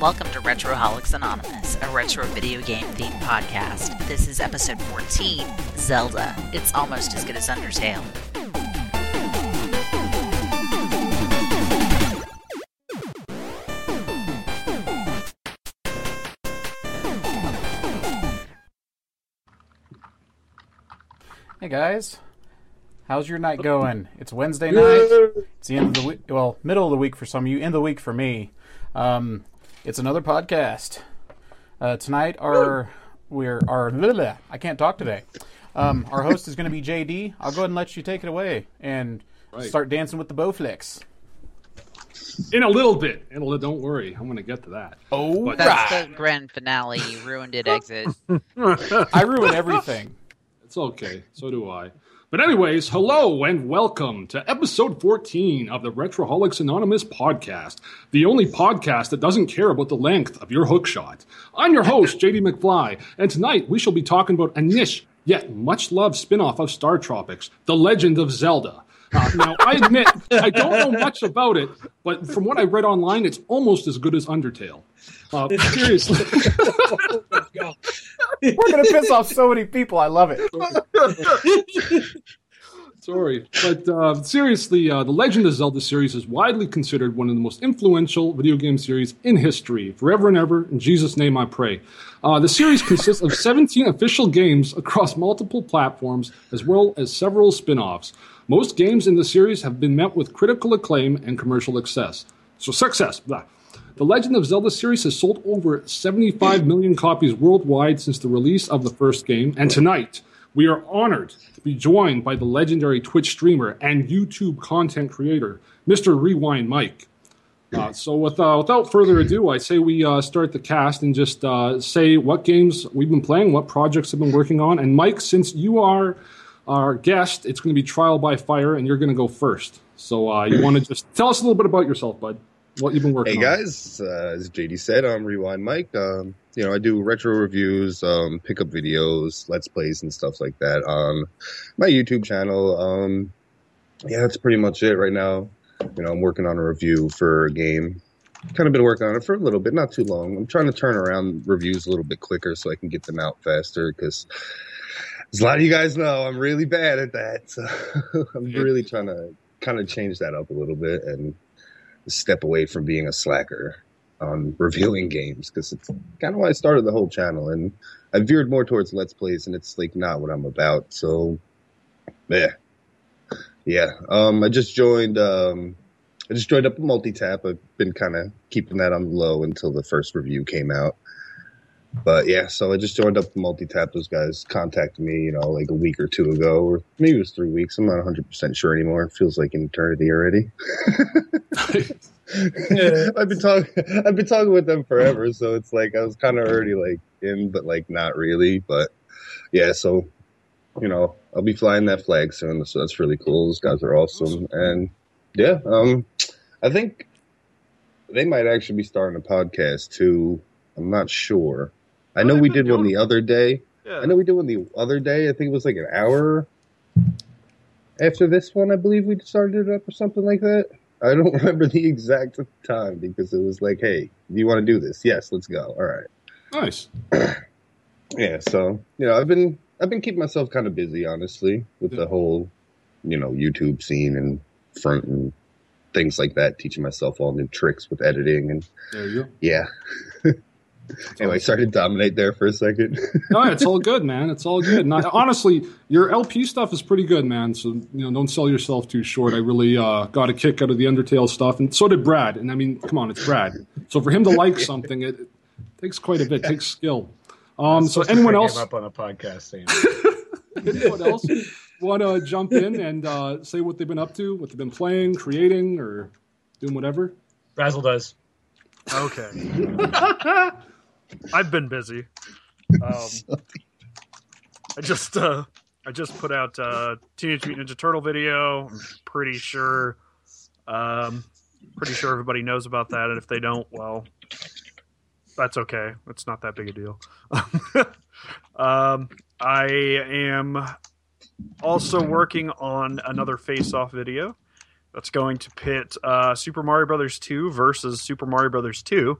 Welcome to Retroholics Anonymous, a retro video game themed podcast. This is episode 14 Zelda. It's almost as good as Undertale. Hey guys, how's your night going? It's Wednesday night. It's the end of the week. Well, middle of the week for some of you. End of the week for me. Um, it's another podcast. Uh, tonight, our we're our blah, blah, I can't talk today. Um, our host is going to be JD. I'll go ahead and let you take it away and Right. start dancing with the Bowflex. In a little bit. In a little, don't worry. I'm going to get to that. Oh, But- That's the grand finale. You ruined it, exit. I ruin everything. It's okay. So do I. But anyways, hello and welcome to episode 14 of the Retroholics Anonymous podcast, the only podcast that doesn't care about the length of your hookshot. I'm your host, JD McFly, and tonight we shall be talking about a niche yet much loved spin-off of Star Tropics, The Legend of Zelda. Uh, now, I admit I don't know much about it, but from what I read online, it's almost as good as Undertale. Uh, seriously. We're going to piss off so many people. I love it. Sorry, but uh, seriously, uh, the Legend of Zelda series is widely considered one of the most influential video game series in history, forever and ever. In Jesus' name, I pray. Uh, the series consists of 17 official games across multiple platforms, as well as several spin-offs. Most games in the series have been met with critical acclaim and commercial success. So success. Blah. The Legend of Zelda series has sold over 75 million copies worldwide since the release of the first game, and tonight we are honored to be joined by the legendary Twitch streamer and YouTube content creator, Mr. Rewind Mike. Uh, so, with, uh, without further ado, I say we uh, start the cast and just uh, say what games we've been playing, what projects have been working on. And, Mike, since you are our guest, it's going to be trial by fire, and you're going to go first. So, uh, you want to just tell us a little bit about yourself, bud? What you've been working on. Hey guys, uh, as JD said, I'm Rewind Mike. Um, you know, I do retro reviews, um, pickup videos, let's plays, and stuff like that on my YouTube channel. Um, yeah, that's pretty much it right now. You know, I'm working on a review for a game. Kind of been working on it for a little bit, not too long. I'm trying to turn around reviews a little bit quicker so I can get them out faster because. As a lot of you guys know, I'm really bad at that. So I'm really trying to kind of change that up a little bit and step away from being a slacker on reviewing games because it's kind of why I started the whole channel and I veered more towards let's plays and it's like not what I'm about. So yeah, yeah. Um, I just joined. Um, I just joined up a multi tap. I've been kind of keeping that on low until the first review came out. But yeah, so I just joined up the multi tap. Those guys contacted me, you know, like a week or two ago, or maybe it was three weeks. I'm not 100 percent sure anymore. It feels like an eternity already. I've been talking. I've been talking with them forever, so it's like I was kind of already like in, but like not really. But yeah, so you know, I'll be flying that flag soon, so that's really cool. Those guys are awesome, and yeah, um, I think they might actually be starting a podcast too. I'm not sure. I know we did one the other day. Yeah. I know we did one the other day. I think it was like an hour after this one. I believe we started it up or something like that. I don't remember the exact time because it was like, "Hey, do you want to do this? Yes, let's go." All right. Nice. Yeah. So you know, I've been I've been keeping myself kind of busy, honestly, with Yeah. the whole you know YouTube scene and front and things like that. Teaching myself all new tricks with editing and There you go. yeah. anyway, sorry to dominate there for a second. no, it's all good, man. It's all good. And I, honestly, your LP stuff is pretty good, man. So you know, don't sell yourself too short. I really uh, got a kick out of the Undertale stuff, and so did Brad. And I mean, come on, it's Brad. So for him to like something, it, it takes quite a bit. It takes skill. Um, so anyone else? up on a podcast saying Anyone else want to jump in and uh, say what they've been up to, what they've been playing, creating, or doing whatever? Basil does. Okay. I've been busy. Um, I just uh, I just put out uh, Teenage Mutant Ninja Turtle video. I'm pretty sure, um, pretty sure everybody knows about that. And if they don't, well, that's okay. It's not that big a deal. um, I am also working on another face-off video that's going to pit uh, Super Mario Brothers 2 versus Super Mario Brothers 2.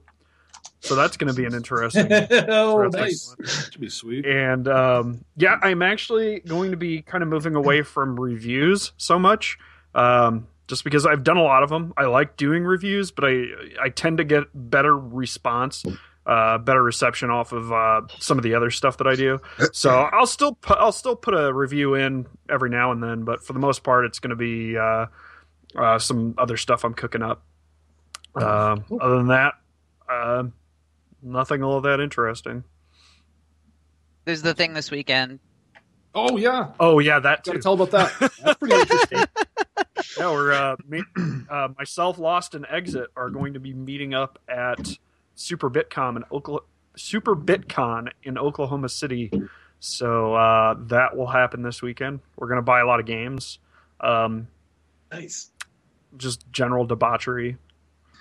So that's going to be an interesting. oh, interesting nice. one. Should be sweet. And um, yeah, I'm actually going to be kind of moving away from reviews so much, um, just because I've done a lot of them. I like doing reviews, but I I tend to get better response, uh, better reception off of uh, some of the other stuff that I do. So I'll still put I'll still put a review in every now and then, but for the most part, it's going to be uh, uh, some other stuff I'm cooking up. Um other than that, uh, nothing all that interesting. There's the thing this weekend. Oh yeah, Oh yeah, that gotta tell about that. That's pretty interesting. Yeah, we're uh, me, uh, myself, Lost, and Exit are going to be meeting up at Super BitCon in Oklahoma. Super BitCon in Oklahoma City. So uh, that will happen this weekend. We're going to buy a lot of games. Um, Nice. just general debauchery.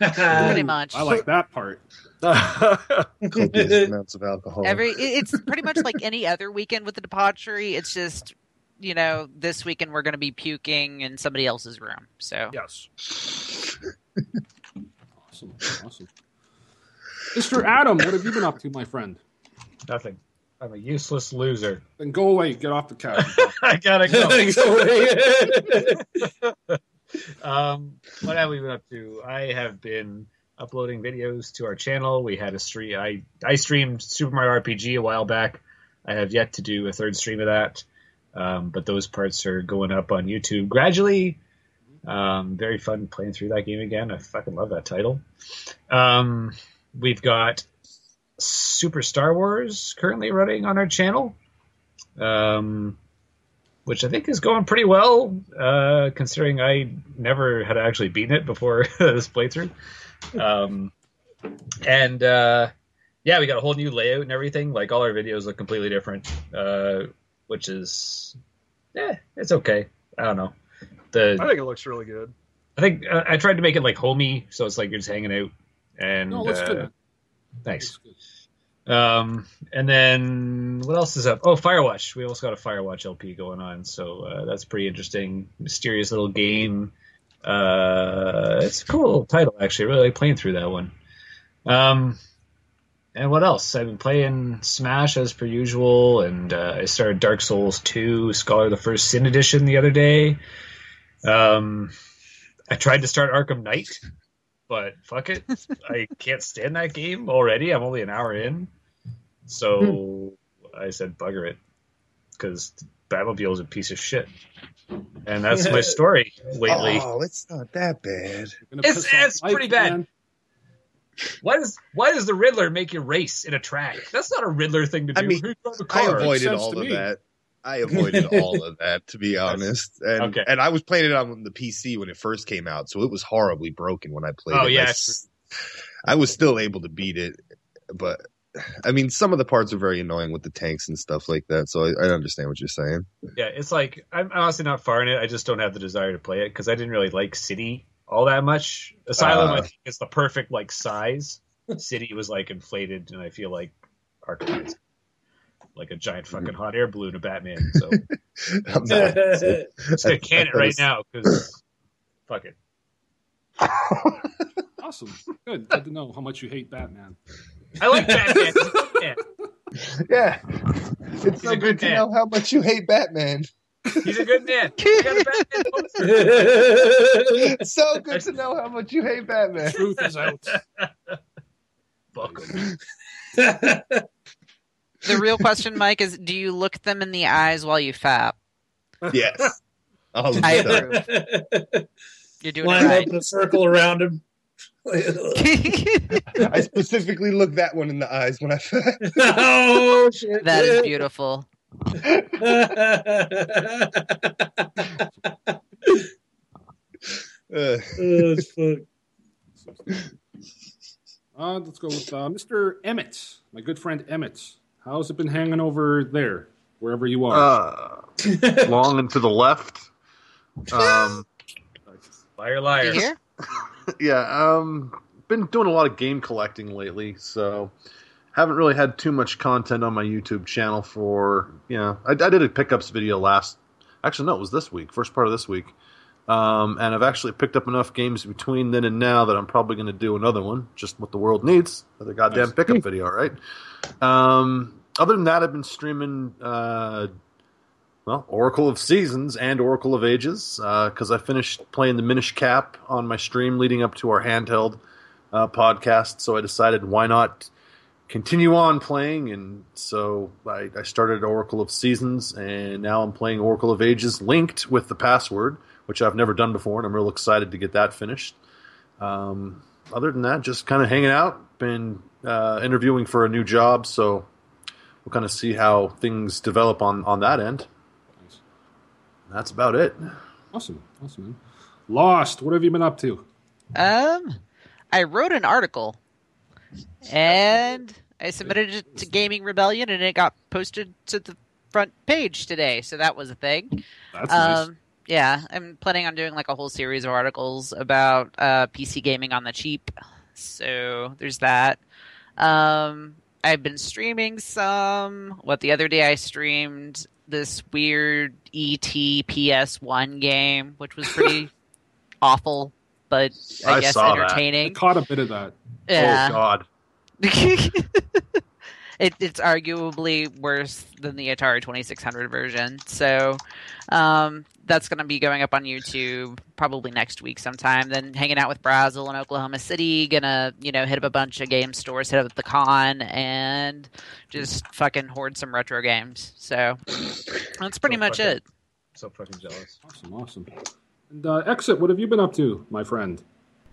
Pretty much. I like that part. Copious amounts of alcohol. Every it's pretty much like any other weekend with the debauchery. It's just you know this weekend we're going to be puking in somebody else's room. So yes. Awesome, awesome. Mr. Adam, what have you been up to, my friend? Nothing. I'm a useless loser. Then go away. Get off the couch. I gotta Go go. um, what have we been up to? I have been uploading videos to our channel. We had a stream. I I streamed Super Mario RPG a while back. I have yet to do a third stream of that, um, but those parts are going up on YouTube gradually. Um, very fun playing through that game again. I fucking love that title. Um, we've got Super Star Wars currently running on our channel. Um, which I think is going pretty well, uh, considering I never had actually beaten it before this playthrough. Um, and uh, yeah, we got a whole new layout and everything. Like all our videos look completely different, uh, which is yeah, it's okay. I don't know. The I think it looks really good. I think uh, I tried to make it like homey, so it's like you're just hanging out. And No, looks uh, good. man. thanks. Looks good. Um, and then what else is up? Oh, Firewatch. We also got a Firewatch LP going on, so uh, that's pretty interesting. Mysterious little game. Uh, it's a cool title, actually. I really like playing through that one. Um, and what else? I've been playing Smash as per usual, and uh, I started Dark Souls 2, Scholar of the First Sin Edition the other day. Um, I tried to start Arkham Knight, but fuck it. I can't stand that game already. I'm only an hour in. So hmm. I said, bugger it. Because Batmobile is a piece of shit. And that's my story lately. Oh, it's not that bad. It's- it's Mike, pretty bad. man. Why does why does the Riddler make you race in a track? That's not a Riddler thing to do. I mean, Who I avoided all of me. that. I avoided all of that, to be honest. And Okay. and I was playing it on the PC when it first came out, so it was horribly broken when I played Oh, it. yeah, I, s- I was still able to beat it, but I mean, some of the parts are very annoying with the tanks and stuff like that. So I, I understand what you're saying. Yeah, it's like I'm honestly not far in it. I just don't have the desire to play it because I didn't really like City all that much. Asylum, Uh. I think, is the perfect like size. City was like inflated, and I feel like Arkham like a giant fucking hot air balloon of Batman. So I'm not, it's gonna can it right now because fuck it. Awesome. Good. Good to know how much you hate Batman. I like Batman. He's a good man. yeah, it's so a good, good to know how much you hate Batman. He's a good man. I got a Batman. It's so good to know how much you hate Batman. Truth is out. Fuck 'em. the real question, Mike, is: Do you look them in the eyes while you fap? Yes. All of I it. approve. You're doing Line up in a circle around him. Right. I specifically looked that one in the eyes when I oh shit! that is beautiful. Uh, oh, it's fuck. Uh, let's go with uh, Mr. Emmett, my good friend Emmett. How's it been hanging over there, wherever you are? Uh, long and to the left. Um, Liar, You liar. yeah, um, been doing a lot of game collecting lately, so haven't really had too much content on my YouTube channel for you know. I, I did a pickups video last. Actually, no, it was this week, first part of this week. Um, and I've actually picked up enough games between then and now that I'm probably going to do another one, just what the world needs. Another goddamn Nice. pickup video, right? Um, other than that, I've been streaming, uh, well, Oracle of Seasons and Oracle of Ages because I finished playing the Minish Cap on my stream leading up to our handheld uh, podcast. So I decided why not continue on playing, and so I, I started Oracle of Seasons, and now I'm playing Oracle of Ages linked with the password, which I've never done before, and I'm real excited to get that finished. Um, other than that, just kind of hanging out, been uh, interviewing for a new job, so we'll kind of see how things develop on on that end. Nice. That's about it. Awesome. Awesome, man. Lost. What have you been up to? Um, I wrote an article, and I submitted it to Gaming Rebellion, and it got posted to the front page today. So that was a thing. That's nice. Um, yeah, I'm planning on doing like a whole series of articles about uh, PC gaming on the cheap. So there's that. Um, I've been streaming some. What the other day I streamed this weird E ET PS1 game, which was pretty awful, but I, I guess saw that. I entertaining. caught a bit of that. Oh, yeah. Oh God. it, it's arguably worse than the Atari 2600 version. So um, that's going to be going up on YouTube probably next week sometime. Then hanging out with Brazil in Oklahoma City. Gonna you know hit up a bunch of game stores, hit up the con, and just fucking hoard some retro games. So that's pretty So much fucking- it. So fucking jealous. Awesome, awesome. And uh, exit. What have you been up to, my friend?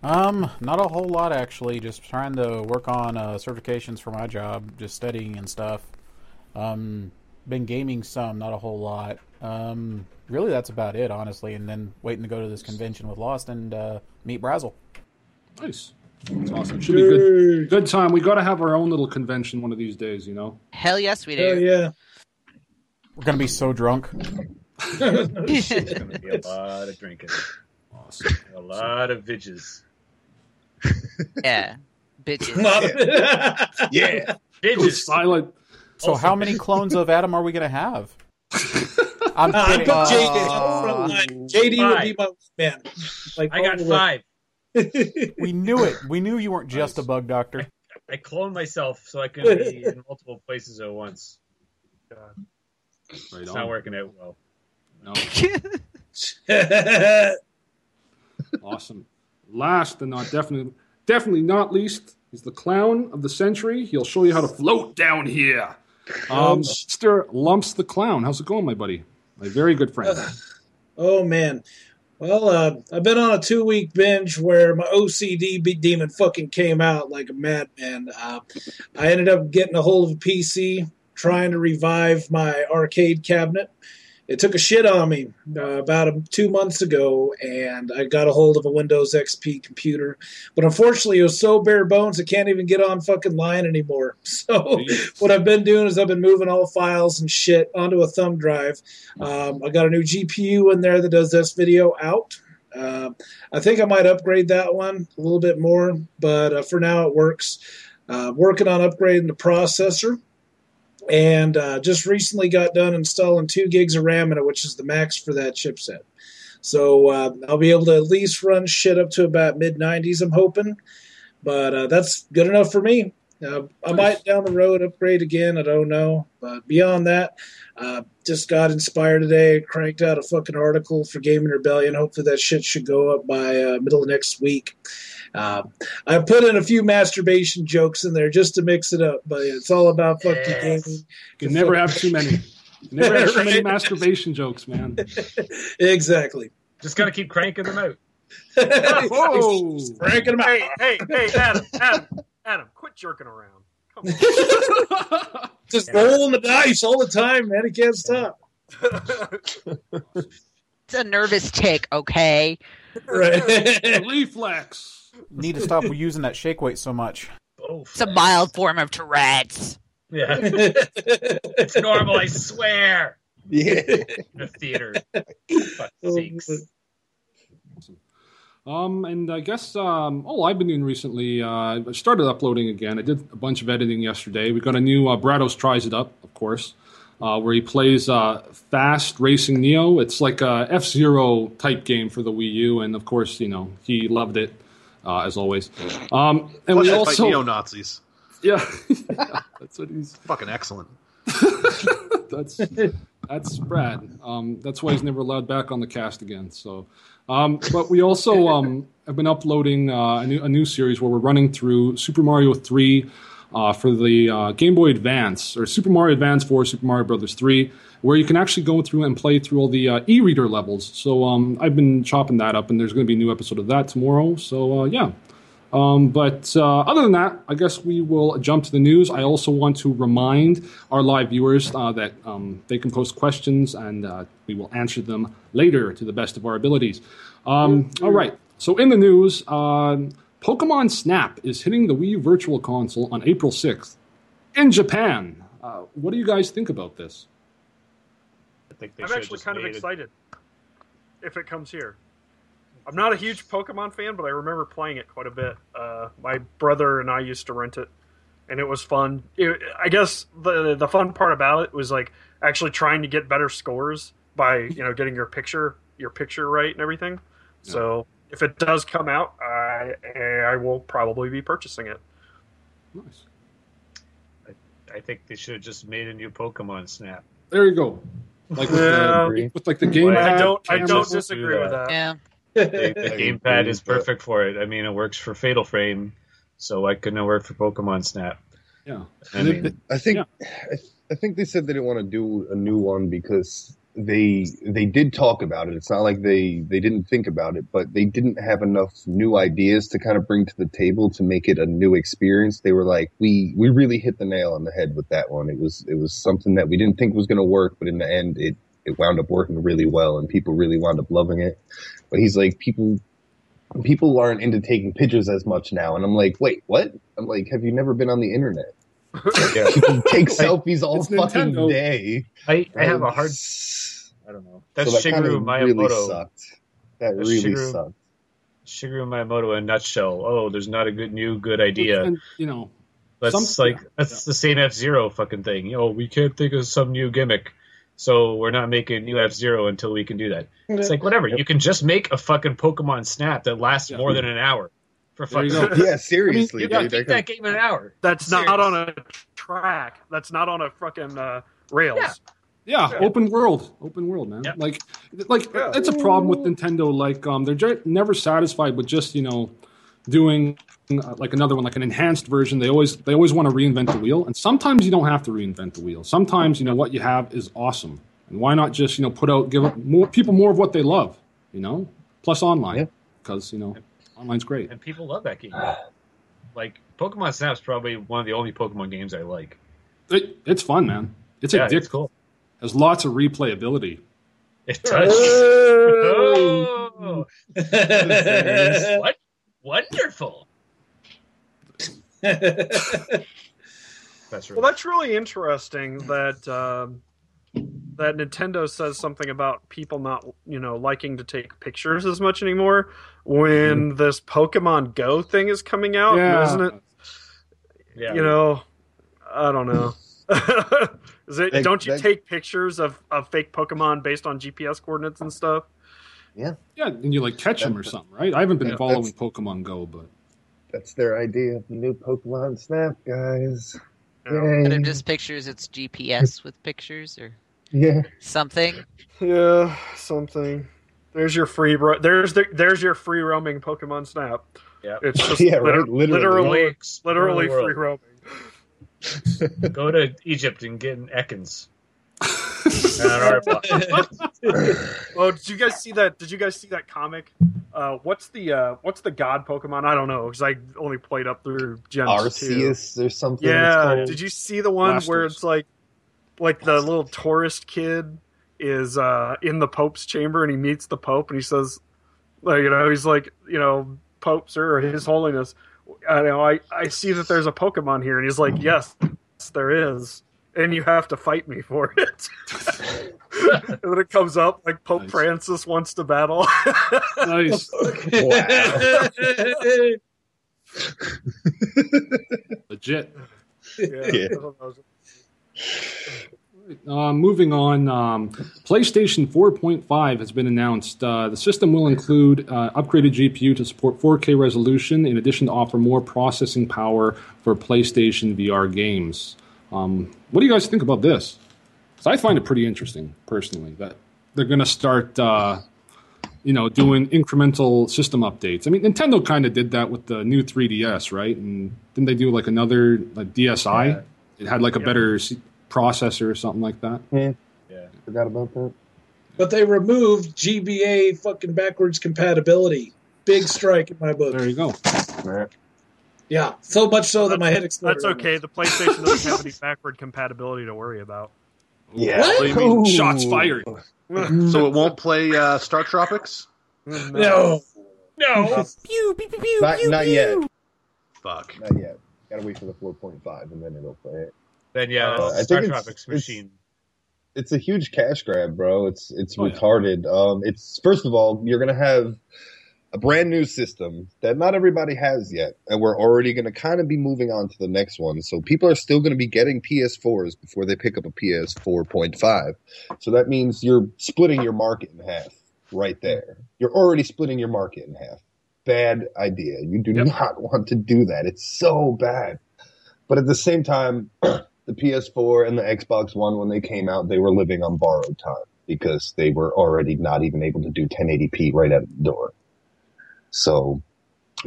Um, not a whole lot actually. Just trying to work on uh, certifications for my job, just studying and stuff. Um, been gaming some, not a whole lot. Um, really, that's about it, honestly. And then waiting to go to this convention with Lost and uh, meet Brazel. Nice. That's awesome. Should be good. Good time. We got to have our own little convention one of these days. You know. Hell yes, we Hell do. yeah. We're gonna be so drunk. It's gonna be a lot of drinking, Awesome. a lot of vidges. yeah, bitches. Yeah. bitches. Silent. So, Also- how many clones of Adam are we gonna have? I'm Uh, I kidding. put Uh, JD. JD would be my man. Like I got five. we knew it. We knew you weren't just a bug doctor. I cloned myself so I could be in multiple places at once. Right It's on. not working out well. No. Awesome. Last and not definitely definitely not least is the clown of the century. He'll show you how to float down here. Um, Mr. Lumps the Clown. How's it going, my buddy? My very good friend. oh man. Well, uh, I've been on a two week binge where my OCD demon fucking came out like a madman. Uh, I ended up getting a hold of a PC, trying to revive my arcade cabinet. It took a shit on me uh, about um, two months ago, and I got a hold of a Windows XP computer. But unfortunately, it was so bare bones, I can't even get on fucking line anymore. So what I've been doing is I've been moving all files and shit onto a thumb drive. Um, I got a new GPU in there that does this video out. Uh, I think I might upgrade that one a little bit more, but uh, for now it works. Uh, working on upgrading the processor, and uh, just recently got done installing two gigs of RAM in it, which is the max for that chipset. So uh, I'll be able to at least run shit up to about mid 90s. I'm hoping, but uh, that's good enough for me. Uh, I might down the road upgrade again. I don't know, but beyond that, uh, just got inspired today. Cranked out a fucking article for Gaming Rebellion. Hopefully that shit should go up by uh, middle of next week. Uh, I put in a few masturbation jokes in there just to mix it up, but it's all about fucking Yes. gaming. You can never have too many. You never have too many masturbation jokes, man. Exactly. Just gotta keep cranking them out. Whoa! Cranking 'em out. Hey, hey, hey, Adam, Adam, Adam, quit jerking around. Come on. Just rolling the dice all the time, man. He can't stop. It's a nervous tick, okay? Right. Reflex. Need to stop using that shake weight so much. Oh, It's a mild form of Tourette's. yeah. It's normal, I swear. Yeah. In the theater. Fuck Oh, sakes. Um, and I guess um, all I've been doing recently, uh, I started uploading again. I did a bunch of editing yesterday. We got a new uh, Brados tries it up, of course. uh, where he plays uh, fast racing Neo. It's like a F Zero type game for the Wii U, and of course, you know he loved it uh, as always. Um, and Plus we also, neo Nazis. yeah, yeah, that's what he's Fucking excellent. that's that's Brad. Um, that's why he's never allowed back on the cast again. So, um, but we also um, have been uploading uh, a, new, a new series where we're running through Super Mario Three uh, for the uh, Game Boy Advance or Super Mario Advance for Super Mario Brothers Three, where you can actually go through and play through all the uh, e-reader levels. So um, I've been chopping that up, and there's going to be a new episode of that tomorrow. So uh, yeah. Um, but uh, other than that, I guess we will jump to the news. I also want to remind our live viewers uh, that um, they can post questions and uh, we will answer them later to the best of our abilities. Um, all right. So in the news, um Pokemon Snap is hitting the Wii U Virtual Console on April 6th in Japan. Uh, what do you guys think about this? I think they I'm should actually just kind of made it- excited if it comes here. I'm not a huge Pokemon fan, but I remember playing it quite a bit. Uh, my brother and I used to rent it, and it was fun. It, I guess the the fun part about it was like actually trying to get better scores by you know getting your picture your picture right and everything. So if it does come out, I I will probably be purchasing it. Nice. I think they should have just made a new Pokemon Snap. There you go. Like with, Yeah. the, with like the game. Well, I pad, don't I don't do disagree with that. that. Yeah. The, the gamepad is perfect for it. I mean, it works for Fatal Frame, so why couldn't it work for Pokemon Snap? Yeah. I mean, I think Yeah. I, I think they said they didn't want to do a new one because they they did talk about it. It's not like they they didn't think about it, but they didn't have enough new ideas to kind of bring to the table to make it a new experience. They were like, we we really hit the nail on the head with that one. It was it was something that we didn't think was going to work, but in the end, it it wound up working really well, and people really wound up loving it. But he's like, people people aren't into taking pictures as much now, and I'm like, wait, what? I'm like, have you never been on the internet? Yeah. Take selfies all It's fucking Nintendo. day. I, I have a hard. I don't know. That's that kinda Shigeru Miyamoto. really sucked. That That's really Shigeru- sucked. Shigeru Miyamoto in a nutshell. Oh, there's not a good new good idea. And, you know, That's Some- like yeah, that's yeah. the same F Zero fucking thing. You know, we can't think of some new gimmick, so we're not making new F Zero until we can do that. It's like whatever. You can just make a fucking Pokemon Snap that lasts Yeah. more than an hour. For There you fucking, go. Yeah, seriously, you dude. can beat I that game in an hour. That's Serious. not on a track. That's not on a fucking uh, rails. Yeah. Yeah, Yeah. open world, open world, man. Yeah. Like, like Yeah. it's a problem with Nintendo. Like, um, they're ju- never satisfied with just you know doing uh, like another one, like an enhanced version. They always they always want to reinvent the wheel, and sometimes you don't have to reinvent the wheel. Sometimes you know what you have is awesome, and why not just you know put out give more people more of what they love, you know? Plus online Yeah. because you know online's great. and people love that game. Like Pokemon Snap's probably one of the only Pokemon games I like. It, it's fun, man. It's yeah, addictive. it's cool. Has lots of replayability. It does. oh, what? Wonderful. That's Well, that's really interesting that um, that Nintendo says something about people not, you know, liking to take pictures as much anymore when mm-hmm. this Pokemon Go thing is coming out, Yeah. isn't it? Yeah. You know, I don't know. is it? That- don't you that- take pictures of, of fake Pokemon based on GPS coordinates and stuff? Yeah, Yeah, and you like catch them or something, right? I haven't been Yeah, following Pokemon Go, but That's their idea of the new Pokemon Snap, guys. You know? Instead Yay. of just pictures, it's GPS with pictures or Yeah. something. Yeah, something. There's your free ro- there's the, there's your free roaming Pokemon Snap. Yeah. It's just Yeah, liter- right, literally. literally Works literally free roaming. Go to Egypt and get an Ekans. And an Arbok. Oh, did you guys see that? Did you guys see that comic? Uh, what's the uh, what's the god Pokemon? I don't know because I only played up through Gen two. Arceus or something. Yeah, did you see the one where it's like like the little tourist kid is uh, in the Pope's chamber and he meets the Pope and he says, like, you know, he's like, you know, Pope sir, or His Holiness, I know I I see that there's a Pokemon here and he's like, yes, there is. And you have to fight me for it. and then it comes up like Pope Nice. Francis wants to battle. nice, legit. yeah. Yeah. Uh, moving on, um, PlayStation 4.5 has been announced. Uh, the system will include uh, upgraded GPU to support 4K resolution, in addition to offer more processing power for PlayStation VR games. Um, what do you guys think about this? 'Cause I find it pretty interesting, personally, that they're going to start, uh, you know, doing incremental system updates. I mean, Nintendo kind of did that with the new 3DS, right? And didn't they do like another like DSi? It had like a better processor or something like that. Yeah. Forgot about that. But they removed GBA fucking backwards compatibility. Big strike in my book. There you go. Yeah, so much so that my head exploded. That's okay. The PlayStation doesn't have any backward compatibility to worry about. Yeah. What? So you mean shots fired? So it won't play uh, Star Tropics? No, No. Pew, pew, pew, pew, Not, pew, not pew. yet. Fuck. Not yet. Gotta wait for the 4.5 and then it'll play it. Then yeah, Uh, I Star think it's- Tropics it's- machine. It's a huge cash grab, bro. It's it's Oh, yeah. retarded. Um, it's first of all, you're gonna have a brand new system that not everybody has yet, and we're already gonna kind of be moving on to the next one. So people are still gonna be getting PS4s before they pick up a PS4.5. So that means you're splitting your market in half right there. You're already splitting your market in half. Bad idea. You do Yep. not want to do that. It's so bad. But at the same time, the PS4 and the Xbox One, when they came out, they were living on borrowed time because they were already not even able to do 1080p right out the door. So,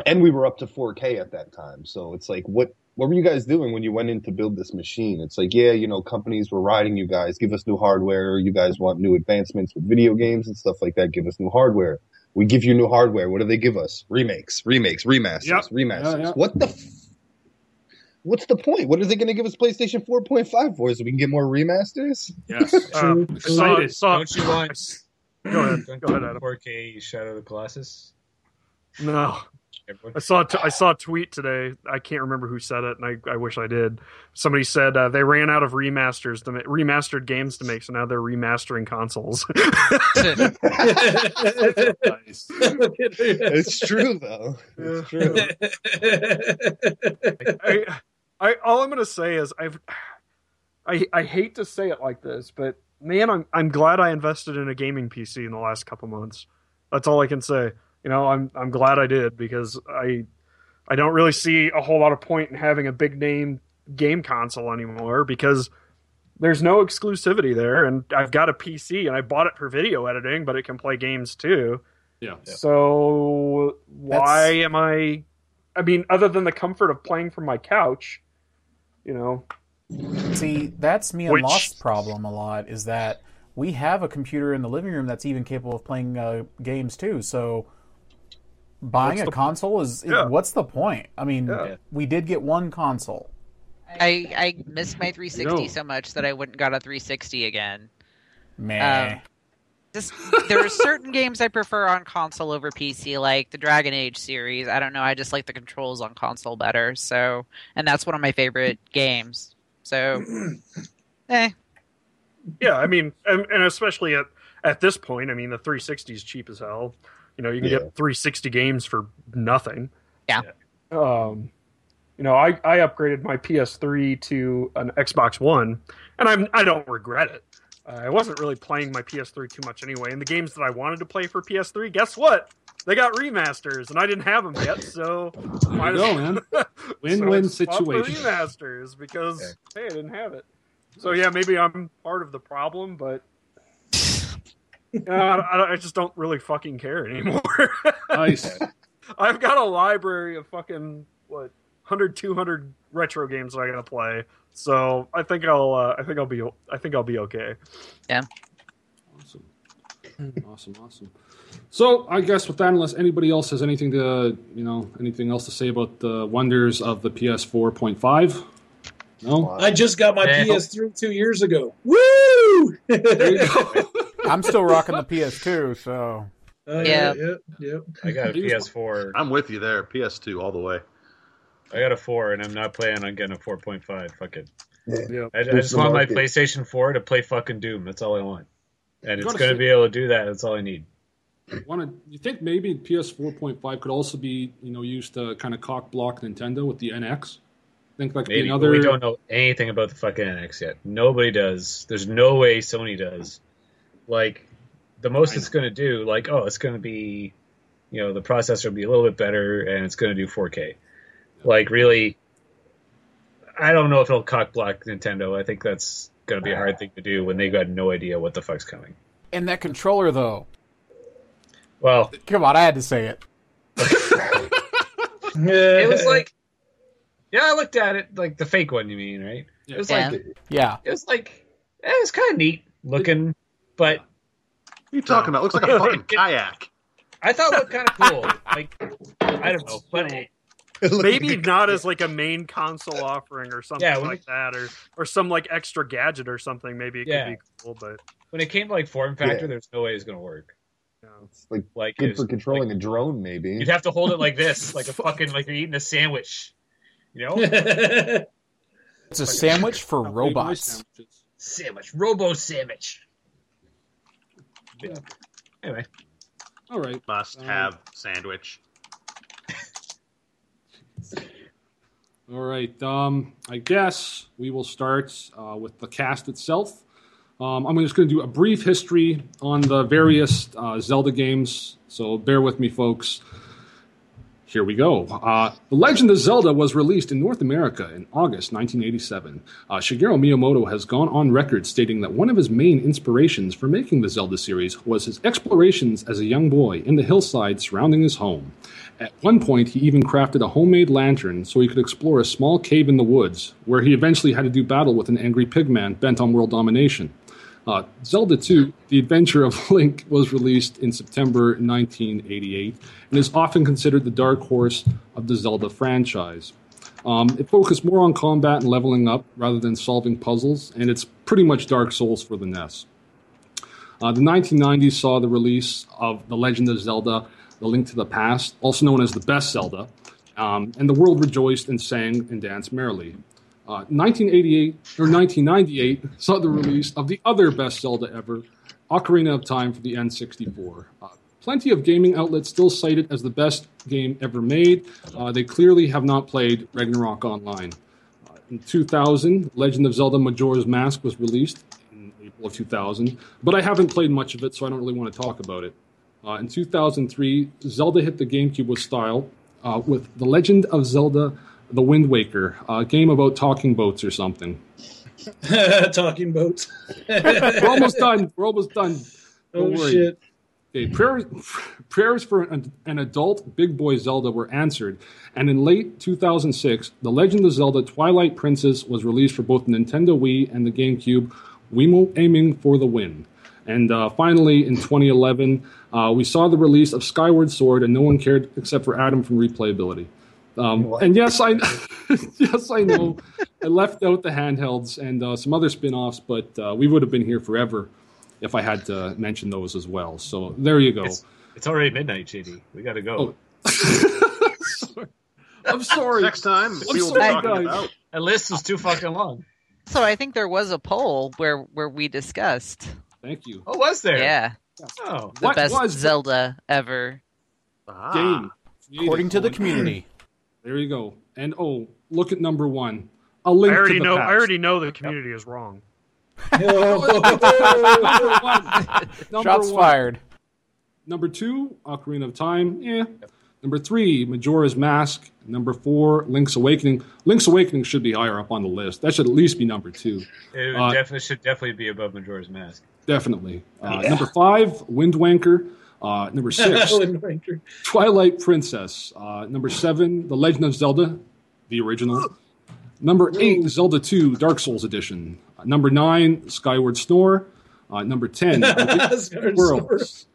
and we were up to 4K at that time. So it's like, what, what were you guys doing when you went in to build this machine? It's like, yeah, you know, companies were riding you guys, give us new hardware. You guys want new advancements with video games and stuff like that. Give us new hardware. We give you new hardware. What do they give us? Remakes, remakes, remasters, Yep. remasters. Yeah, yeah. What the? F- What's the point? What are they going to give us PlayStation 4.5 for? So we can get more remasters? Yes. Uh, True, I saw, saw, Don't you want? go ahead. Go ahead, Adam. 4K Shadow of the Colossus? No, I saw. T- I saw a tweet today. I can't remember who said it, and I, I wish I did. Somebody said uh, they ran out of remasters to ma- remastered games to make, so now they're remastering consoles. Nice. it's true though. It's true. I, I, all I'm gonna say is I've, I, I hate to say it like this, but man, I'm, I'm glad I invested in a gaming PC in the last couple months. That's all I can say. You know, I'm, I'm glad I did because I, I don't really see a whole lot of point in having a big name game console anymore because there's no exclusivity there, and I've got a PC and I bought it for video editing, but it can play games too. Yeah. So why That's- am I? I mean, other than the comfort of playing from my couch, you know. See, that's me and Which- Lost's problem a lot. Is that we have a computer in the living room that's even capable of playing uh, games too. So buying What's a the- console is Yeah. what's the point? I mean, Yeah. we did get one console. I I missed my 360 No. so much that I wouldn't got a 360 again. Man, Um, Just there are certain games I prefer on console over PC, like the Dragon Age series. I don't know, I just like the controls on console better. So, and that's one of my favorite games. So, eh, Yeah, I mean, and, and especially at at this point, I mean, the 360 is cheap as hell. You know, you can Yeah. get 360 games for nothing. Yeah. Um, you know, I I upgraded my PS3 to an Xbox One, and I'm I don't regret it. Uh, I wasn't really playing my PS3 too much anyway, and the games that I wanted to play for PS3, guess what? They got remasters, and I didn't have them yet, so There you go, man. Win-win so I swapped the situation. remasters because hey, I didn't have it. So yeah, maybe I'm part of the problem, but you know, I, I just don't really fucking care anymore. Nice. I've got a library of fucking what 100, 200 retro games that I gotta play. So I think I'll uh, I think I'll be I think I'll be okay. Yeah. Awesome. Awesome, awesome. So I guess with that, unless anybody else has anything to, you know, anything else to say about the wonders of the PS4.5? No. I just got my Yeah. PS3 two years ago. Woo! There you go. I'm still rocking the PS2, so Uh, Yeah. yeah, yeah. I got a PS4. I'm with you there. PS2 all the way. I got a four, and I'm not planning on getting a 4.5. Fuck it. Yeah. I, I just the want my. PlayStation 4 to play fucking Doom. That's all I want. And it's Gotta going to be able to do that. That's all I need. Want to? you think maybe PS4.5 could also be, you know, used to kind of cock block Nintendo with the NX? think like could be Maybe, another. we don't know anything about the fucking NX yet. Nobody does. There's no way Sony does. Like, the most it's going to do, like, oh, it's going to be, you know, the processor will be a little bit better and it's going to do 4K. Like, really, I don't know if it'll cock block Nintendo. I think that's going to be a hard thing to do when they've got no idea what the fuck's coming. And that controller, though. Well, Come on, I had to say it. it was like, yeah, I looked at it, like the fake one, you mean, right? It was Yeah. like, Yeah. it was like, eh, it was kind of neat looking, but What are you talking about? Looks like a fucking kayak. I thought it looked kind of cool. Like, I don't know, but it, Maybe not as like a main console offering or something Yeah, when like that, or or some like extra gadget or something. Maybe it Yeah. could be cool, but when it came to like form factor, Yeah. there's no way it's gonna work. you know. like Like, good it for controlling like, a drone, maybe. You'd have to hold it like this, like a fucking like you're eating a sandwich. You know, It's a sandwich for Big robots. sandwich, robo sandwich. Yeah. Anyway, All right. Must have sandwich. All right. Um, I guess we will start uh, with the cast itself. Um, I'm just going to do a brief history on the various uh, Zelda games. So bear with me, folks. Here we go. Uh, the Legend of Zelda was released in North America in August 1987. Uh, Shigeru Miyamoto has gone on record stating that one of his main inspirations for making the Zelda series was his explorations as a young boy in the hillside surrounding his home. At one point, he even crafted a homemade lantern so he could explore a small cave in the woods, where he eventually had to do battle with an angry pigman bent on world domination. Uh, Zelda 2, The Adventure of Link, was released in September 1988 and is often considered the dark horse of the Zelda franchise. Um, it focused more on combat and leveling up rather than solving puzzles, and it's pretty much Dark Souls for the NES. Uh, the 1990s saw the release of The Legend of Zelda The Link to the Past, also known as the best Zelda, um, and the world rejoiced and sang and danced merrily. Uh, 1988 or 1998 saw the release of the other best Zelda ever, Ocarina of Time for the N64. Uh, plenty of gaming outlets still cite it as the best game ever made. Uh, they clearly have not played Ragnarok Online. Uh, in 2000, Legend of Zelda Majora's Mask was released in April of 2000, but I haven't played much of it, so I don't really want to talk about it. Uh, in 2003, Zelda hit the GameCube with style uh, with The Legend of Zelda The Wind Waker, a game about talking boats or something. Talking boats. We're almost done. We're almost done. oh Don't worry. shit. Okay, prayers, prayers for an, an adult Big Boy Zelda were answered, and in late 2006, The Legend of Zelda Twilight Princess was released for both Nintendo Wii and the GameCube, Wiimote aiming for the win. And uh, finally, in 2011, uh, we saw the release of Skyward Sword, and no one cared except for Adam from replayability. Um, and yes, I yes I know I left out the handhelds and uh, some other spin-offs, but uh, we would have been here forever if I had to mention those as well. So there you go. it's, it's already midnight, JD. We got to go. Oh. I'm sorry. Next time, I'm we will be sorry, talking guys. about. That list is too fucking long. So I think there was a poll where where we discussed, Thank you. Oh, was there? yeah, Oh, the What best was the- Zelda ever. Ah. Game. According to the community. There you go. And oh, look at number one. A I link already to the know. past. I already know the community is wrong. number Shots one. fired. Number two, Ocarina of Time. Yeah. Number three, Majora's Mask. Number four, Link's Awakening. Link's Awakening should be higher up on the list. That should at least be number two. it Uh, definitely should definitely be above Majora's Mask. Definitely. Uh, Number five, Wind Wanker. Uh, number six, Twilight Princess. Uh, number seven, The Legend of Zelda, the original. Number eight, Zelda 2, Dark Souls Edition. Uh, number nine, Skyward Snore. Uh, number 10, Skyward Worlds.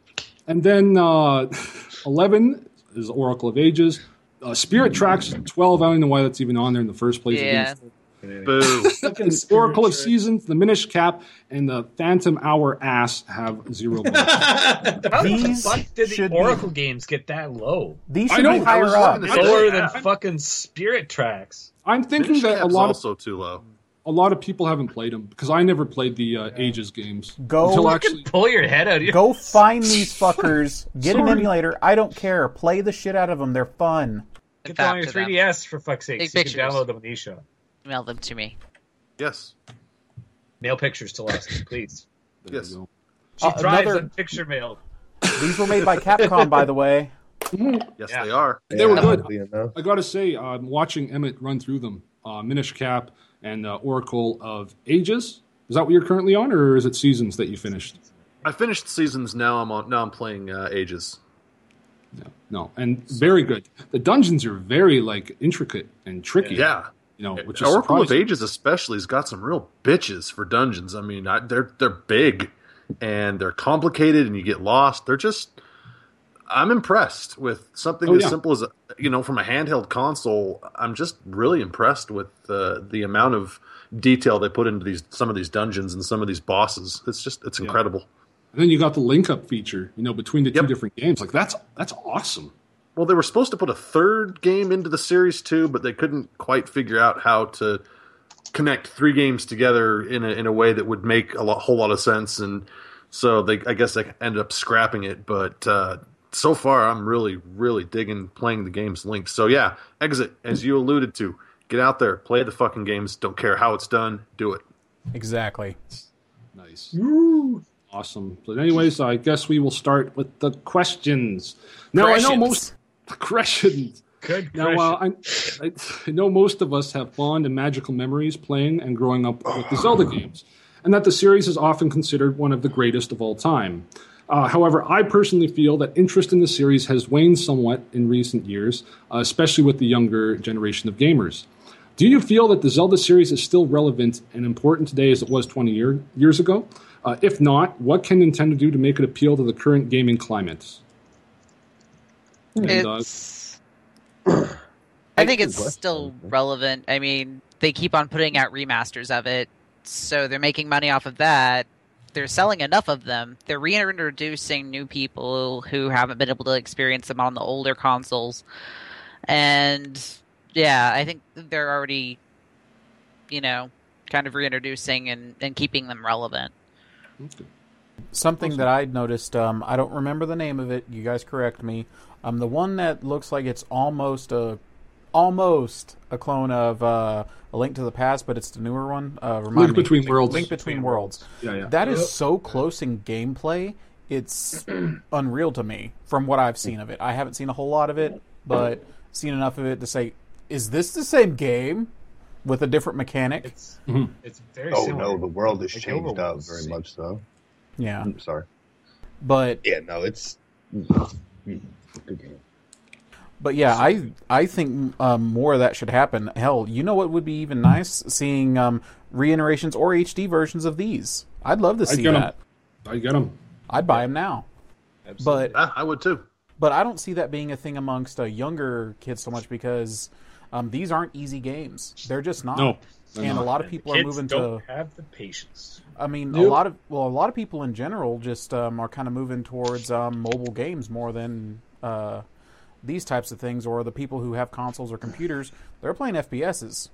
And then uh, 11 is Oracle of Ages. Uh, Spirit Tracks 12, I don't know why that's even on there in the first place. Yeah. Boo. Fucking Oracle of Seasons, the Minish Cap, and the Phantom Hour Ass have zero votes. How the fuck did should the be- Oracle games get that low? These I should know, be I higher was up. looking at Lower Yeah. than fucking Spirit Tracks. I'm thinking Finish that a Cap's lot of also too low. a lot of people haven't played them because I never played the uh, Ages games Go- until Fucking actually. Pull your head out of your Go find these fuckers. Get an Sorry. emulator. I don't care. Play the shit out of them. They're fun. Get them on your Back to them. 3DS for fuck's sake. Take so you can pictures. download them on eShop. Email them to me. Yes. Mail pictures to us, please. There Yes. She Uh, thrives another- on picture mail. These were made by Capcom, by the way. Yes, Yeah. they are. They were good. I gotta say, I'm watching Emmett run through them. Uh, Minish Cap and uh, Oracle of Ages. Is that what you're currently on, or is it Seasons that you finished? I finished seasons. Now I'm on. Now I'm playing uh, Ages. No, no, and very good. The dungeons are very like intricate and tricky. Yeah. You know, which is Oracle of. Ages especially has got some real bitches for dungeons. I mean, I, they're they're big and they're complicated, and you get lost. They're just. I'm impressed with something Oh, as yeah. simple as you know from a handheld console. I'm just really impressed with uh, the amount of detail they put into these some of these dungeons and some of these bosses. It's just it's incredible. And then you got the link up feature, you know, between the two different games. Like that's that's awesome. Well, they were supposed to put a third game into the series too, but they couldn't quite figure out how to connect three games together in a in a way that would make a lot, whole lot of sense. And so they, I guess, they ended up scrapping it. But uh, so far, I'm really, really digging playing the games linked. So yeah, exit as you alluded to. Get out there, play the fucking games. Don't care how it's done. Do it. Exactly. Nice. Awesome. But anyways, I guess we will start with the questions. Now I know most questions. Good Now, uh, I, I, I know most of us have fond and magical memories playing and growing up with the Zelda games, and that the series is often considered one of the greatest of all time. Uh, however, I personally feel that interest in the series has waned somewhat in recent years, uh, especially with the younger generation of gamers. Do you feel that the Zelda series is still relevant and important today as it was 20 year, years ago? Uh, if not, what can Nintendo do to make it appeal to the current gaming climate? And, It's. I think it's still relevant. I mean, they keep on putting out remasters of it, so they're making money off of that. They're selling enough of them. They're reintroducing new people who haven't been able to experience them on the older consoles. And yeah, I think they're already, you know, kind of reintroducing and, and keeping them relevant. Something that I'd noticed, um, I don't remember the name of it. You guys correct me. Um, the one that looks like it's almost a, almost a clone of uh, a Link to the Past, but it's the newer one. Uh, remind Link me. Between Worlds. Link Between Worlds. Yeah, yeah. That is Yep. so close in gameplay. It's unreal to me from what I've seen of it. I haven't seen a whole lot of it, but seen enough of it to say, is this the same game with a different mechanic? It's Mhm. it's very similar. Oh similar. no, the world has Like changed Overworld out very the much so. Yeah, I'm sorry. but Yeah, no, it's mm, good game. But yeah, I I think um, more of that should happen. Hell, you know what would be even nice seeing um, reiterations or HD versions of these. I'd love to I see get 'em. that. I get them. I'd buy them now. Absolutely. But I would too. but I don't see that being a thing amongst uh, younger kids so much because um, these aren't easy games. They're just not. No, they're and not. a lot of And the people are moving don't to. have the patience. I mean, a lot of well, a lot of people in general just um, are kind of moving towards um, mobile games more than uh, these types of things, or the people who have consoles or computers. They're playing FPSs,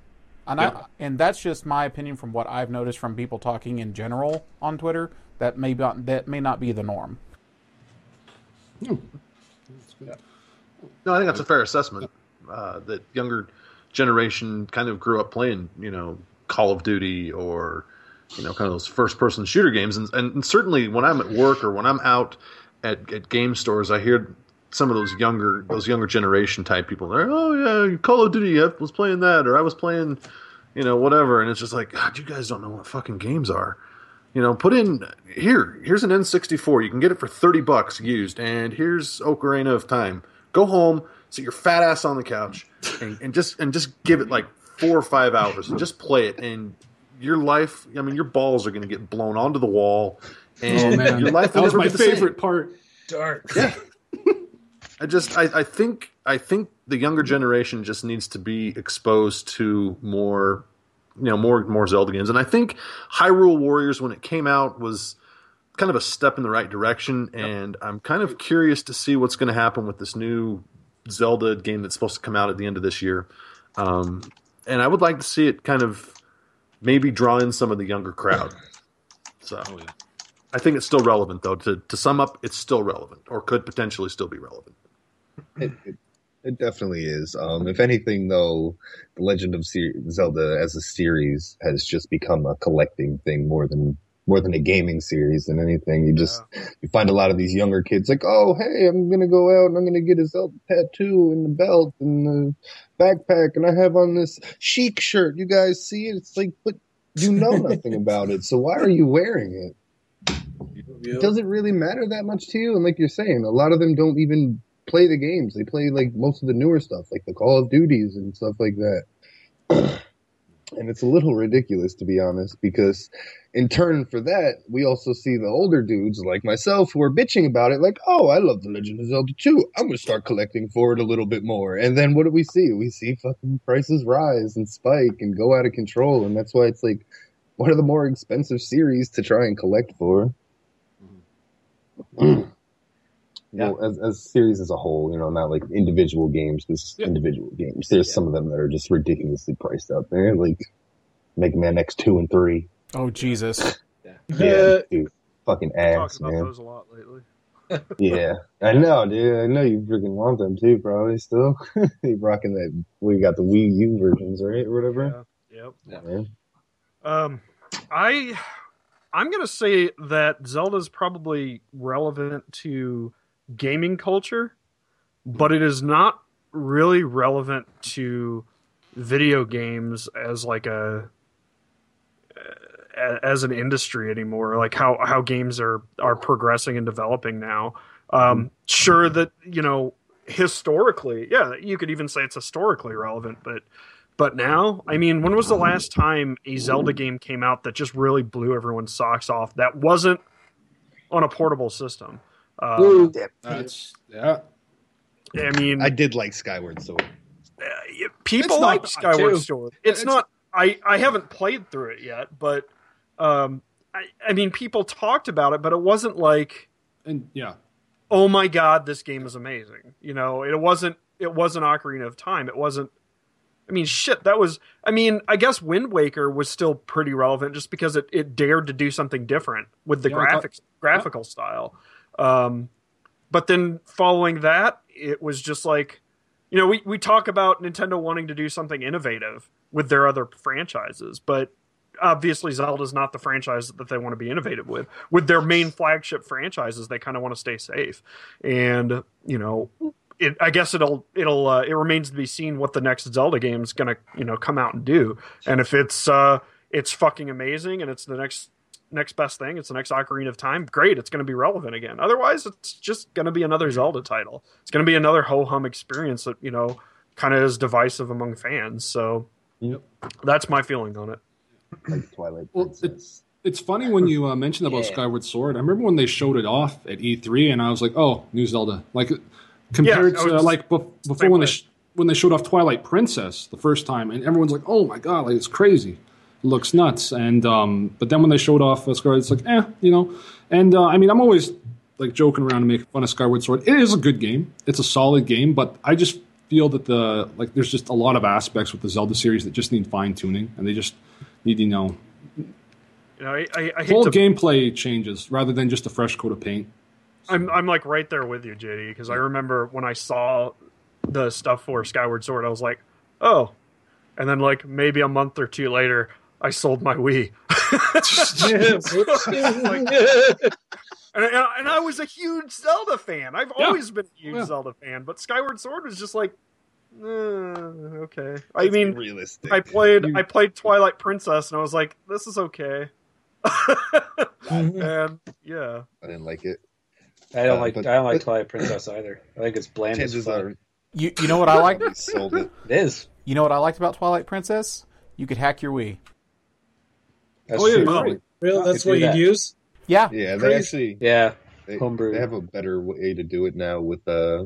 and Yeah. I, and that's just my opinion from what I've noticed from people talking in general on Twitter. That may not that may not be the norm. No, I think that's a fair assessment. Uh, that younger generation kind of grew up playing, you know, Call of Duty or, you know, kind of those first-person shooter games, and, and certainly when I'm at work or when I'm out at, at game stores, I hear some of those younger those younger generation type people. They're, oh yeah, Call of Duty, I was playing that, or I was playing, you know, whatever, and it's just like, God, you guys don't know what fucking games are. You know, put in here. Here's an N64. You can get it for thirty bucks used, and here's Ocarina of Time. Go home, sit your fat ass on the couch, and, and just and just give it like four or five hours, and just play it. And your life, I mean, your balls are going to get blown onto the wall, oh, and Oh man, your life that was never my be the same. favorite part. Dark. Yeah. I just I, I think I think the younger generation just needs to be exposed to more you know more more Zelda games and I think Hyrule Warriors when it came out was kind of a step in the right direction and I'm kind of curious to see what's going to happen with this new Zelda game that's supposed to come out at the end of this year. Um, and I would like to see it kind of maybe draw in some of the younger crowd. So Oh, yeah. I think it's still relevant, though. To to sum up, it's still relevant, or could potentially still be relevant. It, it, It definitely is. Um, if anything, though, the Legend of Zelda as a series has just become a collecting thing more than more than a gaming series than anything. You just you find a lot of these younger kids like, oh, hey, I'm gonna go out and I'm gonna get a Zelda tattoo and the belt and the backpack, and I have on this chic shirt. You guys see it? It's like, but you know nothing about it, so why are you wearing it? Yep. Does it really matter that much to you? And like you're saying, a lot of them don't even play the games. They play like most of the newer stuff, like the Call of Duties and stuff like that. and it's a little ridiculous to be honest, because in turn for that, we also see the older dudes like myself who are bitching about it, like, oh, I love The Legend of Zelda too. I'm gonna start collecting for it a little bit more. And then what do we see? We see fucking prices rise and spike and go out of control, and that's why it's like one of the more expensive series to try and collect for. Mm-hmm. Yeah. Well, as, as series as a whole, you know, not like individual games, because Yeah. individual games. There's Yeah. some of them that are just ridiculously priced out there, like Mega Man X two and three. Oh Jesus! Yeah, dude, fucking Talking ass, about man. those a lot lately. Yeah, I know, dude. I know you freaking want them too, probably still. you rocking that? We got the Wii U versions, right, or whatever. Yeah. Yep. Yeah. Um, I I'm gonna say that Zelda's probably relevant to gaming culture, but it is not really relevant to video games as like a as an industry anymore like how how games are are progressing and developing now. Um sure that you know historically yeah you could even say it's historically relevant but but now i mean when was the last time a zelda game came out that just really blew everyone's socks off that wasn't on a portable system uh, That's yeah. i mean I did like Skyward Sword. uh, people It's like Skyward too. Sword. It's, It's- not. I I haven't played through it yet, but um, I I mean, people talked about it, but it wasn't like, And yeah. oh my god, this game is amazing. You know, it wasn't. It wasn't Ocarina of Time. It wasn't. I mean, shit. That was. I mean, I guess Wind Waker was still pretty relevant just because it, it dared to do something different with the Yeah, I thought- graphics graphical style. Um, but then following that, it was just like, you know, we, we talk about Nintendo wanting to do something innovative with their other franchises, but obviously Zelda's not the franchise that they want to be innovative with. With their main flagship franchises, they kind of want to stay safe. And, you know, it, I guess it'll it'll uh, it remains to be seen what the next Zelda game is gonna you know come out and do, and if it's uh, it's fucking amazing and it's the next next best thing, it's the next Ocarina of Time, great, it's gonna be relevant again. Otherwise, it's just gonna be another Zelda title. It's gonna be another ho hum experience that you know kind of is divisive among fans. So Yep. that's my feeling on it. Like Twilight Well, Princess. It's funny when you uh, mentioned about Yeah. Skyward Sword. I remember when they showed it off at E3, and I was like, "Oh, new Zelda!" Like compared Yeah, to was- like bef- before when way. they sh- when they showed off Twilight Princess the first time, and everyone's like, "Oh my god, like it's crazy, it looks nuts." And um, but then when they showed off uh, Skyward, it's like, eh, you know. And uh, I mean, I'm always like joking around and making fun of Skyward Sword. It is a good game. It's a solid game, but I just feel that the like there's just a lot of aspects with the Zelda series that just need fine tuning, and they just need you know You know, I, I, I whole to gameplay changes rather than just a fresh coat of paint. I'm I'm like right there with you, JD, because I remember when I saw the stuff for Skyward Sword, I was like, oh, and then like maybe a month or two later, I sold my Wii, and, and, and I was a huge Zelda fan. I've Yeah. always been a huge Yeah. Zelda fan, but Skyward Sword was just like, eh, okay. I mean, realistic. I played You- I played Twilight Princess, and I was like, this is okay. and yeah, I didn't like it. I don't Uh, like but- I don't like but- Twilight Princess either. I think it's bland as Chances fuck. are You you know what I like? sold it. It is. You know what I liked about Twilight Princess? You could hack your Wii. That's Oh, yeah, true. right. Really? That's what you'd that. use? Yeah, Yeah, they Crazy. actually Yeah. they, Homebrew. they have a better way to do it now with uh,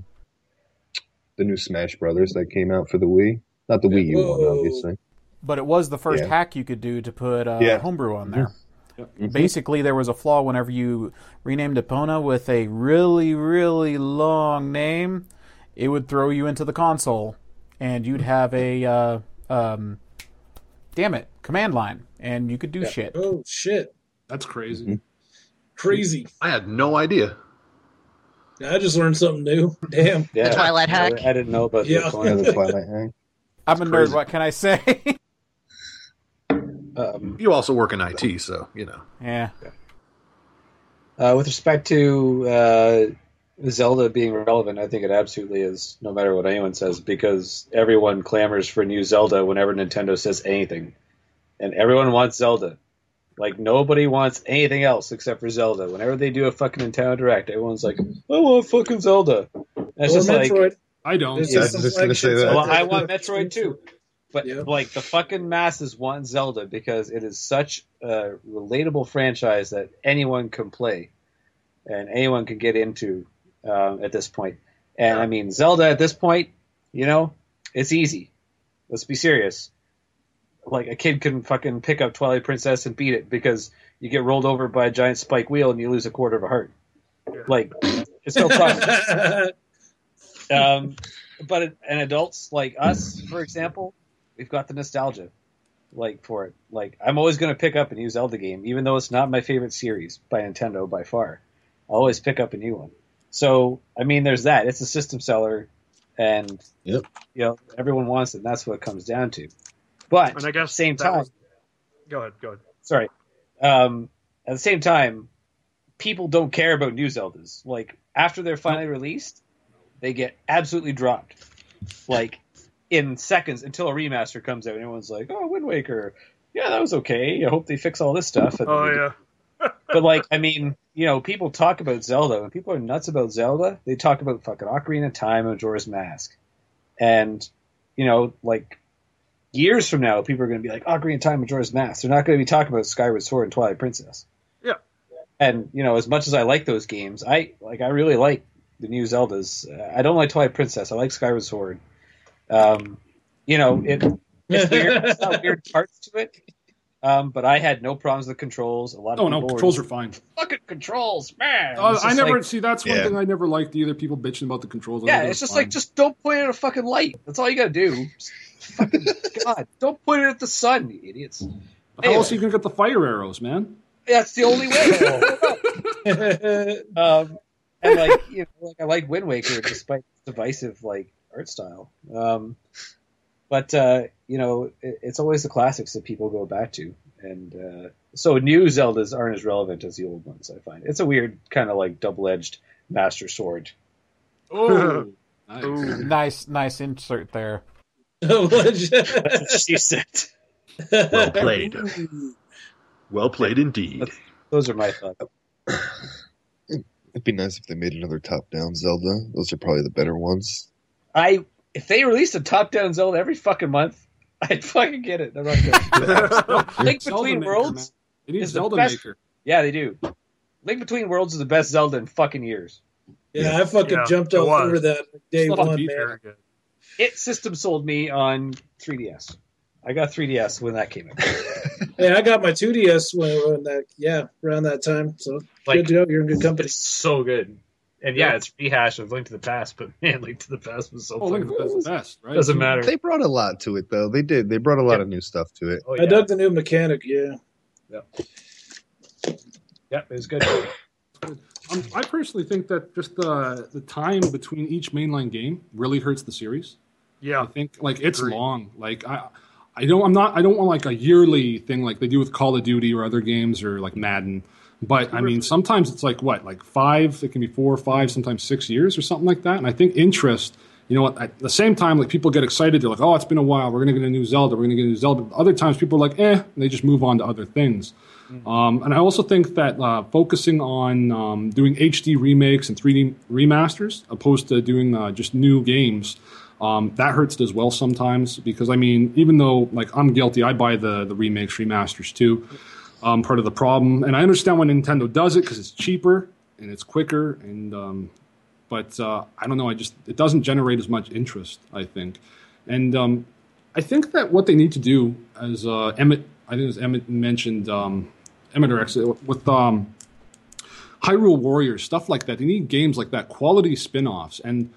the new Smash Brothers that came out for the Wii. Not the Wii U one, obviously. but it was the first Yeah. hack you could do to put uh, Yeah. homebrew on there. Yep. Basically, there was a flaw whenever you renamed Epona with a really, really long name, it would throw you into the console, and you'd have a, uh, um, damn it, command line, and you could do shit. Oh, shit. That's crazy. Mhm. Crazy. I had no idea. Yeah, I just learned something new. Damn. Yeah, The Twilight I- hack. I, didn't know about Yeah. the Yeah, Twilight. the Twilight Hang. I'm a nerd. What can I say? Um, You also work in IT, so you know. yeah. uh, with respect to uh, Zelda being relevant, I think it absolutely is, no matter what anyone says, because everyone clamors for new Zelda whenever Nintendo says anything, and everyone wants Zelda. Like nobody wants anything else except for Zelda. Whenever they do a fucking Nintendo Direct, everyone's like, "I want fucking Zelda." And it's Or just like, I don't. There's Yeah, I just just gonna say that. Well, I want Metroid too. But Yeah. like the fucking masses want Zelda because it is such a relatable franchise that anyone can play and anyone can get into um, at this point. And I mean, Zelda at this point, you know, it's easy. Let's be serious. Like a kid can fucking pick up Twilight Princess and beat it because you get rolled over by a giant spike wheel and you lose a quarter of a heart. Like it's no problem. Um, but it, and adults like us, for example, we've got the nostalgia, like for it. Like I'm always going to pick up a new Zelda game, even though it's not my favorite series by Nintendo by far. I'll always pick up a new one. So I mean, there's that. It's a system seller, and Yep. you know everyone wants it. and That's what it comes down to. But And I guess same time, was- Go ahead. Go ahead. sorry. Um, at the same time, people don't care about new Zeldas. Like after they're finally released, they get absolutely dropped. Like in seconds until a remaster comes out, and everyone's like, "Oh, Wind Waker, yeah, that was okay. I hope they fix all this stuff." And Oh yeah. but like, I mean, you know, people talk about Zelda. and people are nuts about Zelda, they talk about fucking Ocarina of Time and Majora's Mask, and you know, like years from now, people are going to be like Ocarina of Time, Majora's Mask. They're not going to be talking about Skyward Sword and Twilight Princess. Yeah. And you know, as much as I like those games, I like I really like the new Zeldas. Uh, I don't like Twilight Princess. I like Skyward Sword. Um, you know, it it's weird. It's got weird parts to it. Um, but I had no problems with the controls. A lot of Oh no, people controls were are fine. fucking controls, man. Uh, I never like- see. That's one Yeah. thing I never liked either. People bitching about the controls. I yeah, it's just fine. like just don't point it at a fucking light. That's all you gotta do. Just fucking God, don't point it at the sun, you idiots. How else are you gonna get the fire arrows, man? That's the only way. um, and like you know, like I like Wind Waker despite its divisive like art style. Um, but uh, you know, it, it's always the classics that people go back to, and uh, so new Zeldas aren't as relevant as the old ones. I find it's a weird kind of like double edged Master Sword. Oh, nice. Ooh. Nice, nice insert there. She said. Well played. Well played indeed. Those are my thoughts. It'd be nice if they made another top-down Zelda. Those are probably the better ones. I if they released a top down Zelda every fucking month, I'd fucking get it. I'm not kidding. Link Zelda Between Maker, Worlds. man. They need is the Zelda best- Maker. Yeah, they do. Link Between Worlds is the best Zelda in fucking years. yeah, I fucking Yeah, jumped it all was. over that day Fuck one, you, man. Very good. It system sold me on 3DS. I got 3DS when that came out. Hey, I got my 2DS when, when that, yeah, around that time. So Like- good to go. You're in good company. It's so good. And yeah, it's rehash of Link to the Past, but man, Link to the Past was so Oh, Link fucking that's the cool. best, right? Doesn't matter. They brought a lot to it, though. They did. They brought a lot of new stuff to it. Oh, yeah. I dug the new mechanic. Yeah. Yeah, it was good. Um, I personally think that just the the time between each mainline game really hurts the series. Yeah, I think like it's Agreed. long. Like I, I don't. I'm not. I don't want like a yearly thing like they do with Call of Duty or other games or like Madden. But I mean, sometimes it's like what, like five. It can be four, five, sometimes six years or something like that. And I think interest. You know what? At the same time, like people get excited. They're like, "Oh, it's been a while. We're gonna get a new Zelda. We're gonna get a new Zelda." Other times, people are like, "Eh," and they just move on to other things. Um, and I also think that uh, focusing on um, doing HD remakes and 3D remasters, opposed to doing uh, just new games, um, that hurts as well sometimes. Because I mean, even though like I'm guilty, I buy the the remakes, remasters too. Um, part of the problem, and I understand why Nintendo does it because it's cheaper and it's quicker, and um, but uh, I don't know. I just it doesn't generate as much interest. I think, and um, I think that what they need to do, as uh, Emmett, I think as Emmett mentioned, um, Emmett or actually with um, Hyrule Warriors stuff like that. They need games like that, quality spin-offs. And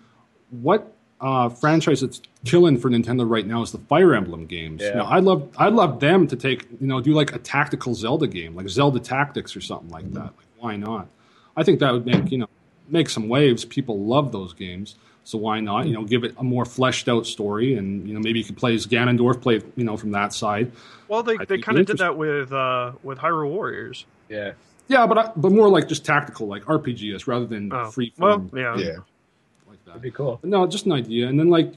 what uh, franchise that's killing for Nintendo right now is the Fire Emblem games. Yeah. Now, I'd love, I'd love them to take, you know, do like a tactical Zelda game, like Zelda Tactics or something like that. Like, why not? I think that would make, you know, make some waves. People love those games, so why not? You know, give it a more fleshed out story, and you know maybe you could play as Ganondorf, play you know from that side. Well, they, I they kind of did that with uh, with Hyrule Warriors. Yeah. Yeah, but I, but more like just tactical, like RPGs, rather than Oh, free well, form yeah. Yeah. like that. That'd be cool. No, just an idea. And then like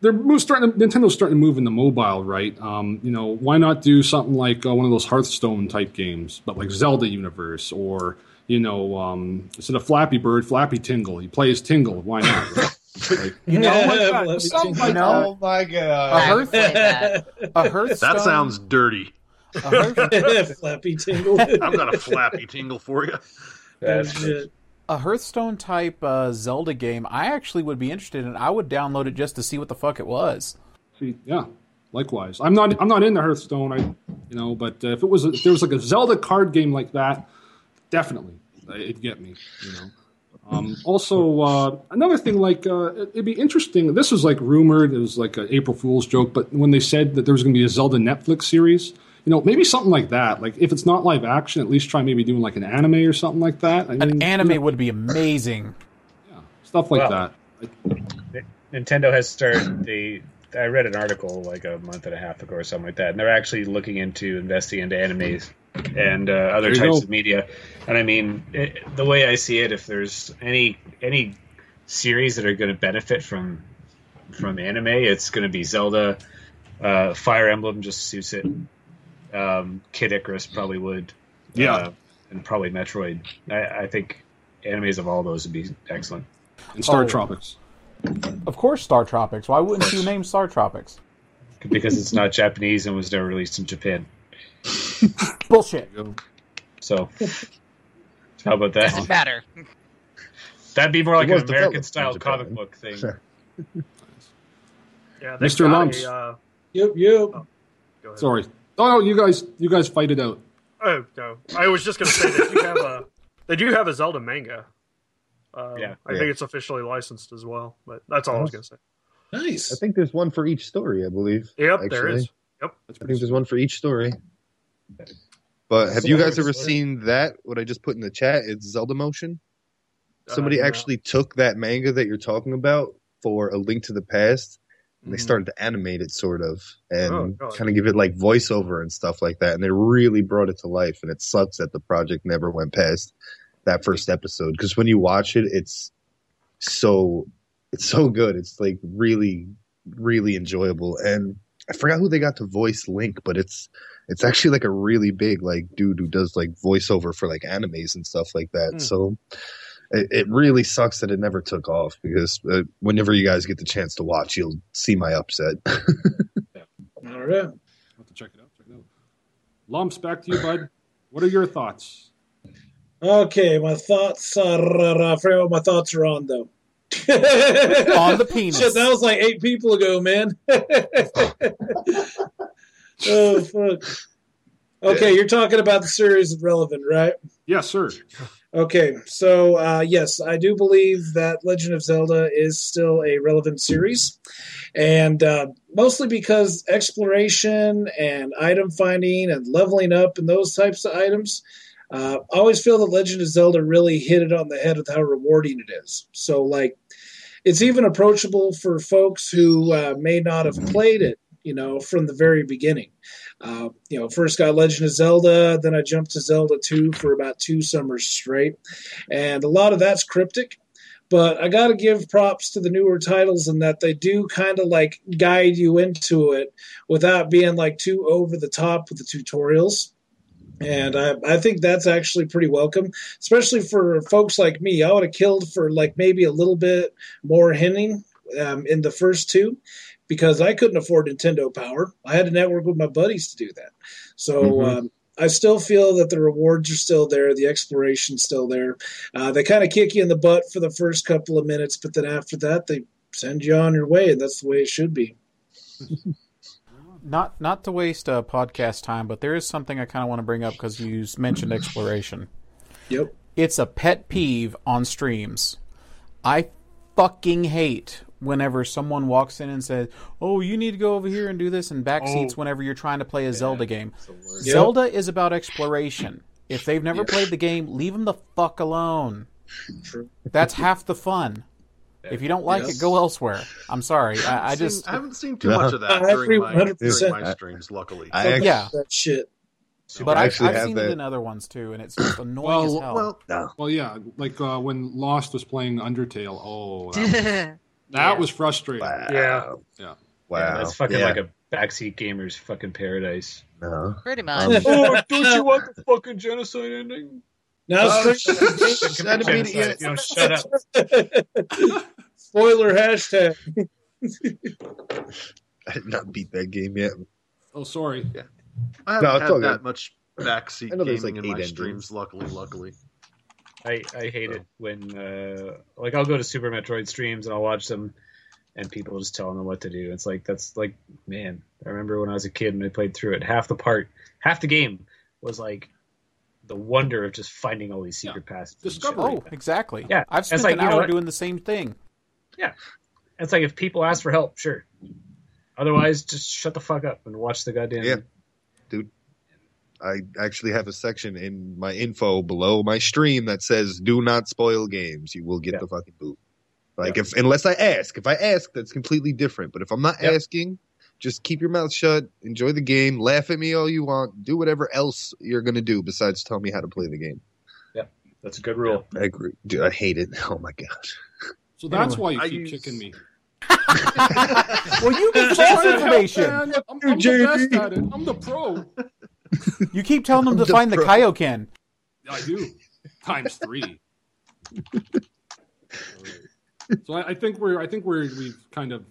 they're move, starting. To, Nintendo's starting to move in the mobile, right? Um, you know, why not do something like uh, one of those Hearthstone type games, but like Zelda universe, or you know, um, instead of Flappy Bird, Flappy Tingle. You play as Tingle. Why not? right? Like, You know, Yeah, like that. let Something like No. that. Oh my a, god! Hearth, a Hearthstone. That sounds dirty. a Hearth- Flappy tingle. I've got a flappy tingle for you. That's shit. a Hearthstone type uh, Zelda game. I actually would be interested in. I would download it just to see what the fuck it was. See, yeah. Likewise, I'm not. I'm not into Hearthstone. I, you know, but uh, if it was, if there was like a Zelda card game like that, definitely uh, it'd get me. You know. Um, also, uh, another thing, like uh, it- it'd be interesting. This was like rumored. It was like an April Fool's joke. But when they said that there was going to be a Zelda Netflix series, you know, maybe something like that. Like if it's not live action, at least try maybe doing like an anime or something like that. I mean, An anime you know, would be amazing. Yeah, stuff like Well, that. Nintendo has started. They I read an article like a month and a half ago or something like that, and they're actually looking into investing into animes and uh, other types go. of media. And I mean, it, the way I see it, if there's any any series that are going to benefit from from anime, it's going to be Zelda. Uh, Fire Emblem just suits it. Um, Kid Icarus probably would. Yeah. Uh, and probably Metroid. I, I think animes of all those would be excellent. And Star Oh. Tropics. Of course, Star Tropics. Why wouldn't you name Star Tropics? because it's not Japanese and was never released in Japan. Bullshit. So, how about that? Doesn't matter. That'd be more like an American style in Japan. comic book thing. Sure. Yeah, they've Mr. got Lumps. A, uh, Yep, yep. go ahead. Sorry. Oh no, you guys, you guys fight it out. Oh no, I was just going to say that you have a they do have a Zelda manga. Um, Yeah. I Yeah. think it's officially licensed as well. But that's all I was going to say. Nice. I think there's one for each story. I believe. Yep, actually. there is. Yep. I think there's one for each story. But have you guys ever seen that? What I just put in the chat? It's Zelda Motion. Somebody Uh, actually took that manga that you're talking about for A Link to the Past, and they Mhm. started to animate it, sort of, Oh, and God. kind of give it like voiceover and stuff like that. And they really brought it to life. And it sucks that the project never went past that first episode because when you watch it, it's so it's so good. It's like really, really enjoyable. And I forgot who they got to voice Link, but it's it's actually like a really big like dude who does like voiceover for like animes and stuff like that. Hmm. So it, it really sucks that it never took off because uh, whenever you guys get the chance to watch, you'll see my upset. All right. have to check it out. Check it out. Lumps, back to you, bud. What are your thoughts? Okay, my thoughts are. I forget what my thoughts are on though. On the penis. Shit, that was like eight people ago, man. oh fuck. Okay, you're talking about the series of relevant, right? Yes, sir. Okay, so uh, yes, I do believe that Legend of Zelda is still a relevant series, and uh, mostly because exploration and item finding and leveling up and those types of items. Uh, I always feel that Legend of Zelda really hit it on the head with how rewarding it is. So, like, it's even approachable for folks who uh, may not have played it, you know, from the very beginning. Uh, you know, first got Legend of Zelda, then I jumped to Zelda 2 for about two summers straight. And a lot of that's cryptic, but I got to give props to the newer titles in that they do kind of like guide you into it without being like too over the top with the tutorials. And I, I think that's actually pretty welcome, especially for folks like me. I would have killed for like maybe a little bit more hinting um, in the first two because I couldn't afford Nintendo Power. I had to network with my buddies to do that. So Mhm. um, I still feel that the rewards are still there, the exploration's still there. Uh, they kind of kick you in the butt for the first couple of minutes, but then after that, they send you on your way, and that's the way it should be. not not to waste uh, podcast time, but there is something I kind of want to bring up because you mentioned exploration. Yep. It's a pet peeve on streams. I fucking hate whenever someone walks in and says, "Oh, you need to go over here and do this," and backseats Oh. whenever you're trying to play a Zelda game. It's. Yep. Zelda is about exploration. If they've never Yep. played the game, leave them the fuck alone. True. That's half the fun. If you don't like Yes. it, go elsewhere. I'm sorry. I, I Seen- just I haven't seen too much of that during my, during my streams. Luckily, I Fuck actually, Yeah. that shit. but I I've, actually I've have seen that. it in other ones too, and it's just annoying Well, as hell. well, No. Well, yeah, like uh, when Lost was playing Undertale. Oh, that, yeah, was frustrating. Wow. Yeah. Yeah. Wow. Yeah, that's fucking Yeah. like a backseat gamer's fucking paradise. No. pretty Um, much. oh, don't you want the fucking genocide ending? Now, Oh, straight- That'd be the- Genocide, you know, shut up. spoiler hashtag. I did not beat that game yet. Oh, sorry. I haven't No, it's had all that good. much backseat I know there's, gaming like, in eight my engines. streams. Luckily, luckily. I, I hate it when uh like I'll go to Super Metroid streams and I'll watch them and people just telling them what to do. It's like that's like man, I remember when I was a kid and I played through it, half the part half the game was like the wonder of just finding all these secret passages. and Discovery. like oh, that. exactly. Yeah, I've spent like, an you know hour doing the same thing. Yeah, it's like if people ask for help, sure. Otherwise, just shut the fuck up and watch the goddamn Yeah. I actually have a section in my info below my stream that says "Do not spoil games. You will get Yeah. the fucking boot." Like Yeah. if unless I ask, if I ask, that's completely different. But if I'm not Yeah. asking, just keep your mouth shut, enjoy the game, laugh at me all you want, do whatever else you're gonna do besides tell me how to play the game. Yeah, that's a good rule. I agree, dude. I hate it. Oh my god. So that's Anyway, why you I keep use- kicking me. well, you get false information. Man, I'm, I'm the best at it. I'm the pro. You keep telling them to The find the pro. Kaioken. I do. Times three. so I, I think we're I think we're we've kind of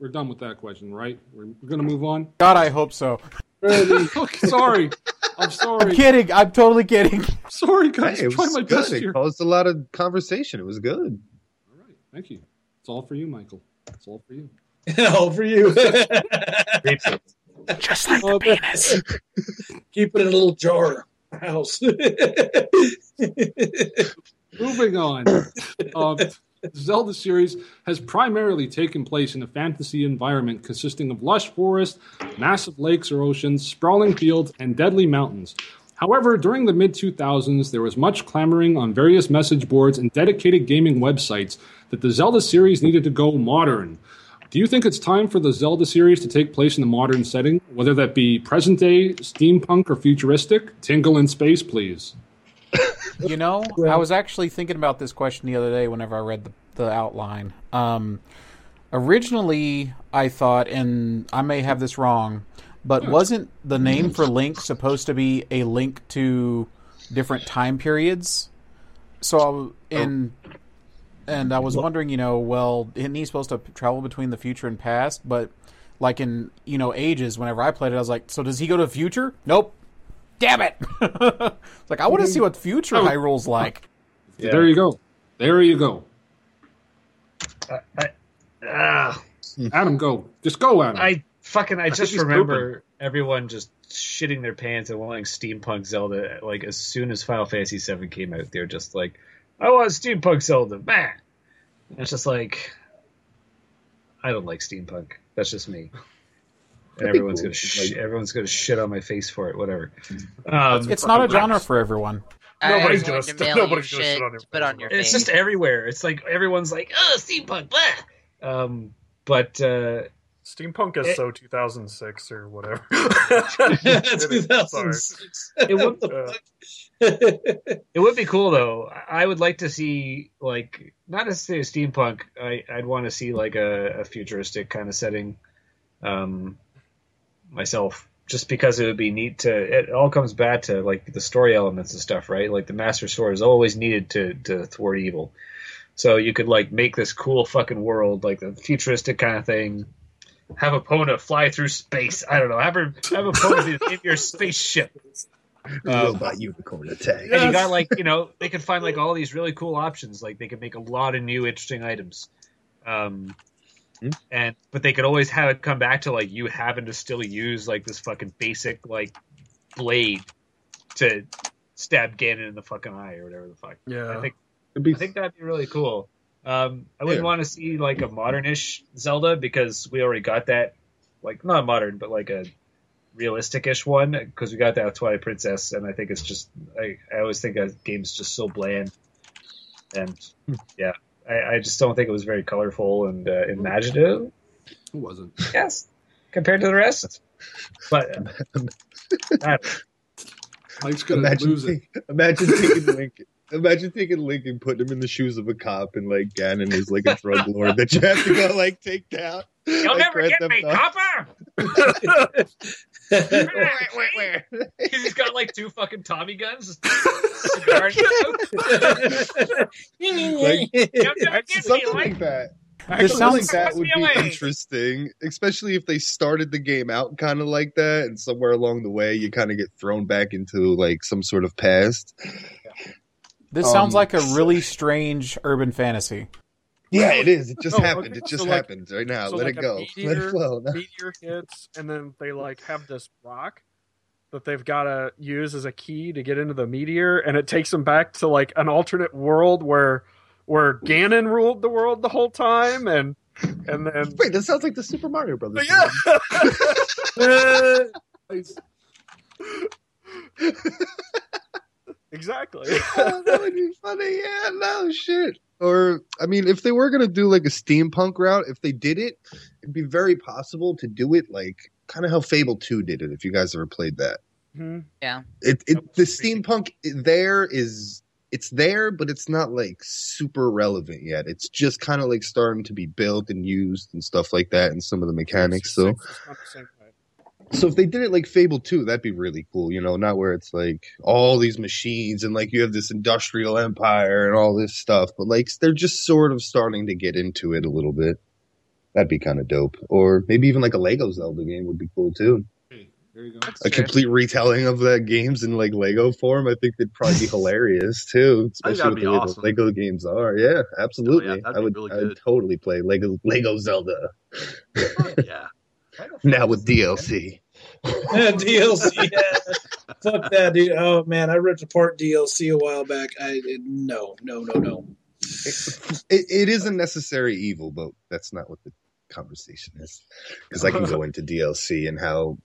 we're done with that question, right? We're, we're gonna move on. God, I hope so. Okay, sorry. I'm I'm sorry. kidding. I'm totally kidding. Sorry, guys. Hey, I'm it was my good. best It here. caused a lot of conversation. It was good. All right. Thank you. It's all for you, Michael. It's all for you. All for you. Just like Oh, penis. Keep it in a little jar. House. Moving on. Um, Zelda series has primarily taken place in a fantasy environment consisting of lush forests, massive lakes or oceans, sprawling fields, and deadly mountains. However, during the mid 2000s, there was much clamoring on various message boards and dedicated gaming websites that the Zelda series needed to go modern. Do you think it's time for the Zelda series to take place in a modern setting, whether that be present day, steampunk, or futuristic? Tingle in space, please. You know, I was actually thinking about this question the other day whenever I read the, the outline. Um, originally, I thought, and I may have this wrong, but wasn't the name for Link supposed to be a link to different time periods? So, in and I was wondering, you know, well, isn't he supposed to travel between the future and past? But like in you know ages, whenever I played it, I was like, so does he go to the future? Nope. Damn it! it's like I want to see what future Oh. Hyrule's like. Yeah. There you go. There you go. I, I, ah. Adam, go. Just go, Adam. I fucking I, think just he's remember everyone just shitting their pants and wanting steampunk Zelda. Like as soon as Final Fantasy VII came out, they're just like, "I want steampunk Zelda, man." And it's just like, I don't like steampunk. That's just me. And everyone's cool. gonna sh- everyone's gonna shit on my face for it. Whatever. Um, It's not a genre for everyone. Nobody's I'm gonna st- nobody's gonna shit shit on your put on your about it's face. just everywhere. It's like everyone's like, "Oh, steampunk." Blah. Um, but uh, Steampunk is It- so 2006 or whatever. 2006. It would- What Uh, the fuck? It would be cool though. I would like to see like not necessarily steampunk. I, I'd want to see like a, a futuristic kind of setting, um, myself. Just because it would be neat to. It all comes back to like the story elements and stuff, right? Like the Master Sword is always needed to to thwart evil. So you could like make this cool fucking world, like the futuristic kind of thing. Have Epona fly through space. I don't know. Have her have Epona in your spaceship. Robot unicorn attack. And you got like you know they could find like all these really cool options. Like they could make a lot of new interesting items, um, Hmm. and but they could always have it come back to like you having to still use like this fucking basic like blade to stab Ganon in the fucking eye or whatever the fuck. yeah. I think be I think that'd be really cool. Um, I wouldn't Yeah. want to see like a modernish Zelda because we already got that, like not modern, but like a realistic-ish one because we got that with Twilight Princess, and I think it's just I, I always think a game's just so bland. and yeah, I, I just don't think it was very colorful and uh, imaginative. It wasn't? Yes, compared to the rest. But uh, Mike's gonna Imagine, lose it. imagine taking Lincoln. Imagine taking Link and putting him in the shoes of a cop, and like Ganon is like a drug lord that you have to go like take down. You'll never get me, Auto. copper. Where, where, where? Because he's got like two fucking Tommy guns. Cigar smoke. You'll never get me, Something like like that. This Something like that would be away. interesting, especially if they started the game out kind of like that, and somewhere along the way you kind of get thrown back into like some sort of past. This Um, sounds like a really strange urban fantasy. Yeah, it is. It just Oh, happened. okay. It just So, like- right now. so Let like it go. Let it flow. No. meteor hits, and then they like have this rock that they've got to use as a key to get into the meteor, and it takes them back to like an alternate world where where Ganon ruled the world the whole time, and and then Wait, that sounds like the Super Mario Brothers. yeah, exactly. oh, that would be funny. Yeah, no shit. Or I mean, if they were gonna do like a steampunk route, if they did it, it'd be very possible to do it like kind of how Fable Two did it. If you guys ever played that, Mhm. it, it the steampunk there is it's there, but it's not like super relevant yet. It's just kind of like starting to be built and used and stuff like that, and some of the mechanics. So. So if they did it like Fable 2, that'd be really cool, you know, not where it's like all these machines and like you have this industrial empire and all this stuff, but like they're just sort of starting to get into it a little bit. That'd be kind of dope. Or maybe even like a Lego Zelda game would be cool too. Hey, there you go. A complete retelling of the games in like Lego form, I think that'd probably be hilarious too, especially with the way awesome. the Lego games are. Yeah, absolutely. Oh, yeah, I would really I would totally play Lego Lego Zelda yeah. now with DLC. DLC. Yeah. Fuck that, dude. Oh man, I ripped apart DLC a while back. I it, no, no, no, no. it, it is a necessary evil, but that's not what the conversation is. Because I can go into DLC and how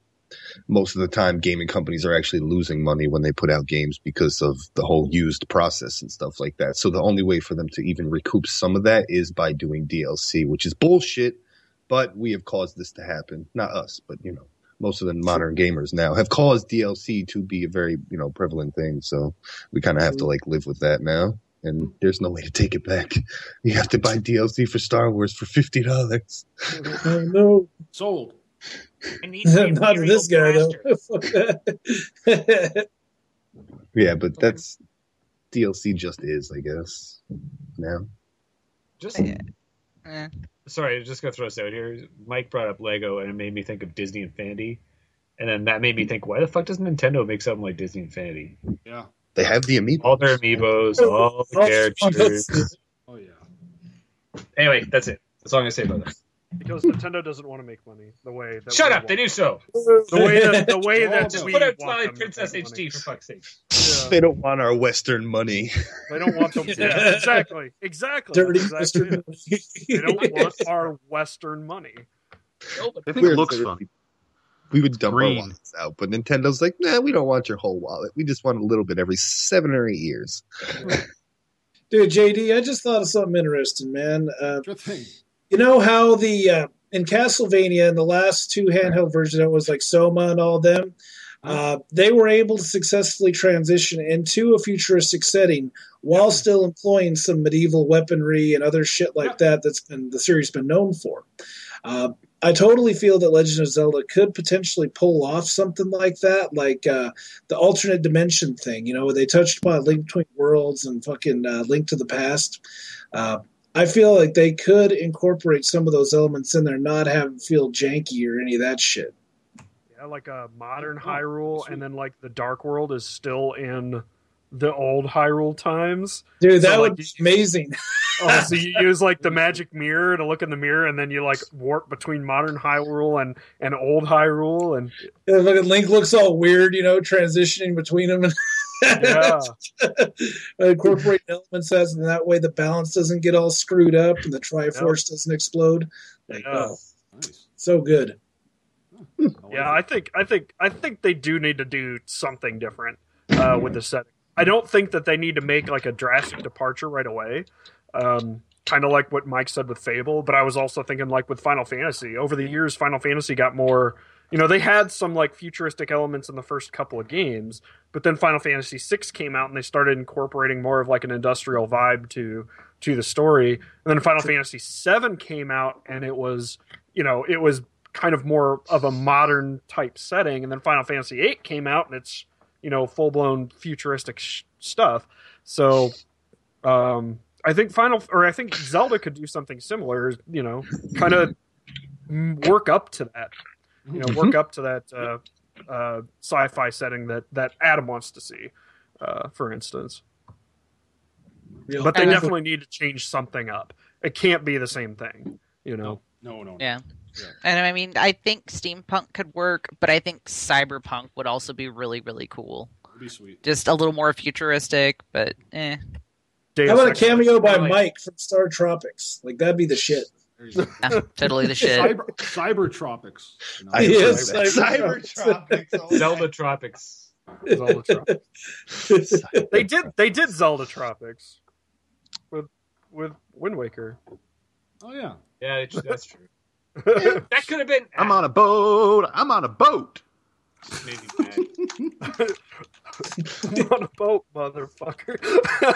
most of the time gaming companies are actually losing money when they put out games because of the whole used process and stuff like that. So the only way for them to even recoup some of that is by doing DLC, which is bullshit. But we have caused this to happen. Not us, but you know, most of the modern gamers now have caused DLC to be a very, you know, prevalent thing. So we kind of have to like live with that now. And there's no way to take it back. You have to buy DLC for Star Wars for fifty dollars. Oh, no, Sold. I need my not this guy Imperial though. Yeah, but that's DLC just is, I guess. Now. Just Eh. Sorry, I'm just gonna throw this out here. Mike brought up Lego, and it made me think of Disney Infinity, and then that made me think, why the fuck does Nintendo make something like Disney Infinity? Yeah. They have the amiibo. All their amiibos, all the characters. Oh yeah. Anyway, that's it. That's all I'm gonna say about that. Because Nintendo doesn't want to make money the way that Shut we up! They do so. the way that the way that Just we put out want Twilight them to Princess make money. HD for fuck's sake. Yeah. They don't want our Western money. They don't want them. Yeah, exactly, exactly. Dirty That's exactly Mr. it. They don't want our Western money. No, but I think it looks Weird. fun. We would dump Green. our wallets out, but Nintendo's like, nah, we don't want your whole wallet. We just want a little bit every seven or eight years. Dude, JD, I just thought of something interesting, man. Uh, Sure thing. You know how the uh, in Castlevania in the last two handheld versions, that was like Soma and all them. Uh, they were able to successfully transition into a futuristic setting while still employing some medieval weaponry and other shit like that. That's been the series been known for. Uh, I totally feel that Legend of Zelda could potentially pull off something like that, like uh, the alternate dimension thing. You know, where they touched upon Link Between Worlds and fucking uh, Link to the Past. I feel like they could incorporate some of those elements in there, not have it feel janky or any of that shit. Yeah, like a modern Oh, Hyrule, sweet. and then like the Dark World is still in the old Hyrule times. Dude, So, that like, would be amazing. Oh, so you use like the magic mirror to look in the mirror, and then you like warp between modern Hyrule and and old Hyrule, and And fucking Link looks all weird, you know, transitioning between them and yeah, incorporate elements as, and that way the balance doesn't get all screwed up and the Triforce doesn't explode. Like, Yeah. oh, Nice. so good. yeah. I think I think I think they do need to do something different uh, with the setting. I don't think that they need to make like a drastic departure right away. Um, kind of like what Mike said with Fable, but I was also thinking like with Final Fantasy. Over the years, Final Fantasy got more. You know, they had some like futuristic elements in the first couple of games, but then Final Fantasy VI came out and they started incorporating more of like an industrial vibe to to the story. And then Final Fantasy VII came out and it was, you know, it was kind of more of a modern type setting. And then Final Fantasy VIII came out and it's, you know, full blown futuristic sh- stuff. So, um, I think Final or I think Zelda could do something similar. You know, kind of work up to that. You know, work up to that uh, uh, sci-fi setting that that Adam wants to see, uh, for instance. Real- But they And- definitely need to change something up. It can't be the same thing. You know. No, no, no. Yeah. Yeah. And I mean, I think steampunk could work, but I think cyberpunk would also be really, really cool. It'd be sweet. Just a little more futuristic, but eh. Deus How about a cameo by Mike from Star Tropics? Like that'd be the shit. There. Yeah, totally the shit. Cyber, cyber tropics. You know? Yes, Cyber- Cybertropics. Oh, Zelda Tropics. Zelda Tropics. They did. They did Zelda Tropics with with Wind Waker. Oh yeah. Yeah, it's- that's true. That could have been. I'm on a boat. I'm on a boat. Made me mad. I'm on a boat, motherfucker.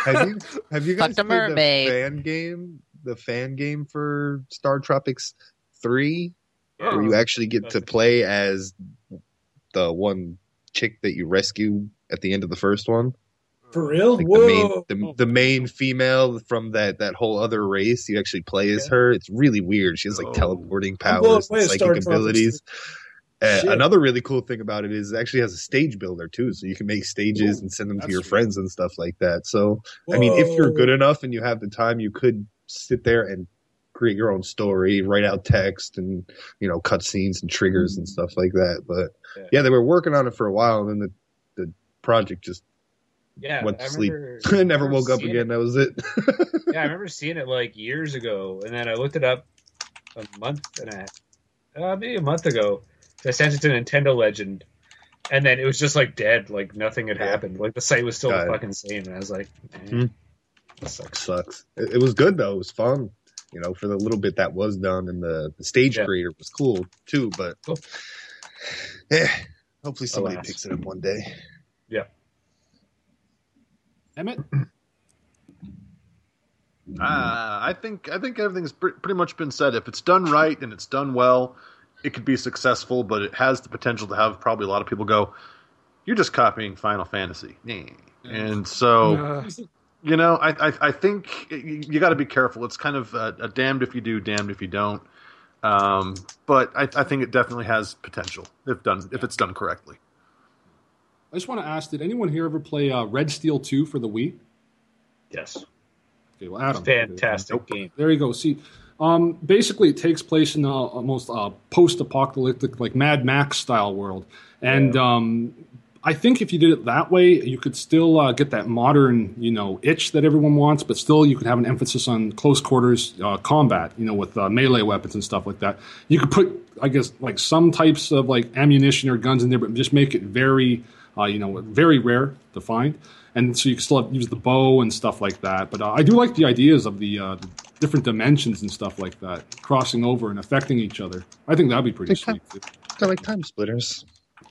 have you have you guys Fucked played mermaid. the fan game? The fan game for Star Tropics Three, Oh. where you actually get to play as the one chick that you rescue at the end of the first one. For real? Like Whoa. the main the, the main female from that that whole other race. You actually play as her. It's really weird. She has like Oh. teleporting powers, and psychic abilities. Uh, another really cool thing about it is it actually has a stage builder too, so you can make stages Ooh, and send them to your sweet. friends and stuff like that. So I mean, if you're good enough and you have the time, you could sit there and create your own story, write out text and, you know, cut scenes and triggers and stuff like that. But Yeah. yeah, they were working on it for a while and then the, the project just Yeah, went I to sleep. remember- never remember woke up seeing again. That was it. It, yeah, I remember seeing it like years ago, and then I looked it up a month and a half, uh, maybe a month ago. I sent it to Nintendo Legend, and then it was just like dead, like nothing had Yeah. happened. Like the site was still Got it. the fucking same, and I was like, eh, Hmm. That sucks. Sucks. It, it was good though. It was fun. You know, for the little bit that was done and the, the stage Yeah. creator was cool too, but Cool. yeah, hopefully somebody Alas. picks it up one day. Yeah. Emmett. Uh, I think I think everything's pre- pretty much been said. If it's done right and it's done well, it could be successful. But it has the potential to have probably a lot of people go, "You're just copying Final Fantasy," and so Uh, you know, I I, I think you, you got to be careful. It's kind of a, a damned if you do, damned if you don't. Um, but I, I think it definitely has potential if done if it's done correctly. I just want to ask: Did anyone here ever play uh, Red Steel Two for the Wii? Yes, Okay, well, Adam. fantastic game. There you go. See, um, basically, it takes place in a almost uh, post-apocalyptic, like Mad Max style world, and um, I think if you did it that way, you could still uh, get that modern, you know, itch that everyone wants, but still you could have an emphasis on close quarters uh, combat, you know, with uh, melee weapons and stuff like that. You could put, I guess, like some types of like ammunition or guns in there, but just make it very, uh, you know, very rare to find. And so you can still have, use the bow and stuff like that. But uh, I do like the ideas of the, uh, the different dimensions and stuff like that, crossing over and affecting each other. I think that'd be pretty Okay. sweet. Kind of like TimeSplitters.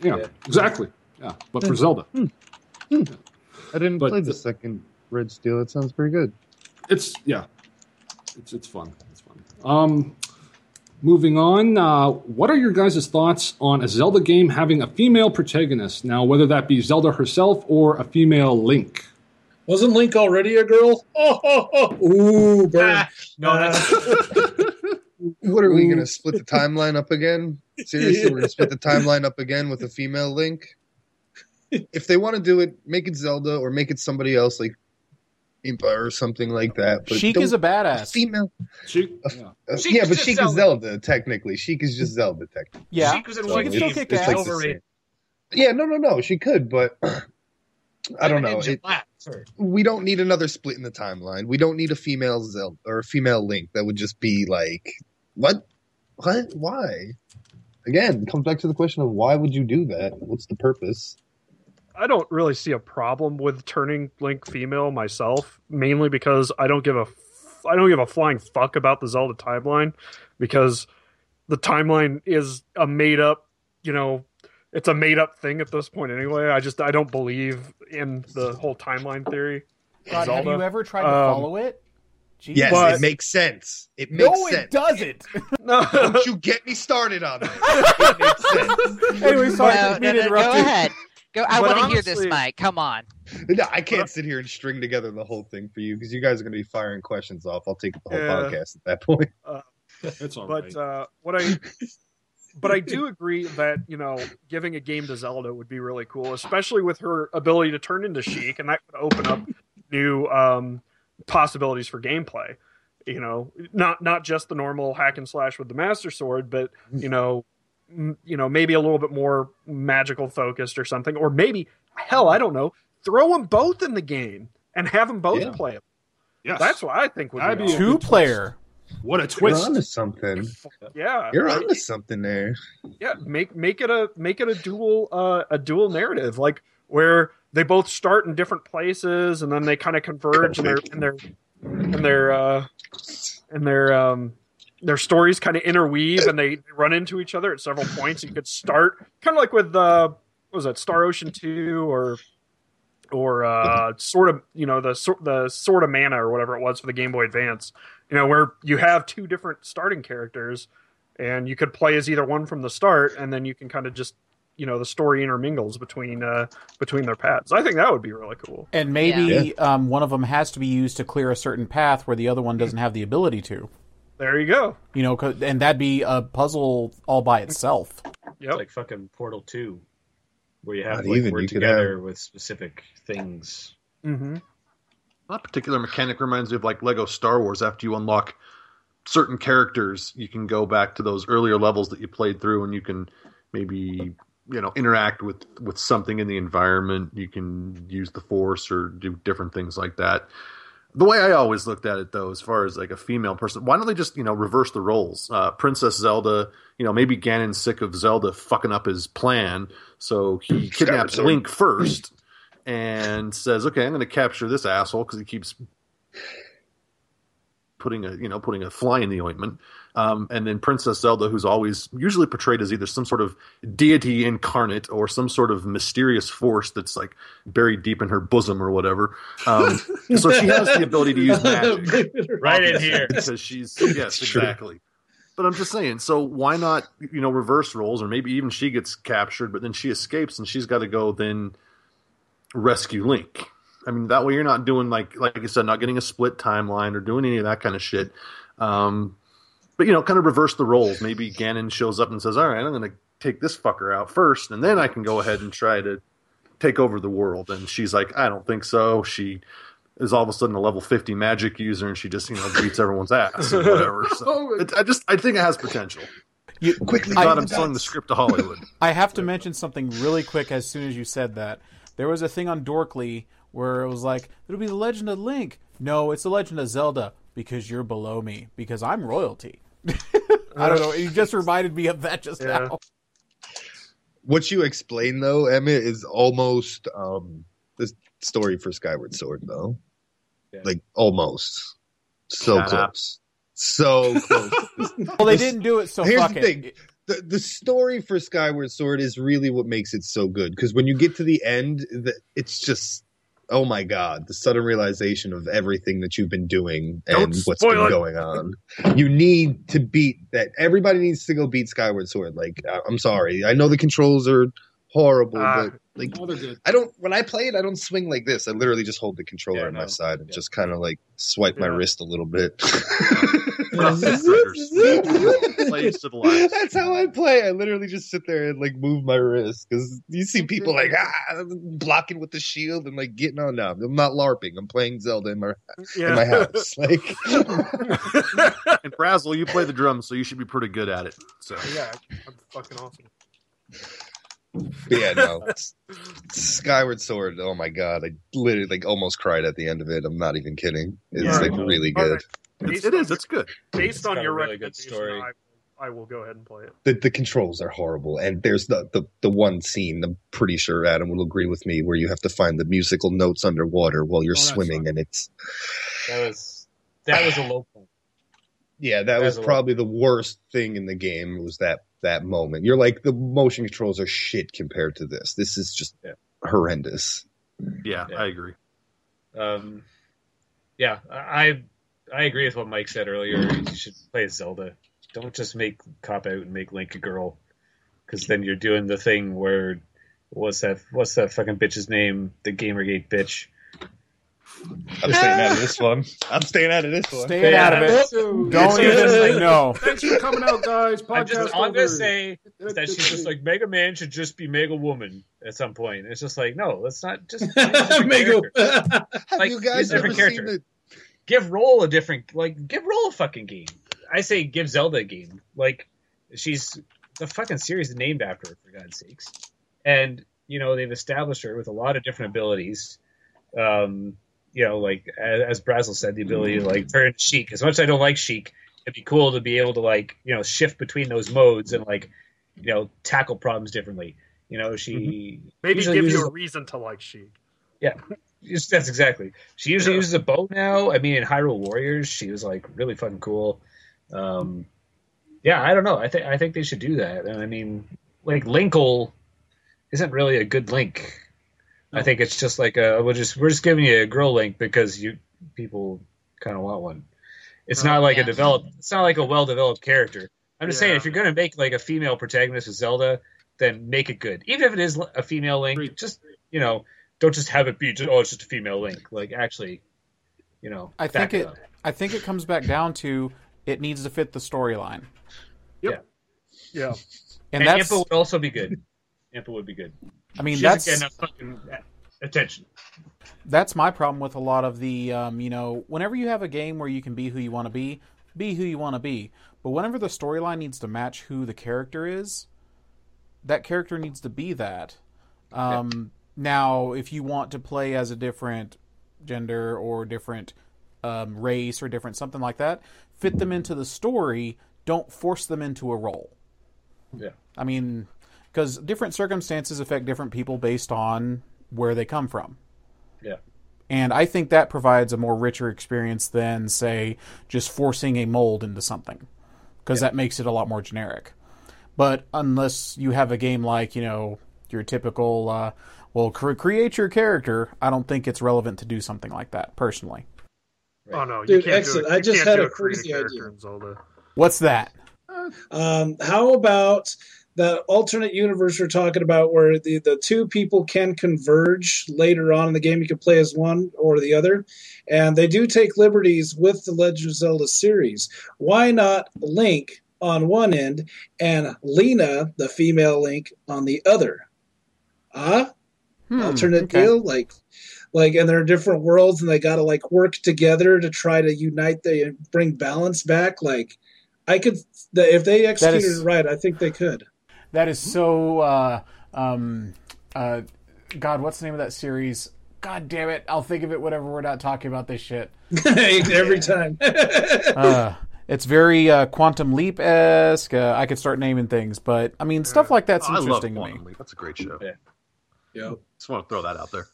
Yeah, Yeah. exactly. Yeah, but for Zelda. I didn't But play the the- second Red Steel. It sounds pretty good. it's yeah, it's it's fun. It's fun. Um, moving on. Uh, what are your guys' thoughts on a Zelda game having a female protagonist? Now, whether that be Zelda herself or a female Link. Wasn't Link already a girl? Oh, oh, oh. Ooh, burn. Ah, no, that's What are we going to split the timeline up again? Seriously, we're going to split the timeline up again with a female Link? If they want to do it, make it Zelda or make it somebody else like Impa or something like that. But Sheik is a badass. female. She, yeah. Uh, Sheik yeah, but just Sheik is Zelda, technically. Sheik is just Zelda, technically. Yeah, Sheik was in she one can still game. kick It's ass. like overrated. Yeah, no, no, no. She could, but I don't know. It, we don't need another split in the timeline. We don't need a female Zelda or a female Link. That would just be like, what? What? Why? Again, it comes back to the question of why would you do that? What's the purpose? I don't really see a problem with turning Link female myself, mainly because I don't give a f- I don't give a flying fuck about the Zelda timeline because the timeline is a made up, you know, it's a made up thing at this point anyway. I just I don't believe in the whole timeline theory. God, have you ever tried to Um, follow it? Jeez. Yes, But- it makes sense. It makes no, sense. it doesn't. No, Don't you get me started on that. It makes sense. anyway, sorry No, for no, being no, go ahead. Go. I want to hear this, Mike. Come on. No, I can't sit here and string together the whole thing for you because you guys are going to be firing questions off. I'll take the whole Yeah. podcast at that point. It's all but right. uh, what I but I do agree that you know giving a game to Zelda would be really cool, especially with her ability to turn into Sheik, and that could open up new um, possibilities for gameplay. You know, not not just the normal hack and slash with the Master Sword, but you know, m- you know, maybe a little bit more magical focused or something, or maybe hell, I don't know, throw them both in the game and have them both Yeah. play it. yes. That's what I think would That'd be be a. Two good player. what a twist! You're twist. onto something. Yeah, You're onto something there. yeah make make it a make it a dual uh, a dual narrative like where they both start in different places and then they kind of converge and their and their and their uh and their um their stories kind of interweave and they run into each other at several points. You could start kind of like with uh what was that star ocean 2 or or uh sort of you know the sor- the Sword of Mana or whatever it was for the game boy advance you know where you have two different starting characters and you could play as either one from the start and then you can kind of just you know the story intermingles between uh between their paths. I think that would be really cool. And maybe um, one of them has to be used to clear a certain path where the other one doesn't have the ability to. There you go You know, 'cause- and that'd be a puzzle all by itself. It's like fucking Portal Two, where you have Not like even, work you could together with specific things. hmm That particular mechanic reminds me of like Lego Star Wars. After you unlock certain characters, you can go back to those earlier levels that you played through, and you can maybe you know interact with with something in the environment. You can use the Force or do different things like that. The way I always looked at it, though, as far as like a female person, why don't they just you know reverse the roles? Uh, Princess Zelda, you know, maybe Ganon's sick of Zelda fucking up his plan, so he kidnaps. Link first and says, "Okay, I'm going to capture this asshole because he keeps putting a you know putting a fly in the ointment." Um, and then Princess Zelda, who's always usually portrayed as either some sort of deity incarnate or some sort of mysterious force that's like buried deep in her bosom or whatever. Um, so she has the ability to use magic Right in here. because she's yes exactly but i'm just saying so why not you know reverse roles or maybe even she gets captured but then she escapes and she's got to go then rescue link i mean that way you're not doing like like i said not getting a split timeline or doing any of that kind of shit. Um but you know kind of reverse the roles. Maybe ganon shows up and says all right i'm gonna take this fucker out first and then i can go ahead and try to take over the world. And she's like i don't think so. She is all of a sudden a level 50 magic user and she just you know beats everyone's ass or whatever. So it, i just i think it has potential. You, Quickly, i I, thought i'm selling the script to hollywood. I have to mention something really quick as soon as you said that. There was a thing on Dorkly where it was like, it'll be the Legend of Link. No, it's the Legend of Zelda because you're below me because I'm royalty. I don't know. You just reminded me of that just Yeah. now. What you explained though, Emmett, is almost um the story for Skyward Sword though. Yeah. Like almost. So Shut up. close. So close. Well, they didn't do it, so Here's fuck the it. thing. the the story for Skyward Sword is really what makes it so good because when you get to the end, the, it's just oh my god, the sudden realization of everything that you've been doing and what's been it. going on. You need to beat that. Everybody needs to go beat Skyward Sword. Like I- I'm sorry, I know the controls are horrible, Ah. but like Oh, they're good. I don't when I play it, I don't swing like this. I literally just hold the controller Yeah, on my side and Yeah. just kind of like swipe my wrist a little bit. We're not Death Riders. Play civilized. That's how I play. I literally just sit there and like move my wrist because you see people like ah blocking with the shield and like getting on. No, I'm not larping. I'm playing Zelda in my in my house. Like and Brazzle, you play the drums, so you should be pretty good at it. So yeah i'm fucking awesome But yeah, no. Skyward Sword. Oh my god, I literally like almost cried at the end of it. I'm not even kidding. It's Yeah. like really good. it's, it is. It's good. based It's on your really good recommendation, story. I, I will go ahead and play it. the, the controls are horrible and there's the, the the one scene i'm pretty sure adam will agree with me where you have to find the musical notes underwater while you're Oh, swimming and it's That was that was a low point. yeah that That's was a lot. probably the worst thing in the game was that that moment you're like the motion controls are shit compared to this this is just Yeah. horrendous Yeah, Yeah. I agree. Um, yeah, I I agree with what Mike said earlier. You should play Zelda. Don't just make cop out and make Link a girl, because then you're doing the thing where what's that? What's that fucking bitch's name? The GamerGate bitch. I'm staying out of this one i'm staying out of this one Staying out of it. Don't It's just even like- know. Thanks for coming out, guys. I'm Podcast just I'm gonna say that she's just like Mega Man should just be Mega Woman at some point. It's just like no, let's not just use a different Mega- have Like, you guys ever seen character. the give Roll a different like give Roll a fucking game. I say give Zelda a game. Like she's the fucking series named after her for God's sakes. And you know they've established her with a lot of different abilities. Um, you know, like as, as Brazel said, the ability to like turn Sheik. As much as I don't like Sheik, it'd be cool to be able to like you know shift between those modes and like you know tackle problems differently. You know, she Maybe give uses you a reason to like Sheik. Yeah, That's exactly. She usually uses a bow now. I mean, in Hyrule Warriors, she was like really fucking cool. Um, yeah, I don't know. I think I think they should do that. And I mean, like Linkle isn't really a good link. I think it's just like a we're just we're just giving you a girl link because you people kind of want one. It's oh, not like Yeah. a developed. It's not like a well developed character. I'm just saying if you're gonna make like a female protagonist with Zelda, then make it good. Even if it is a female link, Agreed. just you know, don't just have it be just, oh it's just a female link. Like actually, you know, I think it. up. I think it comes back down to it needs to fit the storyline, Yeah. and, And, that's. Impa would also be good. Impa would be good. I mean, she that's doesn't get enough fucking attention. that's my problem with a lot of the. Um, you know, whenever you have a game where you can be who you want to be, be who you want to be. But whenever the storyline needs to match who the character is, that character needs to be that. Um, Now, if you want to play as a different gender or different um, race or different something like that, fit them into the story. Don't force them into a role. Yeah. I mean, because different circumstances affect different people based on where they come from. Yeah. And I think that provides a more richer experience than, say, just forcing a mold into something, because that makes it a lot more generic. But unless you have a game like, you know, your typical, uh, well, cre- create your character, I don't think it's relevant to do something like that, personally. Oh no, you Dude, can't excellent. do it. I just had a crazy idea. What's that? Um, how about that alternate universe we're talking about where the, the two people can converge later on in the game? You can play as one or the other. And they do take liberties with the Legend of Zelda series. Why not Link on one end and Lena, the female Link, on the other? Ah? Hmm, alternate okay. deal like like and they're different worlds and they got to like work together to try to unite the bring balance back like i could the, if they executed is- it right i think they could That is so. Uh, um, uh, God, what's the name of that series? God damn it! I'll think of it whenever we're not talking about this shit. every time Uh, it's very uh, Quantum Leap esque. Uh, I could start naming things, but I mean, stuff like that's Oh, I love interesting to me. Leap. That's a great show. Yeah. Yep. Just want to throw that out there.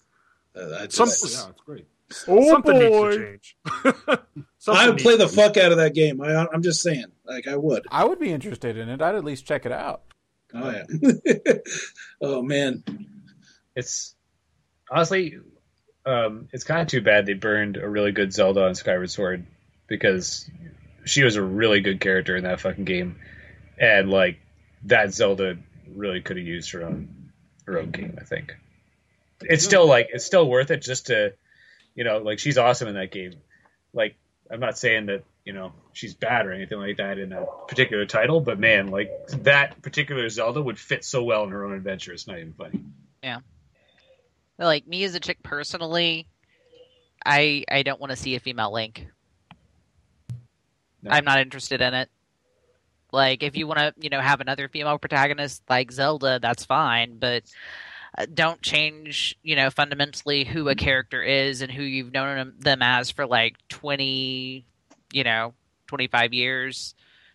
Uh, I Some, yeah, it's great. Oh Something boy! needs to change. I would play the fuck out of that game. I, I'm just saying, like I would. I would be interested in it. I'd at least check it out. Oh yeah. oh man. It's honestly, um, it's kind of too bad they burned a really good Zelda on Skyward Sword because she was a really good character in that fucking game, and like that Zelda really could have used her own her own game. I think it's still like it's still worth it just to, you know, like she's awesome in that game. Like I'm not saying that you know she's bad or anything like that in a particular title, but man, like that particular Zelda would fit so well in her own adventure. It's not even funny. Yeah. Like me as a chick personally, I I don't want to see a female Link. No. I'm not interested in it. Like if you want to, you know, have another female protagonist like Zelda, that's fine, but uh, don't change, you know, fundamentally who a character is and who you've known them- them as for like 20, you know, 25 years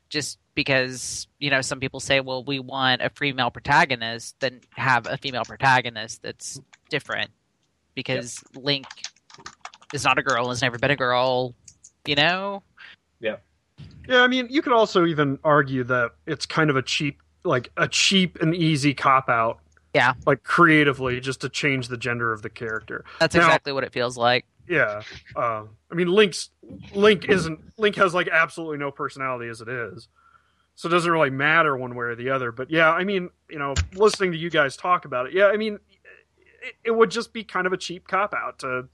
just because you know some people say, well, we want a female protagonist, then have a female protagonist that's different because Link is not a girl, and has never been a girl, you know. Yeah, Yeah, I mean, you could also even argue that it's kind of a cheap, like a cheap and easy cop out. Yeah. Like creatively, just to change the gender of the character. That's Now- exactly what it feels like. Yeah. Uh, I mean, Link's Link isn't Link has like absolutely no personality as it is, so it doesn't really matter one way or the other. But yeah, I mean, you know, listening to you guys talk about it, yeah, I mean, it, it would just be kind of a cheap cop out to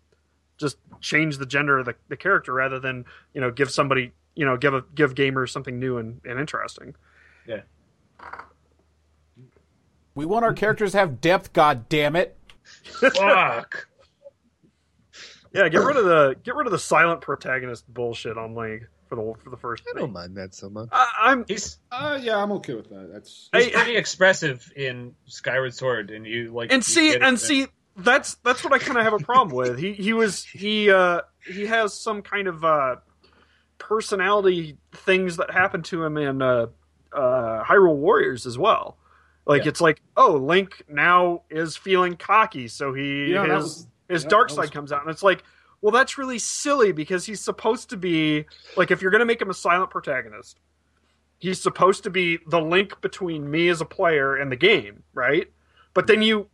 just change the gender of the, the character rather than you know give somebody you know give a give gamers something new and, and interesting. Yeah. We want our characters to have depth. God damn it! Fuck. Yeah, get rid of the get rid of the silent protagonist bullshit on Link for the for the first. I don't mind that so much. I, I'm He's Uh, yeah, I'm okay with that. That's he's I- pretty expressive in Skyward Sword, and you like and you see get it. and see that's that's what I kind of have a problem with. He he was he uh he has some kind of uh personality things that happen to him in uh uh Hyrule Warriors as well. Like Yeah. it's like, oh, Link now is feeling cocky, so he yeah, that his was, his yeah, dark side was- comes out, and it's like, well, that's really silly because he's supposed to be like, if you're gonna make him a silent protagonist, he's supposed to be the link between me as a player and the game, right? But then you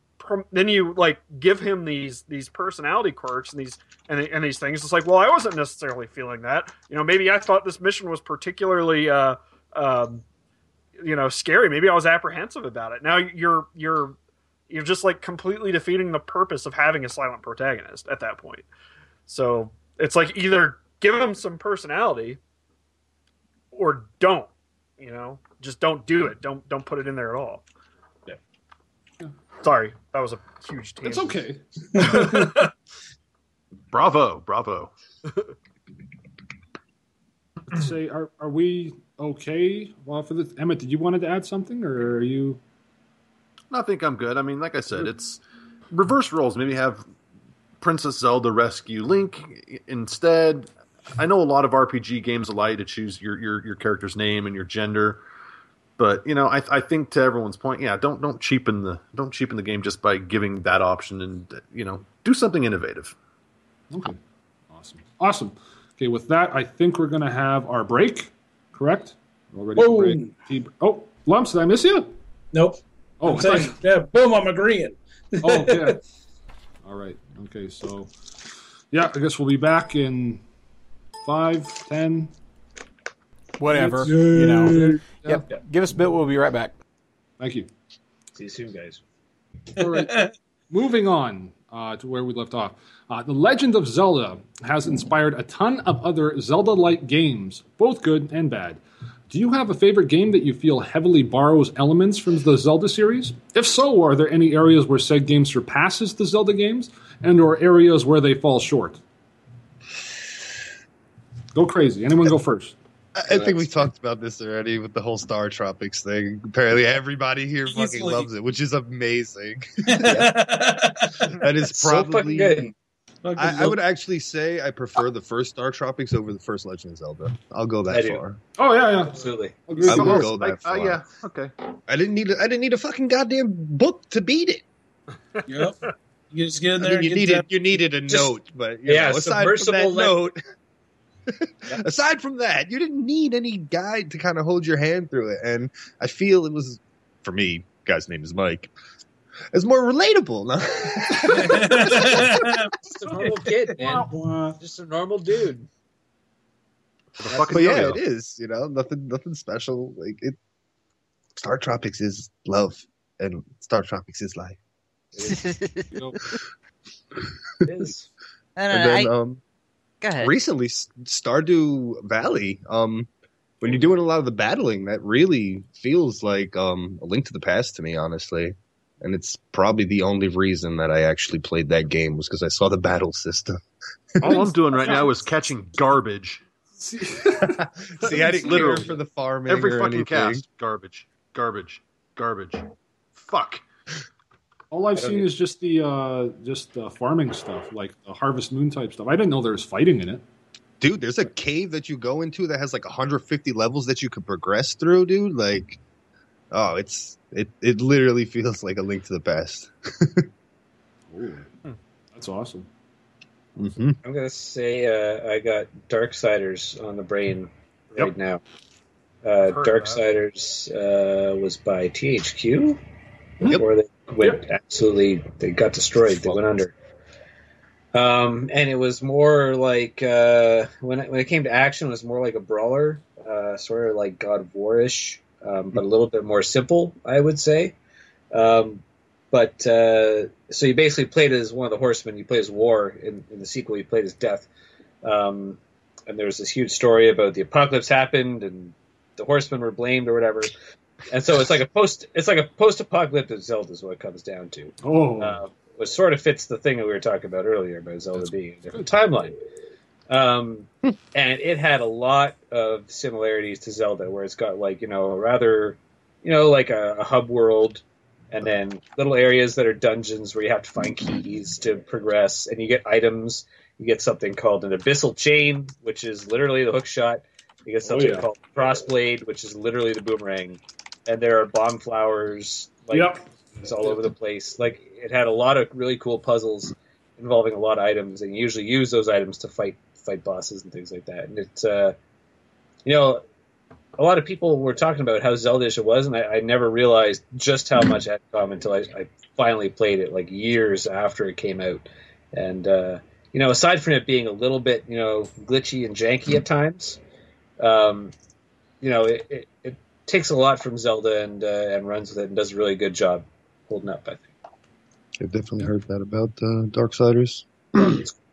then you like give him these these personality quirks and these and, and these things. It's like, well, I wasn't necessarily feeling that. You know, maybe I thought this mission was particularly. Uh, um, you know scary maybe i was apprehensive about it now you're you're you're just like completely defeating the purpose of having a silent protagonist at that point so it's like either give him some personality or don't you know just don't do it don't don't put it in there at all Yeah. sorry that was a huge It's okay. Bravo, bravo. Say, are are we okay? Well, for the Emmett, did you wanted to add something, or are you? I think I'm good. I mean, like I said, it's reverse roles. Maybe have Princess Zelda rescue Link instead. I know a lot of RPG games allow you to choose your your, your character's name and your gender, but you know, I, I think to everyone's point, yeah, don't don't cheapen the don't cheapen the game just by giving that option, and you know, do something innovative. Okay, awesome, awesome. Okay, with that, I think we're gonna have our break. Correct? We're all ready for Boom. break. Tea- Oh, lumps, did I miss you? Nope. Oh, I'm saying, yeah, boom, I'm agreeing. oh, okay. All right. Okay, so yeah, I guess we'll be back in five, ten. Whatever. It's- You know. Yeah. Yep. Give us a bit. We'll be right back. Thank you. See you soon, guys. All right. Moving on uh, to where we left off. Uh, the Legend of Zelda has inspired a ton of other Zelda like games, both good and bad. Do you have a favorite game that you feel heavily borrows elements from the Zelda series? If so, are there any areas where said game surpasses the Zelda games, and or areas where they fall short? Go crazy. Anyone go first? I I think we talked about this already with the whole Star Tropics thing. Apparently, everybody here fucking Easily. loves it, which is amazing. that is So fucking probably. good. I, I would actually say I prefer the first Star Tropics over the first Legend of Zelda. I'll go that far. Oh yeah, yeah. Absolutely. Agree I with will go that far. uh, yeah, okay. I didn't need. A, I didn't need a fucking goddamn book to beat it. Yep. You just get in I there mean, you needed that- you needed a Just- note, but you yeah, know, aside from that submersible le- note, aside from that, you didn't need any guide to kind of hold your hand through it. And I feel it was for me. Guy's name is Mike. It's more relatable. No? Just a normal kid, man. Wah, Just a normal dude. The fucking but yeah, yo-yo. it is. You know, nothing, nothing special. Like it. Star Tropics is love, and Star Tropics is life. It wah. is. I don't And know. then, I, um, go ahead. recently stardew valley um when you're doing a lot of the battling that really feels like um a link to the past to me honestly and it's probably the only reason that i actually played that game was because i saw the battle system All I'm doing right now is catching garbage. see i didn't Literally. care for the farming Every or fucking anything. cast, garbage, garbage, garbage. Fuck. All I've seen get- is just the uh, just the farming stuff, like the Harvest Moon type stuff. I didn't know there was fighting in it. dude, there's a cave that you go into that has like 150 levels that you could progress through, dude. Like, oh, it's it it literally feels like a link to the past. That's awesome. hmm I'm gonna say uh, I got Dark Darksiders on the brain right Yep. now. Uh, Heard Darksiders uh, was by THQ, Yep. or they went absolutely they got destroyed. They went under. Um, and it was more like uh, when it, when it came to action, it was more like a brawler, uh, sort of like God of War-ish, um, but a little bit more simple, I would say. Um, but uh, so you basically played as one of the horsemen. You played as War in, in the sequel. You played as Death, um, and there was this huge story about the apocalypse happened and the horsemen were blamed or whatever. And so it's like a post. It's like a post-apocalyptic Zelda is what it comes down to Oh, uh, which sort of fits the thing that we were talking about earlier about Zelda being a different timeline. Um, and it had a lot of similarities to Zelda, where it's got like you know a rather, you know, like a, a hub world, and then little areas that are dungeons where you have to find keys to progress, and you get items. You get something called an abyssal chain, which is literally the hook shot. You get something yeah. called crossblade, which is literally the boomerang, and there are bomb flowers. Like, Yep. it's all over the place. Like it had a lot of really cool puzzles involving a lot of items, and you usually use those items to fight fight bosses and things like that. And it's uh, you know, a lot of people were talking about how Zelda-ish it was, and I, I never realized just how much it had common until I, I finally played it, like years after it came out. And uh, you know, aside from it being a little bit you know glitchy and janky at times, um, you know, it, it, it takes a lot from Zelda and uh, and runs with it and does a really good job holding up. I think. I've definitely heard that about uh, Darksiders.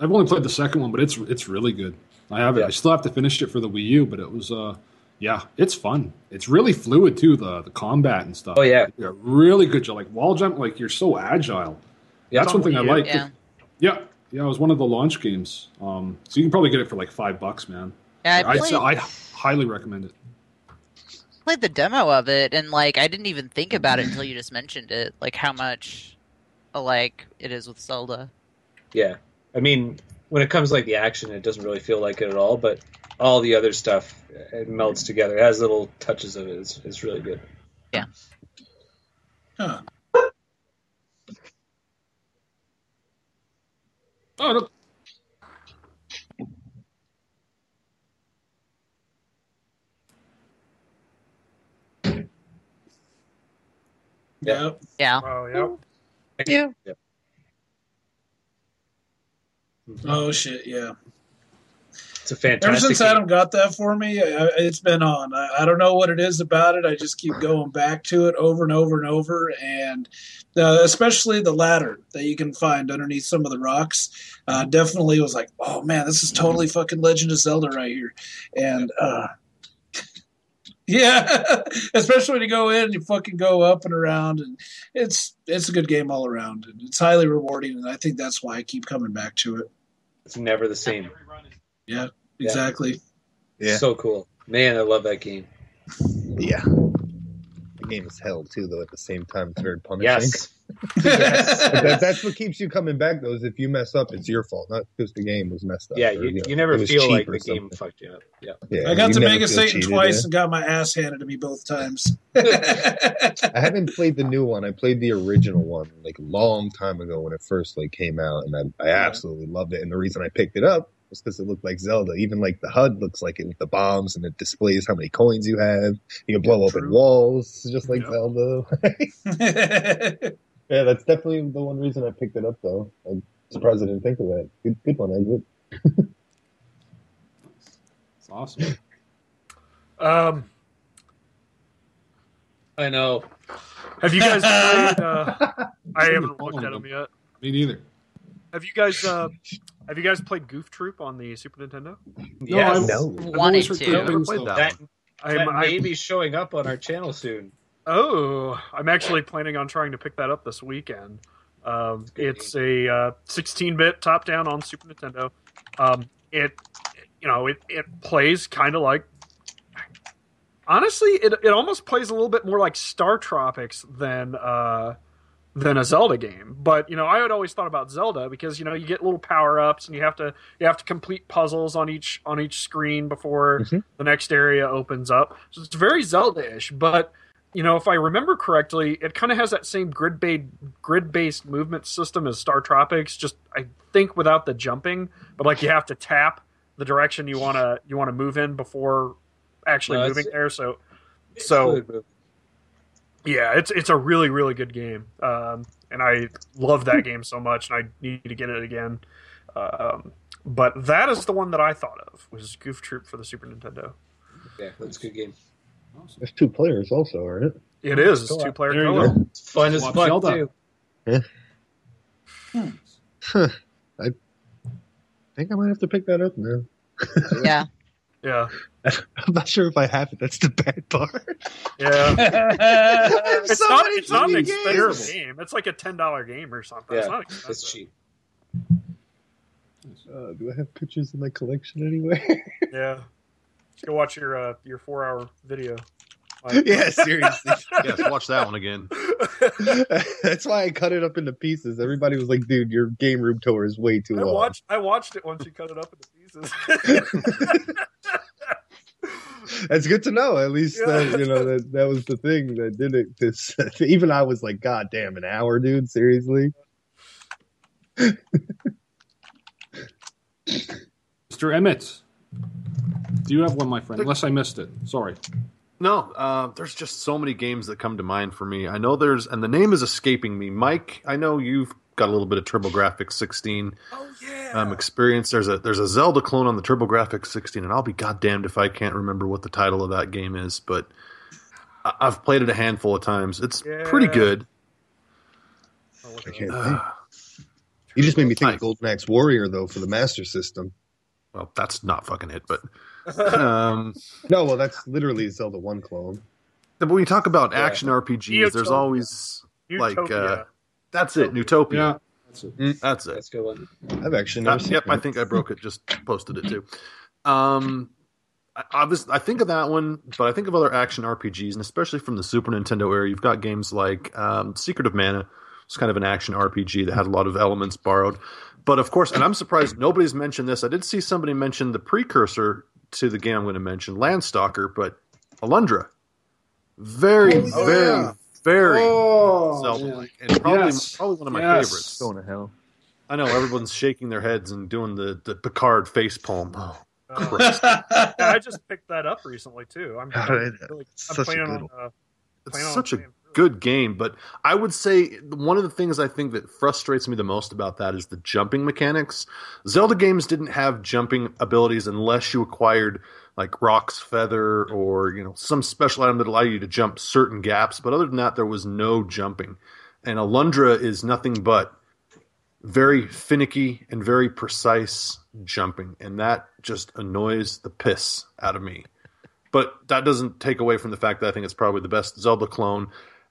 I've only played the second one, but it's it's really good. I have it. Yeah. I still have to finish it for the Wii U, but it was uh, yeah, it's fun. It's really fluid too. The the combat and stuff. Oh, yeah. yeah, really good job. Like wall jump, like you're so agile. Yeah, That's one thing I Wii U. like. Yeah. Yeah, yeah, it was one of the launch games. Um, so you can probably get it for like five bucks, man. Yeah, I I'd played, say I highly recommend it. played the demo of it, and like I didn't even think about it until you just mentioned it. Like how much alike it is with Zelda. Yeah, I mean, when it comes like the action, it doesn't really feel like it at all. But all the other stuff, it melts together. It has little touches of it. It's, it's really good. Huh. Oh no, Yep. Yeah. Oh, yeah. Yeah. Oh shit. Yeah. It's a fantastic. Ever since game. Adam got that for me, I, I- it's been on. I, I don't know what it is about it. I just keep going back to it over and over and over, and uh, especially the ladder that you can find underneath some of the rocks. Uh, definitely was like, oh man, this is totally fucking Legend of Zelda right here, and uh, yeah, especially when you go in and you fucking go up and around, and it's it's a good game all around, and it's highly rewarding, and I think that's why I keep coming back to it. It's never the same. Yeah, exactly. Yeah. So cool, man! I love that game. Yeah. The game is hell too, though. At the same time, it's very punishing. Yes. But that, that's what keeps you coming back, though. Is if you mess up, it's your fault, not because the game was messed up. Yeah, or, you, know, you never feel like or the game fucked you up. Yeah. Yeah, I got to Mega Satan cheated, twice yeah. and got my ass handed to me both times. I haven't played the new one. I played the original one like a long time ago when it first like came out, and I, I absolutely loved it. And the reason I picked it up was because it looked like Zelda. Even like the HUD looks like it with the bombs, and it displays how many coins you have. You can blow open walls, just like Yeah. Zelda. yeah, that's definitely the one reason I picked it up, though. I'm surprised I didn't think of that. Good, good one, Exit. it's awesome. Um, I know. have you guys played? Uh, I haven't looked at them yet. Me neither. Have you guys? Uh, have you guys played Goof Troop on the Super Nintendo? Yes. I've- No. I've Wanted always heard to. good Never played that That, one. I'm, that I, may be showing up on our channel soon. Oh, I'm actually planning on trying to pick that up this weekend. Um, it's a uh, 16-bit top-down on Super Nintendo. Um, it, you know, it, it plays kind of like. Honestly, it, it almost plays a little bit more like Star Tropics than uh, than a Zelda game. But you know, I had always thought about Zelda because you know you get little power ups and you have to you have to complete puzzles on each on each screen before Mhm. the next area opens up. So it's very Zelda-ish, but you know, if I remember correctly, it kind of has that same grid based grid based movement system as Star Tropics. Just I think without the jumping, but like you have to tap the direction you want to you want to move in before actually No, moving there. So so yeah, it's it's a really really good game, um, and I love that game so much, and I need to get it again. Um, but that is the one that I thought of was Goof Troop for the Super Nintendo. yeah, that's a good game. There's two players also, aren't it? It is. It's two player There you co-op. go. It's fun as Swap fuck Zelda. too. I think I might have to pick that up now. Yeah. Yeah, I'm not sure if I have it. That's the bad part. yeah. It's so not. It's not an expensive games. game. It's like a ten dollar game or something. It's Yeah, not expensive. it's cheap. Uh, do I have pictures in my collection anywhere? Yeah. Just go watch your uh, your four hour video. Like- yeah, seriously. Yes, watch that one again. That's why I cut it up into pieces. Everybody was like, "Dude, your game room tour is way too I long." watched. I watched it once you cut it up into pieces. That's good to know. At least Yeah. that you know that that was the thing that did it. This even I was like, "God damn, an hour, dude! Seriously." Mr. Emmett, do you have one, my friend? Unless I missed it. Sorry. No, uh, there's just so many games that come to mind for me. I know there's, and the name is escaping me. Mike, I know you've got a little bit of TurboGrafx 16 oh yeah. um, experience. There's a there's a Zelda clone on the TurboGrafx 16, and I'll be goddamned if I can't remember what the title of that game is. But I- I've played it a handful of times. It's pretty good. I'll look I it can't up. think. You just made me think Nice. of Golden Axe Warrior though for the Master System. Well, that's not fucking it, but um, No, well, that's literally Zelda One clone. but when you talk about Yeah. action RPGs, there's Neutopia. always like uh, Utopia. that's it, Neutopia. Yeah. That's it. That's it. That's a good one. I've actually never seen yep, it. I think I broke it. Just posted it too. Um, I, I was I think of that one, but I think of other action RPGs, and especially from the Super Nintendo era, you've got games like um, Secret of Mana. It's kind of an action RPG that had a lot of elements borrowed. But of course, and I'm surprised nobody's mentioned this. I did see somebody mention the precursor to the game I'm going to mention, Landstalker, but Alundra. Very, Oh, very, yeah. very Oh, Zelda-like, and probably Yes. probably one of my Yes. favorites. Going to hell. I know everyone's shaking their heads and doing the, the Picard face palm. Oh, Uh, Christ. yeah, I just picked that up recently too. I'm, God, I'm, it- really, I'm such a playing on. one. Uh, it's on such a playing through it. Good game, but I would say one of the things I think that frustrates me the most about that is the jumping mechanics. Zelda games didn't have jumping abilities unless you acquired like Roc's Feather or you know some special item that allowed you to jump certain gaps. But other than that, there was no jumping. And Alundra is nothing but very finicky and very precise jumping, and that just annoys the piss out of me. But that doesn't take away from the fact that I think it's probably the best Zelda clone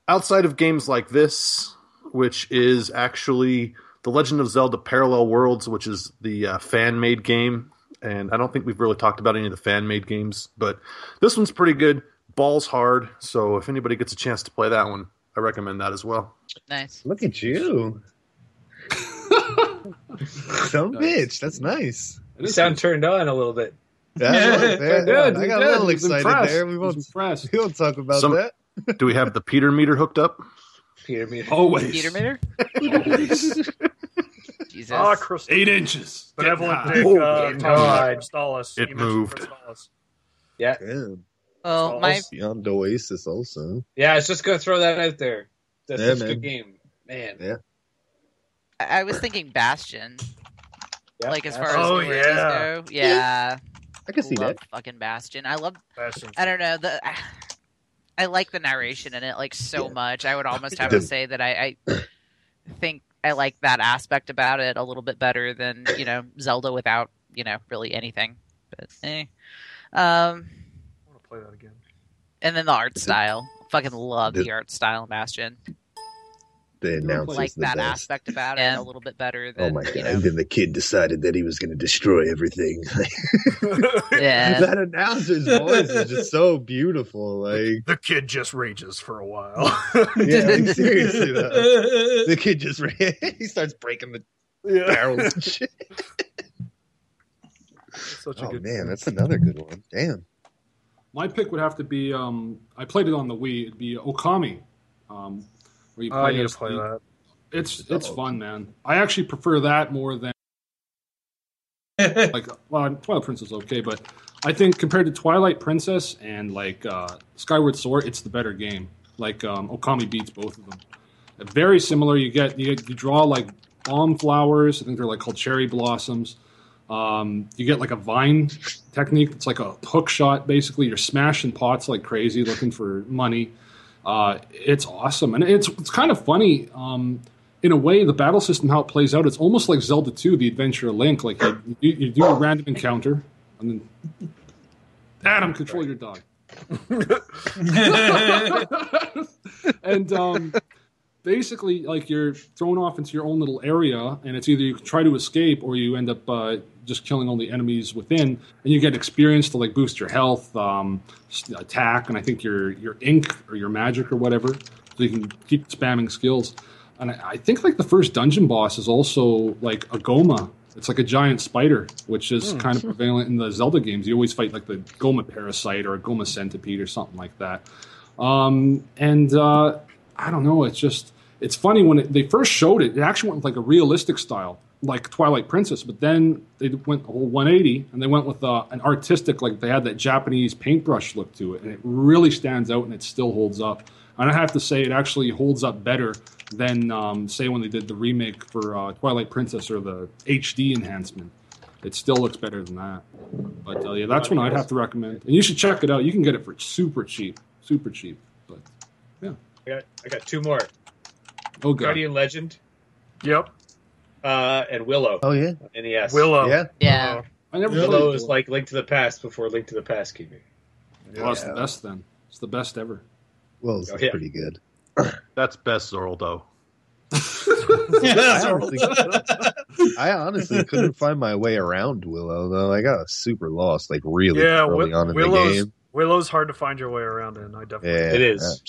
outside of games like this, which is actually The Legend of Zelda Parallel Worlds, which is the uh, fan made game. And I don't think we've really talked about any of the fan made games, but this one's pretty good. Ball's hard, so if anybody gets a chance to play that one, I recommend that as well. Nice. Look at you. Some bitch. That's nice. You sound turned on a little bit. Yeah, I was there. Good, I got a little excited impressed. there. We won't, impressed. we won't talk about Some- that. Do we have the Peter meter hooked up? Peter meter. Always. Peter meter? Always. Jesus. Ah, Crystal. Eight inches. Benevolent Getting Dick. high. Uh, getting talking. Crystalis. It You moved. Crystalis. Yeah, Damn. well, my Beyond Oasis also. yeah. I was just gonna throw that out there. That's Yeah, such a good game, man. Yeah. I was thinking Bastion. Yeah, like as far that's- as Oh, yeah. go. Yeah. I can see love that. fucking Bastion. I love Bastion. I don't know the. I like the narration in it like so Yeah. much. I would almost have to say that I, I think I like that aspect about it a little bit better than you know Zelda without you know really anything. But eh. Um, I want to play that again. and then the art style. Fucking love The- the art style Bastion. The announcer's like the that best. aspect about it a little bit better Oh my god! you know. And then the kid decided that he was going to destroy everything. Yeah. that announcer's voice is just so beautiful. Like, the kid just rages for a while. yeah, like, seriously, though. the kid just he starts breaking the yeah. barrels and shit. Such a Oh good man, that's another good one. Damn. My pick would have to be. Um, I played it on the Wii. It'd be Okami. Um, where you Oh, I need to play the- that. It's it's Uh-oh. fun, man. I actually prefer that more than like well, Twilight Princess is okay, but I think compared to Twilight Princess and like uh, Skyward Sword, it's the better game. Like um, Okami beats both of them. Very similar. You get you, get, you draw like bomb flowers. I think they're like called cherry blossoms. Um, you get like a vine technique. It's like a hook shot. Basically, you're smashing pots like crazy, looking for money. Uh, it's awesome, and it's it's kind of funny. Um, in a way, the battle system how it plays out, it's almost like Zelda 2, The Adventure of Link. Like you, you, do a random encounter, and then Adam, control your dog. and um, basically, like you're thrown off into your own little area, and it's either you try to escape or you end up uh, just killing all the enemies within, and you get experience to like boost your health, um, attack, and I think your your ink or your magic or whatever, so you can keep spamming skills. And I, I think like the first dungeon boss is also like a Gohma. It's like a giant spider, which is kind of prevalent in the Zelda games. You always fight like the Gohma parasite or a Gohma centipede or something like that. Um, and uh, I don't know. It's just it's funny when it, they first showed it. It actually went with like a realistic style, like Twilight Princess. But then they went the whole 180, and they went with uh, an artistic, like they had that Japanese paintbrush look to it, and it really stands out, and it still holds up. And I have to say, it actually holds up better than um, say when they did the remake for uh, Twilight Princess or the HD enhancement. It still looks better than that. But uh, yeah, that's one I'd have to recommend. And you should check it out. You can get it for super cheap, super cheap. But yeah, I got, I got two more. oh god, Guardian Legend Yep. Uh, and Willow. Oh yeah, NES. Willow. yeah. Yeah. I never Willow played is like Link to the Past before Link to the Past came in. Oh, it's the best then. It's the best ever. Well, it's Oh, yeah. pretty good. That's best Zorldo. Yeah, I honestly, I honestly couldn't find my way around Willow though. I got super lost, like really Yeah, early Wi- on in the Willow's game. Willow's hard to find your way around in. I definitely. Yeah, It is.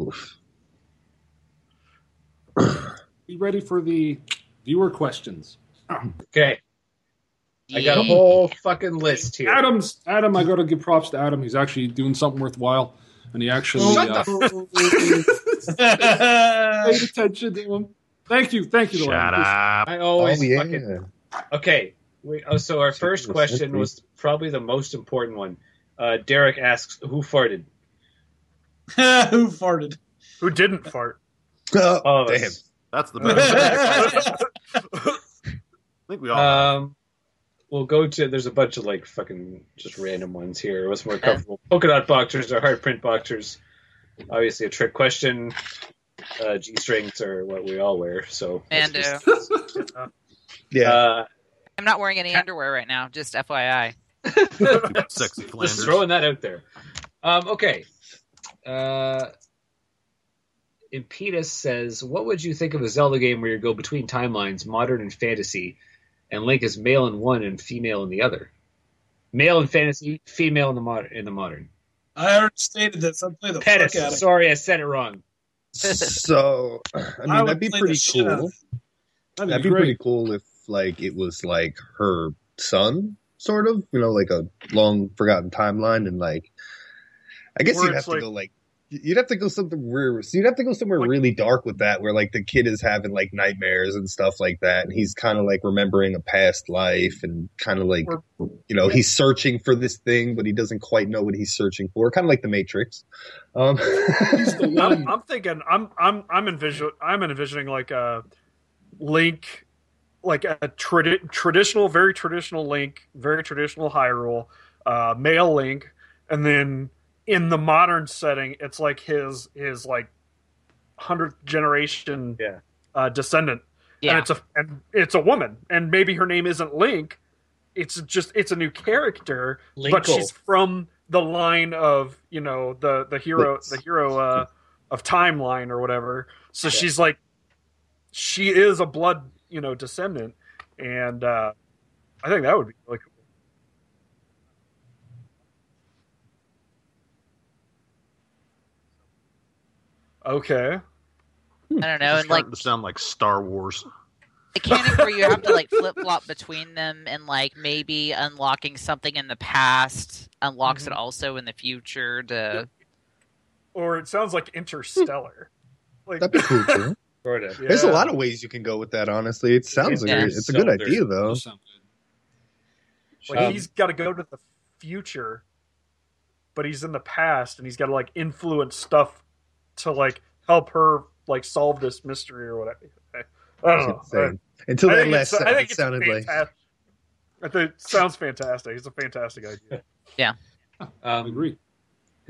abso- Oof. Be ready for the viewer questions. Okay. I got a whole fucking list here. Adam's Adam. I got to give props to Adam. He's actually doing something worthwhile, and he actually Shut uh, yeah. paid attention to him. Thank you, thank you. Shut Lauren. up. I Oh always yeah. fucking Okay. We, oh, so our first question was probably the most important one. Uh, Derek asks, "Who farted?" Who farted? Who didn't fart? Oh, All damn. That's the best. I think we all. Um, we'll go to. There's a bunch of like fucking just random ones here. What's more comfortable? Polka dot boxers or hard print boxers? Obviously, a trick question. Uh, G strings are what we all wear. So And it's uh, just- Yeah. uh, I'm not wearing any underwear right now. Just FYI. Sexy Flanders. just Flanders. throwing that out there. Um, okay. Uh, Impetus says, "What would you think of a Zelda game where you go between timelines, modern and fantasy, and Link is male in one and female in the other? Male in fantasy, female in the modern. In the modern. I already stated this. I'd play the Pettis. fuck out of. Sorry, I said it wrong. so, I mean, I that'd be pretty cool. of That'd That'd be be pretty cool if like it was like her son, sort of. You know, like a long forgotten timeline, and like I guess Or you'd it's have to like- go like you'd have to go something weird. So you'd have to go somewhere really dark with that, where like the kid is having like nightmares and stuff like that, and he's kind of like remembering a past life and kind of like you know he's searching for this thing, but he doesn't quite know what he's searching for. Kind of like the Matrix. Um, I'm. I'm thinking. I'm I'm I'm envision. I'm envisioning like a Link, like a tradi- traditional, very traditional Link, very traditional Hyrule, uh, male Link, and then in the modern setting, it's like his his like hundredth generation Yeah. uh, descendant, Yeah. and it's a and it's a woman, and maybe her name isn't Link. It's just it's a new character, but she's from the line of you know the the hero Yes. the hero uh, of timeline or whatever. So she's like, she is a blood, you know, descendant, and uh, I think that would be really cool. Okay. Hmm, I don't know, It's and like starting to sound like Star Wars. mechanic where you have to like flip flop between them and like maybe unlocking something in the past unlocks it mm-hmm. also in the future to Or it sounds like Interstellar. Hmm. Like, That'd be cool. Too. Sort of. There's a lot of ways you can go with that. Honestly, it sounds Yeah. like it's a good So idea though. Those. Like Um, he's got to go to the future, but he's in the past, and he's got to like influence stuff to like help her like solve this mystery or whatever. I don't know. Insane. Until I that last it's- I think it's sounded like fantastic. I think it sounds fantastic. It's a fantastic idea. Yeah. I Um, agree.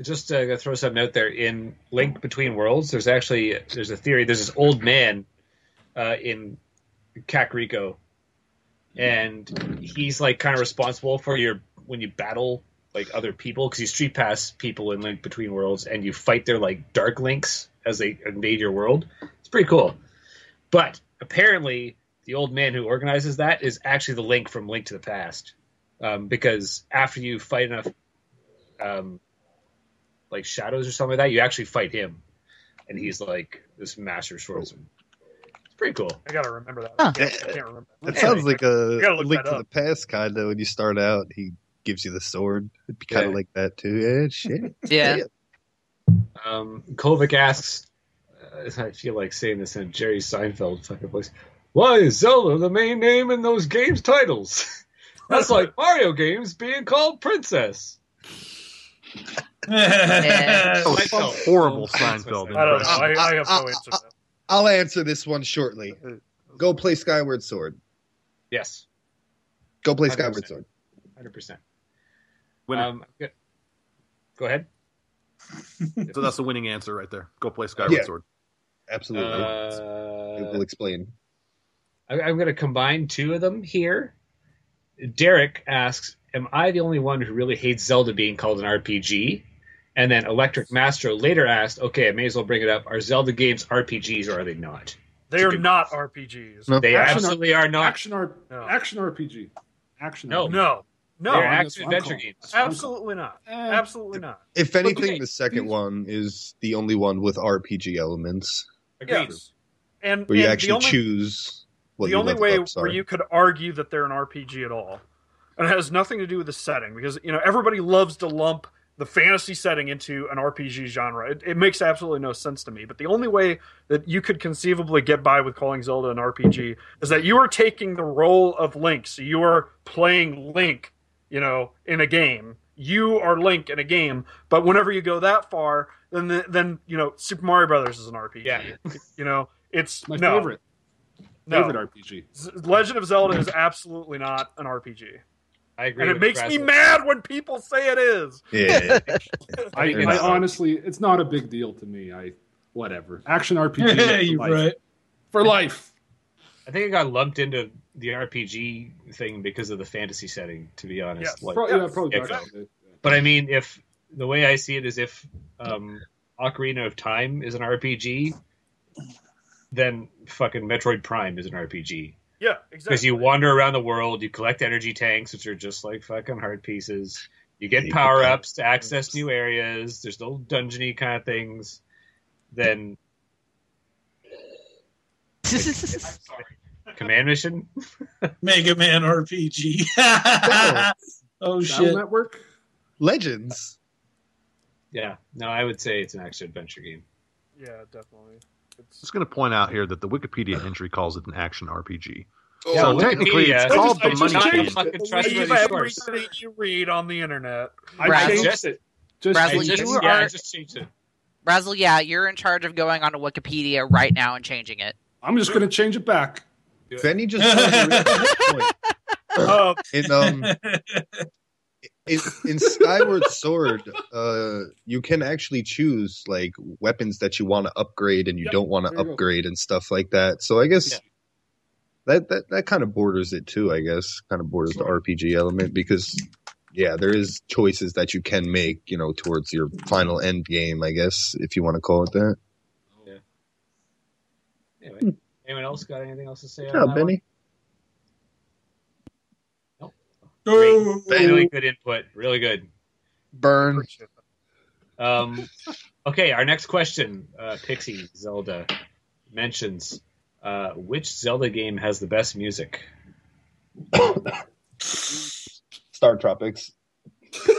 just uh, gonna throw something out there in Link Between Worlds. There's actually there's a theory. There's this old man uh, in Kakariko, and he's like kind of responsible for your when you battle like other people because you street pass people in Link Between Worlds and you fight their like dark links as they invade your world. It's pretty cool. But apparently, the old man who organizes that is actually the Link from Link to the Past, um, because after you fight enough. Um, like shadows or something like that, you actually fight him, and he's like this master swordsman. It's pretty cool. I gotta remember that. Huh. I, can't, I can't remember. That Yeah, sounds like a link to up. the past kind of when you start out. He gives you the sword. It'd be kind of Yeah. like that too. Yeah, shit. yeah Um, Kovic asks, uh, I feel like saying this in Jerry Seinfeld fucking voice. Why is Zelda the main name in those games titles? That's like Mario games being called Princess. Yeah. Oh, Seinfeld. some horrible Seinfeld I don't know. I, I have no answer to that. I'll answer this one shortly. Go play Skyward Sword. Yes, Go play 100%. Skyward Sword. hundred percent. Winner. Um, go- go ahead. so that's the winning answer right there. Go play Skyward Yeah. Sword. Absolutely. it Uh, will explain. I- I'm going to combine two of them here. Derek asks, "Am I the only one who really hates Zelda being called an RPG?" And then Electric Mastro later asked, "Okay, I may as well bring it up. Are Zelda games RPGs or are they not? They are not RPGs. No. They Action absolutely are not. Action, R- No. action RPG. Action No. RPG. No, no, They're action adventure games. that's what I'm absolutely not. Eh. Absolutely not. If anything, okay. the second one is the only one with RPG elements Agreed. Yes. And, where you and actually the only, choose what the you only way where you could argue that they're an RPG at all, and it has nothing to do with the setting because you know everybody loves to lump the fantasy setting into an RPG genre. It, it makes absolutely no sense to me. But the only way that you could conceivably get by with calling Zelda an RPG is that you are taking the role of Link. So you are playing Link, you know, in a game. You are Link in a game. But whenever you go that far, then the, then you know Super Mario Brothers is an RPG. Yeah. You know, it's My no, favorite. no. Favorite RPG. Z- Legend of Zelda is absolutely not an RPG, I agree. and it with makes me mad when people say it is. Yeah, I, I honestly, it's not a big deal to me. I whatever. Action RPG. Yeah, you're right. For life. I think I got lumped into the RPG thing because of the fantasy setting. To be honest, Yes. like, Pro- yeah, probably Yeah, back in the day. but I mean, if the way I see it is if um, Ocarina of Time is an RPG, then fucking Metroid Prime is an RPG Yeah, exactly. because you wander around the world, you collect energy tanks, which are just like fucking heart pieces. You get power ups to access new areas. There's little dungeony kind of things. Then command mission. Mega Man RPG. Oh. oh Battle shit! Network. Legends. Yeah, no, I would say it's an action adventure game. yeah, definitely. It's, Just going to point out here that the Wikipedia entry calls it an action RPG. Oh, so Wikipedia- technically, it's I called just- the just money game. believe everything you read on the internet. I Razzle. changed Just, it. Just Razzle, I just, you yeah, I are- just changed it. Razzle, yeah, you're in charge of going onto Wikipedia right now and changing it. I'm just going to change it back. Benny just brought a really good point. Uh, In um, in, in Skyward Sword, uh, you can actually choose like weapons that you want to upgrade and you Yep, don't want to there you upgrade and stuff like that. So I guess Yeah. that that that kind of borders it too. I guess kind of borders the RPG element because yeah, there is choices that you can make, you know, towards your final end game. I guess if you want to call it that. Anyway, anyone else got anything else to say? Good on job, that one? Benny. Great. Really good input. Really good. Burn. Um, okay, our next question, uh, Pixie Zelda mentions uh, which Zelda game has the best music? Star Tropics.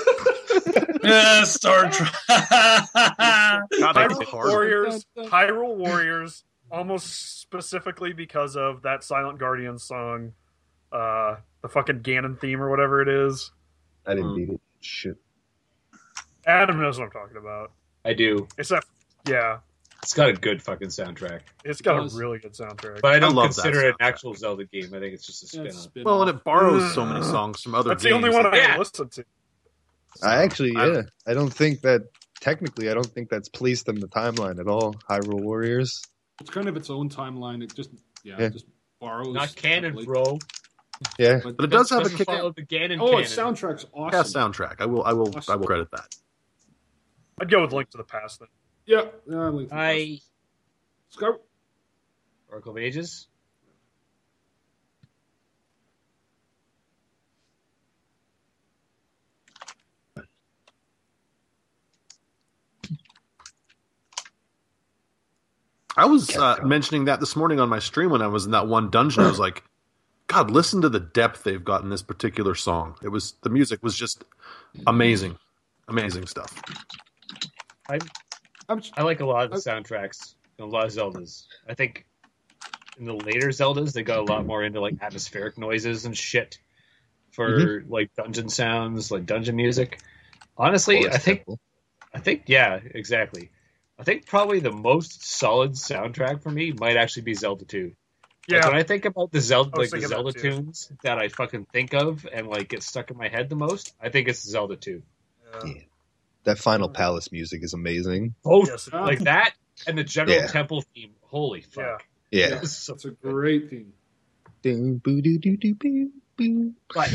Yeah, Star Trek. God, that's Hyrule hard. Warriors, Hyrule Warriors, almost specifically because of that Silent Guardian song, uh, the fucking Ganon theme or whatever it is. I didn't Hmm. beat it. Shit. Adam knows what I'm talking about. I do. It's that, yeah, It's got a good fucking soundtrack, it's got does. a really good soundtrack. but I don't love that consider it an actual Zelda game. I think it's just a spin it's off. spin-off. Well, and it borrows so many songs from other That's games. the only one I Yeah. listen to. I actually, I- yeah. I don't think that, technically, I don't think that's placed in the timeline at all. Hyrule Warriors. It's kind of its own timeline. It just yeah, Yeah. it just borrows. Not canon, heavily. bro. Yeah. But it does have a kick follow the Ganon Oh, canon. its soundtrack's yeah, awesome. soundtrack. I will, I will, I will credit that. I'd go with Link to the Past then. Yeah, yeah. Link to the I Past. Sky- Oracle of Ages. I was uh, mentioning that this morning on my stream when I was in that one dungeon. I was like, God, listen to the depth they've got in this particular song. It was the music was just amazing, amazing stuff. I'm, I like a lot of the soundtracks in a lot of Zeldas. I think in the later Zeldas they got a lot more into like atmospheric noises and shit for like dungeon sounds, like dungeon music. Honestly, Forest I think Temple. I think yeah, exactly. I think probably the most solid soundtrack for me might actually be Zelda 2. Like, Yeah, when I think about the Zelda like the thinking that Zelda tunes that I fucking think of and like get stuck in my head the most, I think it's Zelda 2. yeah. That Final Palace music is amazing. Both Yes, like that and the general Yeah. temple theme. Holy fuck. Yeah. It's so That's a great theme. Ding, boo, doo, doo, doo, boo, boo. But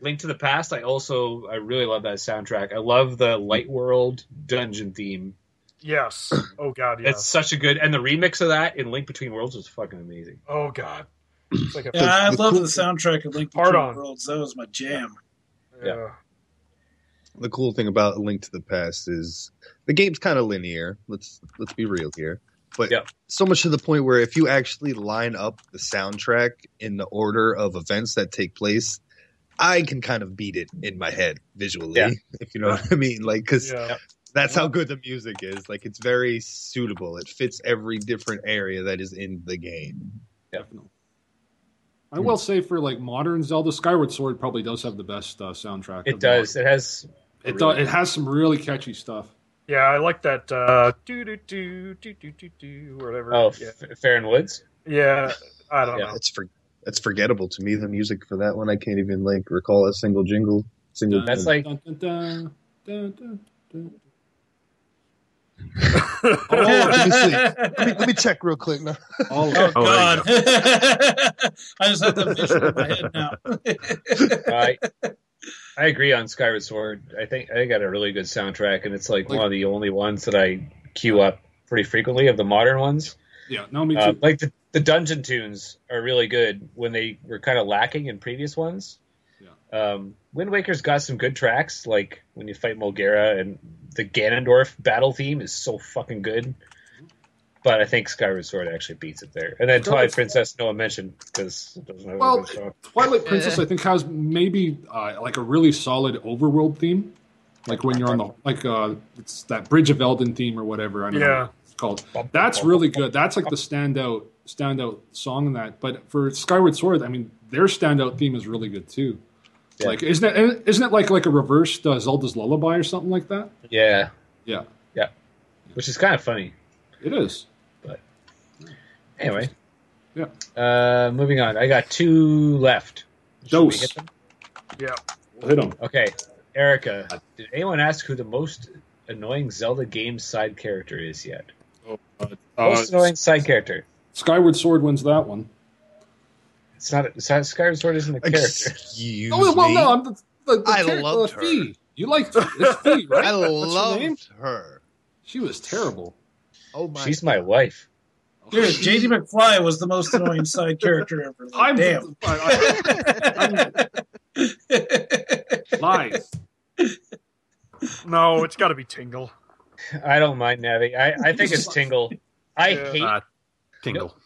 Link to the Past, I also I really love that soundtrack. I love the Light World dungeon theme. Yes. Oh god, It's such a good and the remix of that in Link Between Worlds was fucking amazing. Oh god. It's like a Yeah, I The- the love cool- the soundtrack of Link Hard Between on. Worlds. That was my jam. yeah. The cool thing about Link to the Past is the game's kind of linear. Let's let's be real here. But Yeah. so much to the point where if you actually line up the soundtrack in the order of events that take place, I can kind of beat it in my head visually, Yeah. if you know what I mean. Like, because Yeah. That's how good the music is. Like, it's very suitable. It fits every different area that is in the game. Definitely. I will say for like modern Zelda, Skyward Sword probably does have the best uh, soundtrack. It does. It has It does. It has some really catchy stuff. Yeah, I like that uh do do do do do do do whatever. oh yeah. F- Faron Woods. yeah. I don't Yeah. know. It's for it's forgettable to me. The music for that one, I can't even like recall a single jingle. Single. That's like Dun, dun, dun, dun, dun, dun. let, me see. let me let me check real quick now. Oh. Oh, God. you I just had that visual in my head now. I I agree on Skyward Sword. I think I got a really good soundtrack, and it's like, Like- one of the only ones that I queue up pretty frequently of the modern ones. Yeah, no, me too. Uh, like the, the dungeon tunes are really good when they were kind of lacking in previous ones. Um, Wind Waker's got some good tracks, like when you fight Molgera, and the Ganondorf battle theme is so fucking good. But I think Skyward Sword actually beats it there. And then Skyward- Twilight Princess, no one mentioned because it doesn't have a Well, good song. Twilight Princess, I think, has maybe uh, like a really solid overworld theme. Like when you're on the like uh, it's that Bridge of Eldin theme or whatever. I don't know Yeah. what it's called. That's really good. That's like the standout standout song in that. But for Skyward Sword, I mean, their standout theme is really good too. Yeah. Like, isn't it? Isn't it like like a reversed uh, Zelda's Lullaby or something like that? Yeah, Yeah, Yeah. which is kind of funny. it is. But anyway. Yeah. Uh, moving on. I got two left. Should we hit them? Yeah. We'll hit them. Okay. Erica, did anyone ask who the most annoying Zelda game side character is yet? oh Most annoying side character. Skyward Sword wins that one. It's not. It's not Skyward Sword isn't a character. Excuse Oh well, me. no, I'm the, the, the I character- loved uh, her. Fi. You liked it's Fi, right? I That's her loved her. She was terrible. Oh my! She's my wife. Dude, JD McFly was the most annoying side character ever. Like, I'm damn. I- I- lies. No, it's got to be Tingle. I don't mind Navi. I, I think it's Tingle. I Yeah. hate Uh, Tingle.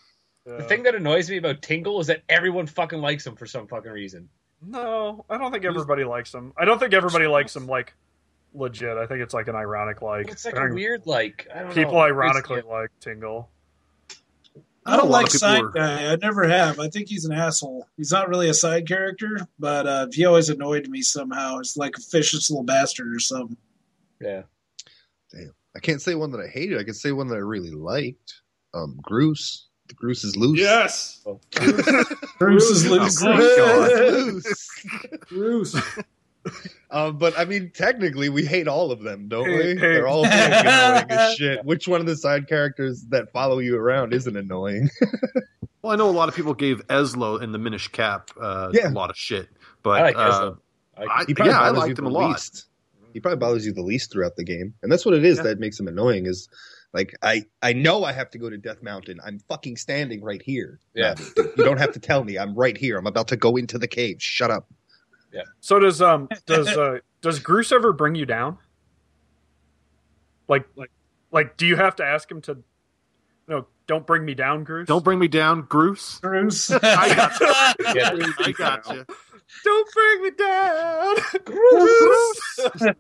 The thing that annoys me about Tingle is that everyone fucking likes him for some fucking reason. No, I don't think everybody likes him. I don't think everybody likes him like legit. I think it's like an ironic like. It's like I a think weird like I don't people know. ironically It's- like Tingle. I don't A lot like of side were- guy. I never have. I think he's an asshole. He's not really a side character, but uh, he always annoyed me somehow. It's like a vicious little bastard or something. Yeah. Damn. I can't say one that I hated. I can say one that I really liked. Um, Groose. The Groose is loose. Yes. Bruce is loose. Loose. Bruce. Um, but I mean, technically, we hate all of them, don't Hey, we? hey. They're all being annoying as shit. Which one of the side characters that follow you around isn't annoying? Well, I know a lot of people gave Ezlo in the Minish Cap uh, Yeah. a lot of shit, but I like uh, Ezlo. I, I, He probably yeah, I bothers liked him a lot. least. He probably bothers you the least throughout the game, and that's what it is Yeah. that makes him annoying. Is like I I know I have to go to Death Mountain. I'm fucking standing right here. Yeah. You don't have to tell me. I'm right here. I'm about to go into the cave. Shut up. Yeah. So does um does uh does Groose ever bring you down? Like like like do you have to ask him to no, don't bring me down, Groose? Don't bring me down, Groose. Bruce. I got you. Yeah. I got you. Don't bring me down.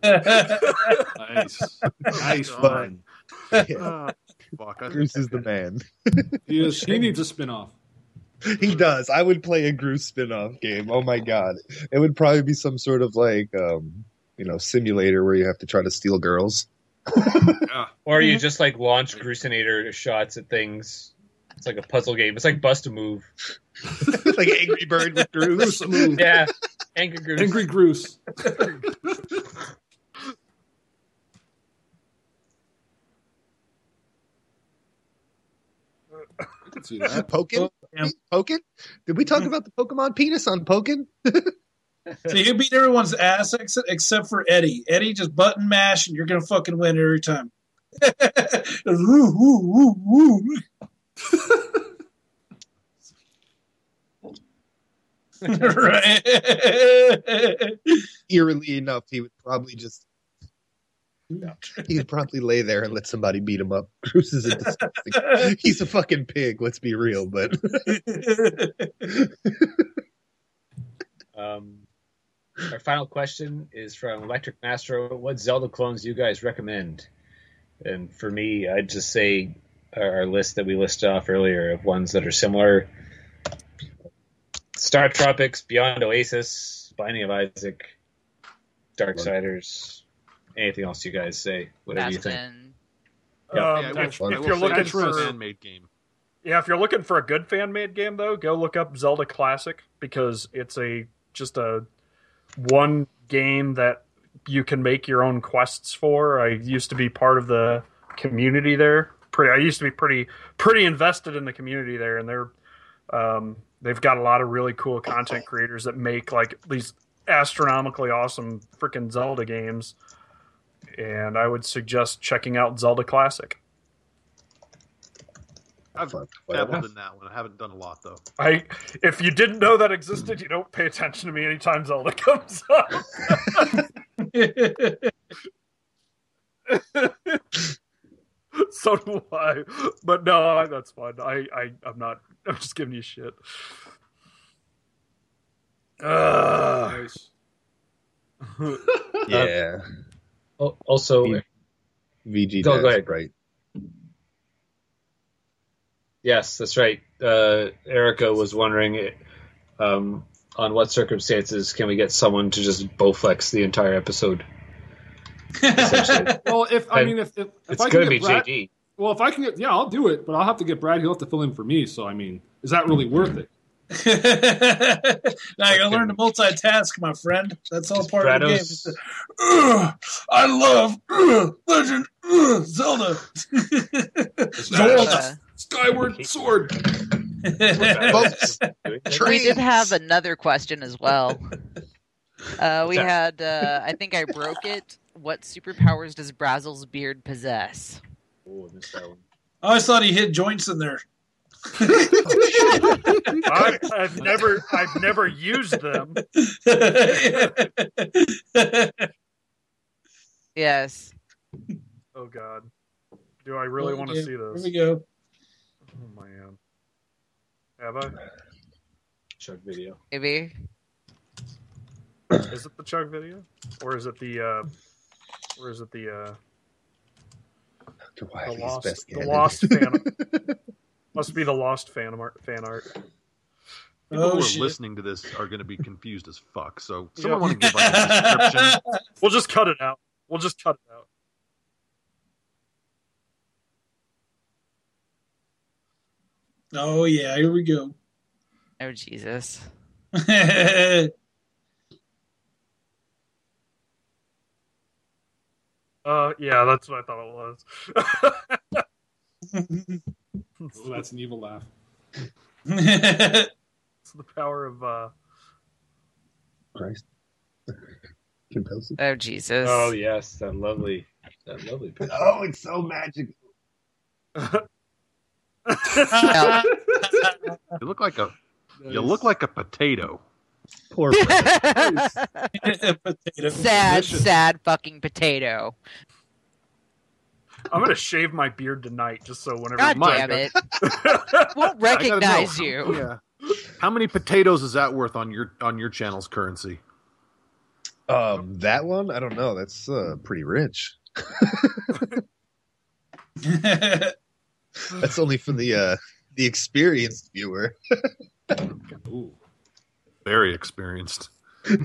Nice. Nice God. fun. Yeah. Uh, fuck, Groose is the man. He, is, he needs a spin off. He does. I would play a Groose spin-off game. Oh my god. It would probably be some sort of like um, you know, simulator where you have to try to steal girls. or you just like launch Groosenator shots at things. It's like a puzzle game. It's like bust a move. like Angry Bird with Groose. Bruce. Yeah. Angry Groose. Angry Groose. Can see that. Pokkén? Yeah. Pokkén? Did we talk mm-hmm. about the Pokemon penis on Pokkén? So you beat everyone's ass ex- except for Eddie. Eddie just button mash and you're gonna fucking win every time. Woo, woo, woo, woo. right. Eerily enough, he would probably just he would probably lay there and let somebody beat him up. Groose is a disgusting. He's a fucking pig. Let's be real, but Um, our final question is from Electric Master. What Zelda clones do you guys recommend? And for me, I'd just say our our list that we listed off earlier of ones that are similar: Star Tropics, Beyond Oasis, Binding of Isaac, Dark Darksiders. Anything else you guys say? Whatever you think. Bastion. Um, Yeah, if, if you're looking it's a for fan-made game. yeah, if you're looking for a good fan made game though, go look up Zelda Classic because it's a just a one game that you can make your own quests for. I used to be part of the community there. Pretty, I used to be pretty pretty invested in the community there, and they're um, they've got a lot of really cool content creators that make like these astronomically awesome freaking Zelda games. And I would suggest checking out Zelda Classic. I've dabbled in that one. I haven't done a lot though. I if you didn't know that existed, you don't pay attention to me anytime Zelda comes up. so do I. But no, that's fine. I, I I'm not I'm just giving you shit. Ugh. Nice. yeah, Oh, also, VG Go- go ahead. right? Yes, that's right. Uh, Erica was wondering um, on what circumstances can we get someone to just bowflex the entire episode? Well, if I And mean, if, if, if it's I going can to be get Brad, JD. well, if I can get, yeah, I'll do it. But I'll have to get Brad. He'll have to fill in for me. So I mean, is that really worth it? now you gotta learn to multitask, my friend. That's all part of the game. Stratos. It's the, "Ugh, I love ugh, Legend ugh, Zelda. Zelda. Skyward Sword. Folks, we trains. did have another question as well. Uh, we had, uh, I think I broke it. What superpowers does Brazel's beard possess? Oh, I missed that one. I always thought he hit joints in there. I, I've never, I've never used them. Yes. Oh God, do I really want to see Here this? we go. Oh man, have I? Chug video. Maybe. Is it the chug video, or is it the, uh, or is it the, uh, the lost, the lost fan? Must be the lost fan art. Fan art. People Oh, who are shit. listening to this are going to be confused as fuck. So Yeah. someone want to give like a description? We'll just cut it out. We'll just cut it out. oh yeah, here we go. Oh Jesus. Uh, yeah, that's what I thought it was. Oh, that's an evil laugh. it's the power of uh, Christ. Compels it. Oh Jesus. Oh yes, that lovely, that lovely picture. Oh, it's so magical. You look like a you look like a potato. Poor Potato. sad, sad fucking potato. I'm gonna shave my beard tonight, just so whenever God Mike- damn it. it. Won't recognize you. Yeah. How many potatoes is that worth on your on your channel's currency? Um, that one, I don't know. That's uh, pretty rich. That's only for the uh, the experienced viewer. Ooh. Very experienced.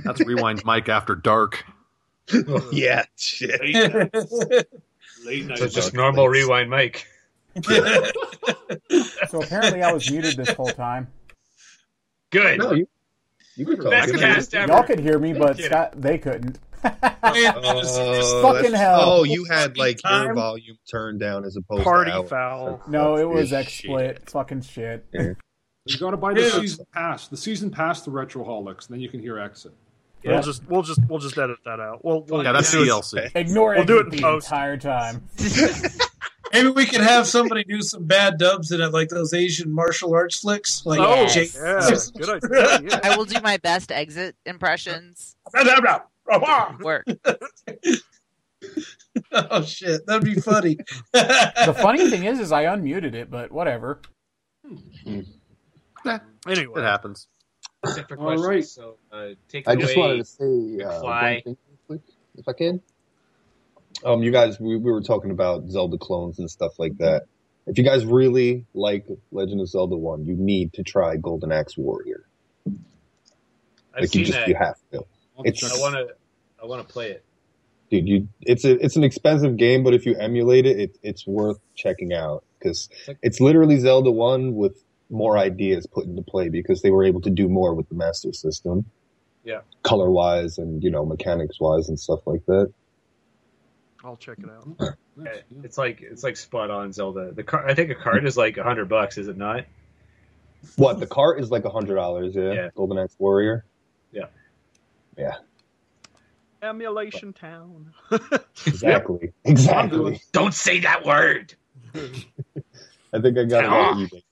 That's rewind Mike after dark. yeah, shit. Late night. So just normal place. rewind, Mike. So apparently I was muted this whole time. Good. No, you, you can talk. Best Good. cast ever. Y'all could hear me, but. Scott, they couldn't. Oh, Fucking hell. Oh, you had like your volume turned down as opposed Party to party foul. no, it was Shit. XSplit. Fucking shit. You got to buy the Yeah. season pass. The season pass to Retroholics, then you can hear exit. Yeah. We'll just we'll just we'll just edit that out. We'll, we'll Yeah, that's do it- DLC. Ignore We'll do it it in the post. entire time. Maybe we could have somebody do some bad dubs in it, like those Asian martial arts flicks. Like Oh, Jake- yeah, good idea. Yeah. I will do my best exit impressions. Work. oh shit, that'd be funny. The funny thing is, is I unmuted it, but whatever. Hmm. Anyway, It happens. Except for All questions. right. So uh, take I it just wanted to say uh, Fly. one thing, quick, if I can. Um, you guys, we, we were talking about Zelda clones and stuff like that. If you guys really like Legend of Zelda One, you need to try Golden Axe Warrior. I've like you seen just that. you have to, I'll It's- I want to. I want to play it. dude. You it's a it's an expensive game, but if you emulate it, it it's worth checking out because it's literally Zelda One with more ideas put into play because they were able to do more with the Master System. Yeah. color wise and you know mechanics wise and stuff like that. I'll check it out. Nice, yeah. It's like it's like spot on Zelda. The car, I think a card is like a hundred bucks, is it not? What the cart is like a hundred dollars, yeah. Yeah. Golden Axe Warrior. Yeah. Yeah, Emulation town. exactly, exactly. Don't say that word. I think I got it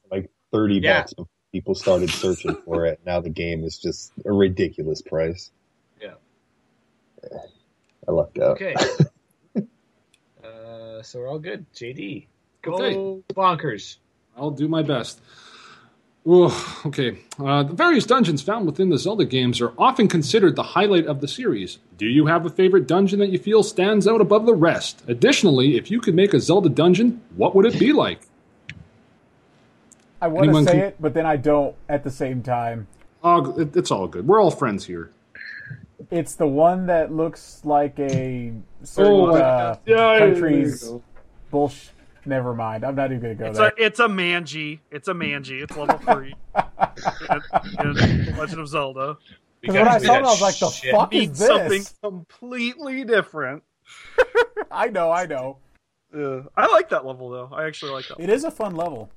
on eBay for like thirty Yeah. bucks before people started searching for it. Now the game is just a ridiculous price. Yeah. I lucked out. Okay. uh, so we're all good. JD, go Okay. bonkers. I'll do my best. Ooh, okay. Uh, the various dungeons found within the Zelda games are often considered the highlight of the series. Do you have a favorite dungeon that you feel stands out above the rest? Additionally, if you could make a Zelda dungeon, what would it be like? I want to say can- it, but then I don't at the same time. Oh, it, it's all good. We're all friends here. It's the one that looks like a certain Oh, uh, yeah, country's bullshit. Never mind. I'm not even going to go It's there. a it's a manji. It's a manji. It's level three. in, in Legend of Zelda. We Because when I saw it, I was like, "The shit. fuck is Means something completely different. I know, I know. Yeah. I like that level though. I actually like that. It is a fun level.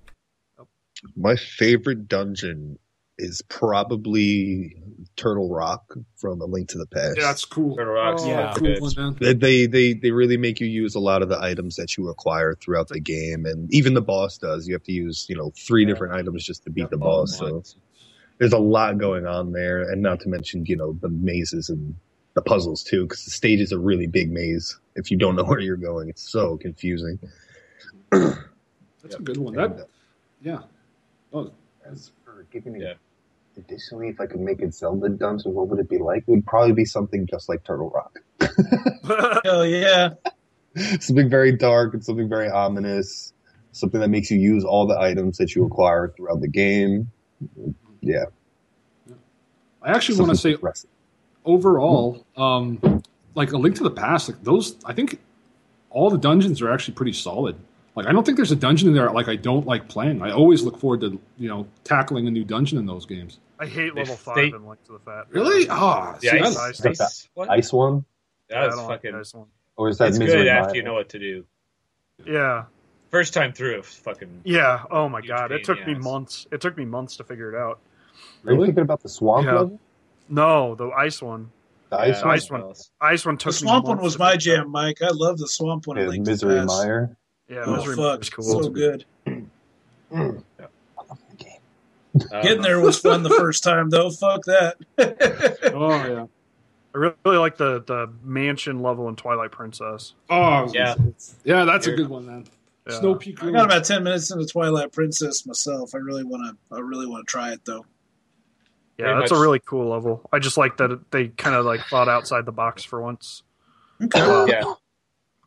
My favorite dungeon is probably Turtle Rock from A Link to the Past. Yeah, that's cool. Turtle Rock's Oh, Yeah. cool one. They, they they they really make you use a lot of the items that you acquire throughout the game, and even the boss does. You have to use you know three different items just to beat the oh boss. So there's a lot going on there, and not to mention you know the mazes and the puzzles too, because the stage is a really big maze. If you don't know where you're going, it's so confusing. That's a good one. That, uh, yeah. Oh, As for giving Yeah. additionally, if I could make it Zelda dungeon, what would it be like? It would probably be something just like Turtle Rock. Hell yeah. something very dark and something very ominous. Something that makes you use all the items that you acquire throughout the game. Yeah. I actually want to say aggressive. overall, um, like a link to the past, like those, I think all the dungeons are actually pretty solid. Like I don't think there's a dungeon in there like I don't like playing. I always look forward to you know tackling a new dungeon in those games. I hate level five they- in Link to the Fat. Really? Ah, The see, ice, that's- Ice- ice, what? Ice one? That I was don't like fucking. one. Or is that It's Misery good after Mile? you know what to do. Yeah, First time through, fucking. yeah. Oh my god, it took me ass. months. It took me months to figure it out. Are you thinking about the swamp Yeah. level? No, the ice one. The ice Yeah, one? ice one. Ice one The took me swamp one was my jam, Mike. I love the swamp one. Yeah, at Misery the Mire. Yeah, Oh Misery fuck, was cool. so good. Mm. I love the game. Getting there was fun the first time though. Fuck that. oh yeah. I really, really like the the mansion level in Twilight Princess. Oh Yeah. yeah. That's a good one, man. Yeah. Snow Peak. I got about ten minutes into Twilight Princess myself. I really want to. I really want to try it though. Yeah, Very that's much- a really cool level. I just like that they kind of like thought outside the box for once. Okay. yeah,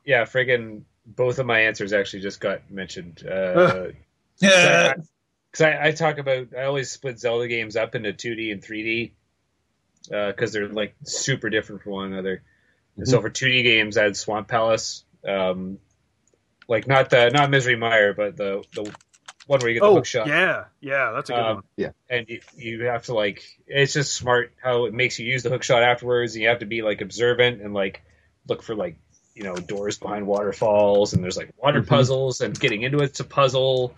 yeah. Friggin' both of my answers actually just got mentioned. Uh, Yeah. because I, I talk about I always split Zelda games up into 2D and 3D because they're like super different from one another. And so for 2D games, I had Swamp Palace, um, like not the not Misery Mire, but the the one where you get the Oh, hook shot. yeah, yeah, that's a good Um, one. Yeah, and you, you have to like it's just smart how it makes you use the hook shot afterwards and you have to be like observant and like look for like you know doors behind waterfalls and there's like water Mhm. puzzles and getting into it's a puzzle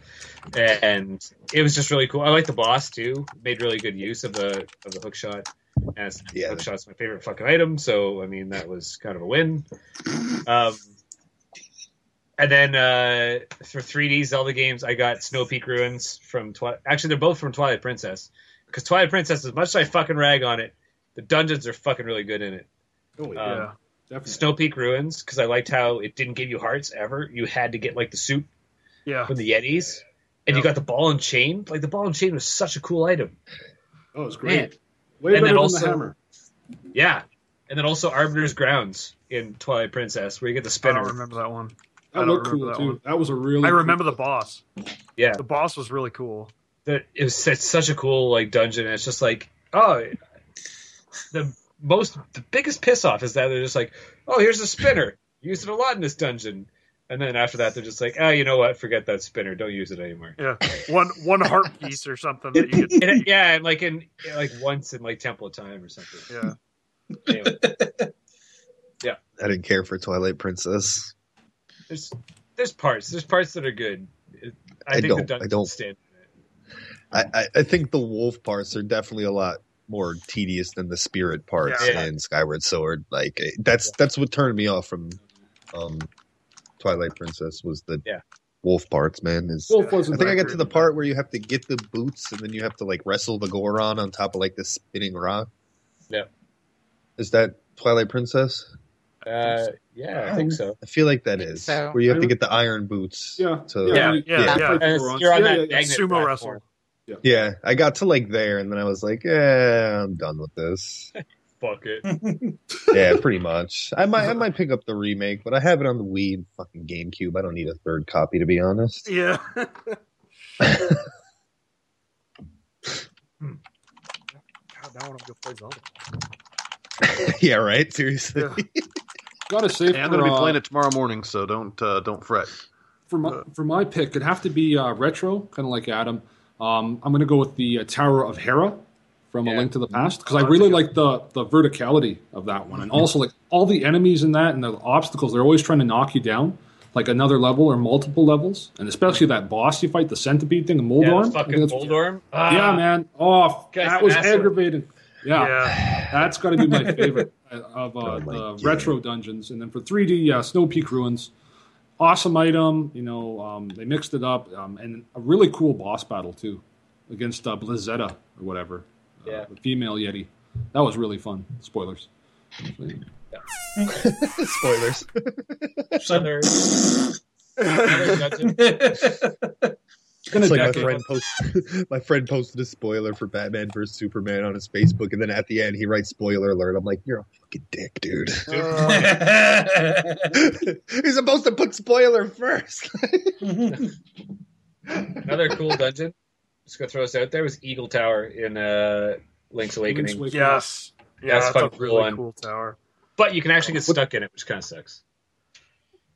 and it was just really cool i like the boss too made really good use of the of the hook shot and it's- Yeah. hook shot's my favorite fucking item so i mean that was kind of a win um and then uh, for 3D Zelda games, I got Snow Peak Ruins from Twilight. Actually, they're both from Twilight Princess. Because Twilight Princess, as much as I fucking rag on it, the dungeons are fucking really good in it. Oh, yeah. Um, yeah, Definitely. Snow Peak Ruins, because I liked how it didn't give you hearts ever. You had to get like the soup yeah. from the Yetis, and you got the ball and chain. Like the ball and chain was such a cool item. Oh, it's great. Man. Way And better then than also- the hammer. Yeah, and then also Arbiter's Grounds in Twilight Princess, where you get the I spinner. don't remember that one. I That don't looked cool remember that too. one. That was a really. I cool- remember the boss. Yeah, The boss was really cool. that it was such, such a cool like dungeon. And it's just like oh, the most the biggest piss off is that they're just like oh here's a spinner used it a lot in this dungeon, and then after that they're just like oh you know what forget that spinner don't use it anymore. Yeah, one one heart piece or something that you could. And it- yeah, and like in like once in like Temple of Time or something. Yeah, Anyway, I didn't care for Twilight Princess. there's there's parts there's parts that are good. I, I think don't- the I don't. stand. I, I, I think the wolf parts are definitely a lot more tedious than the spirit parts Yeah. in Skyward Sword. Like eh, that's that's what turned me off from um, Twilight Princess was the Yeah. wolf parts. Man, is Wolf wasn't I think I got to the part where you have to get the boots and then you have to like wrestle the Goron on top of like this spinning rock. Yeah. Is that Twilight Princess? Uh, yeah, I think so. I feel like that is So- where you have to get the iron boots. Yeah. To, Yeah. Yeah, you- yeah, you yeah. fight And the it's- Gorons. you're on that yeah, yeah. magnet Sumo platform. wrestle. Yeah, I got to like there and then I was like, yeah, I'm done with this. Fuck it. yeah, pretty much. I might I might pick up the remake, but I have it on the Wii and fucking GameCube. I don't need a third copy to be honest. yeah. God, now I want to go play Zelda. yeah, right. Seriously. Yeah. Gotta say, Hey, I'm going to be uh, playing it tomorrow morning, so don't uh, don't fret. for my for my pick, it'd have to be uh, retro, kind of like Adam. Um, I'm going to go with the uh, Tower of Hera from A Link to the Past because I really like the the verticality of that one, and also like all the enemies in that and the obstacles. They're always trying to knock you down, like another level or multiple levels, and especially that boss you fight, the centipede thing, the Yeah, Moldorm. the fucking think that's- Moldorm. yeah, Ah, man. Oh, that was an asshole. aggravating. Yeah, Yeah. that's got to be my favorite of uh, the God. retro dungeons. And then for 3D, yeah, Snow Peak Ruins, awesome item. You know, um, they mixed it up, um, and a really cool boss battle too against uh, Blizzeta or whatever. uh, Yeah. the female Yeti. That was really fun. Spoilers. Spoilers. Another, another dungeon. It's been a It's like my friend post, my friend posted a spoiler for Batman vs Superman on his Facebook, and then at the end he writes spoiler alert. I'm like, you're a fucking dick, dude. He's supposed to put spoiler first. Another cool dungeon. Just gonna throw us out there was Eagle Tower in uh, Link's Awakening. Link's Awakening. Yes. Yeah, That's that's, fucking a cool really one. cool tower. But you can actually get stuck in it, which kind of sucks.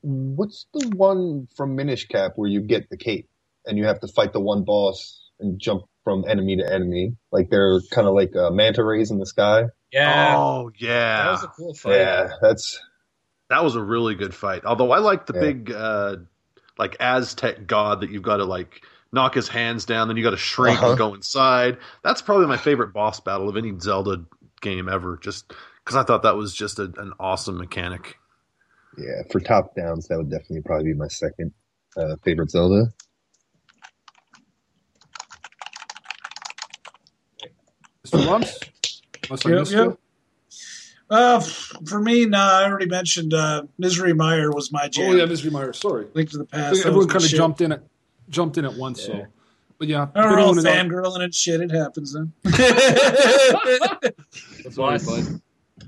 What's the one from Minish Cap where you get the cape and you have to fight the one boss and jump from enemy to enemy? Like they're kind of like uh, manta rays in the sky. Yeah, Oh that yeah, was a cool fight. Yeah, that's that was a really good fight. Although I like the Yeah. big uh, like Aztec god that you've got to like knock his hands down, then you got to shrink Uh-huh. and go inside. That's probably my favorite boss battle of any Zelda game ever. Just because I thought that was just a, an awesome mechanic. yeah. For top downs, that would definitely probably be my second uh, favorite Zelda. Mr. Lumps? Unless I Yep, missed yep. you? Uh, for me, nah, I already mentioned uh, Misery Mire was my jam. Oh yeah, Misery Mire. Sorry, Link to the Past. everyone kind of shit. jumped in it, jumped in at once. Yeah. So, but yeah, We're if all anyone is out- fangirling and shit. It happens then. The Sorry, boss, bud.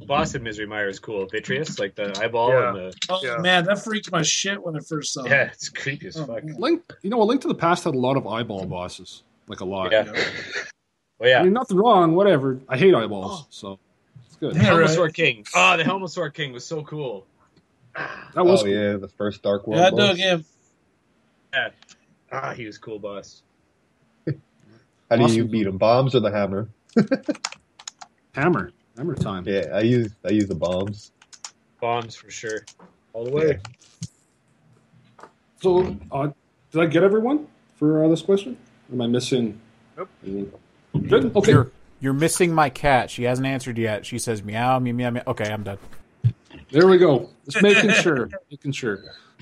boss in Misery Mire is cool. Vitreous, like the eyeball Yeah. and the oh Yeah. man, that freaked my shit when I first saw yeah, it. it's creepy as Oh, fuck. man. Link, you know, a Link to the Past had a lot of eyeball bosses, like a lot. Yeah. Well, yeah. I mean, nothing wrong, whatever. I hate eyeballs, so it's good. Yeah, right. King. Oh, the Helmasaur King was so cool. That was oh cool. yeah, the first Dark World. Yeah, I boss. dug him. Ah, he was cool, boss. How do you beat him? Bombs or the hammer? hammer, hammer time. Yeah, I use I use the bombs. Bombs for sure. All the way. So, uh, did I get everyone for uh, this question? Am I missing? Nope. anyone? Good. Okay. You're you're missing my cat. She hasn't answered yet. She says meow meow meow. meow. Okay, I'm done. There we go. Just making sure. Making sure.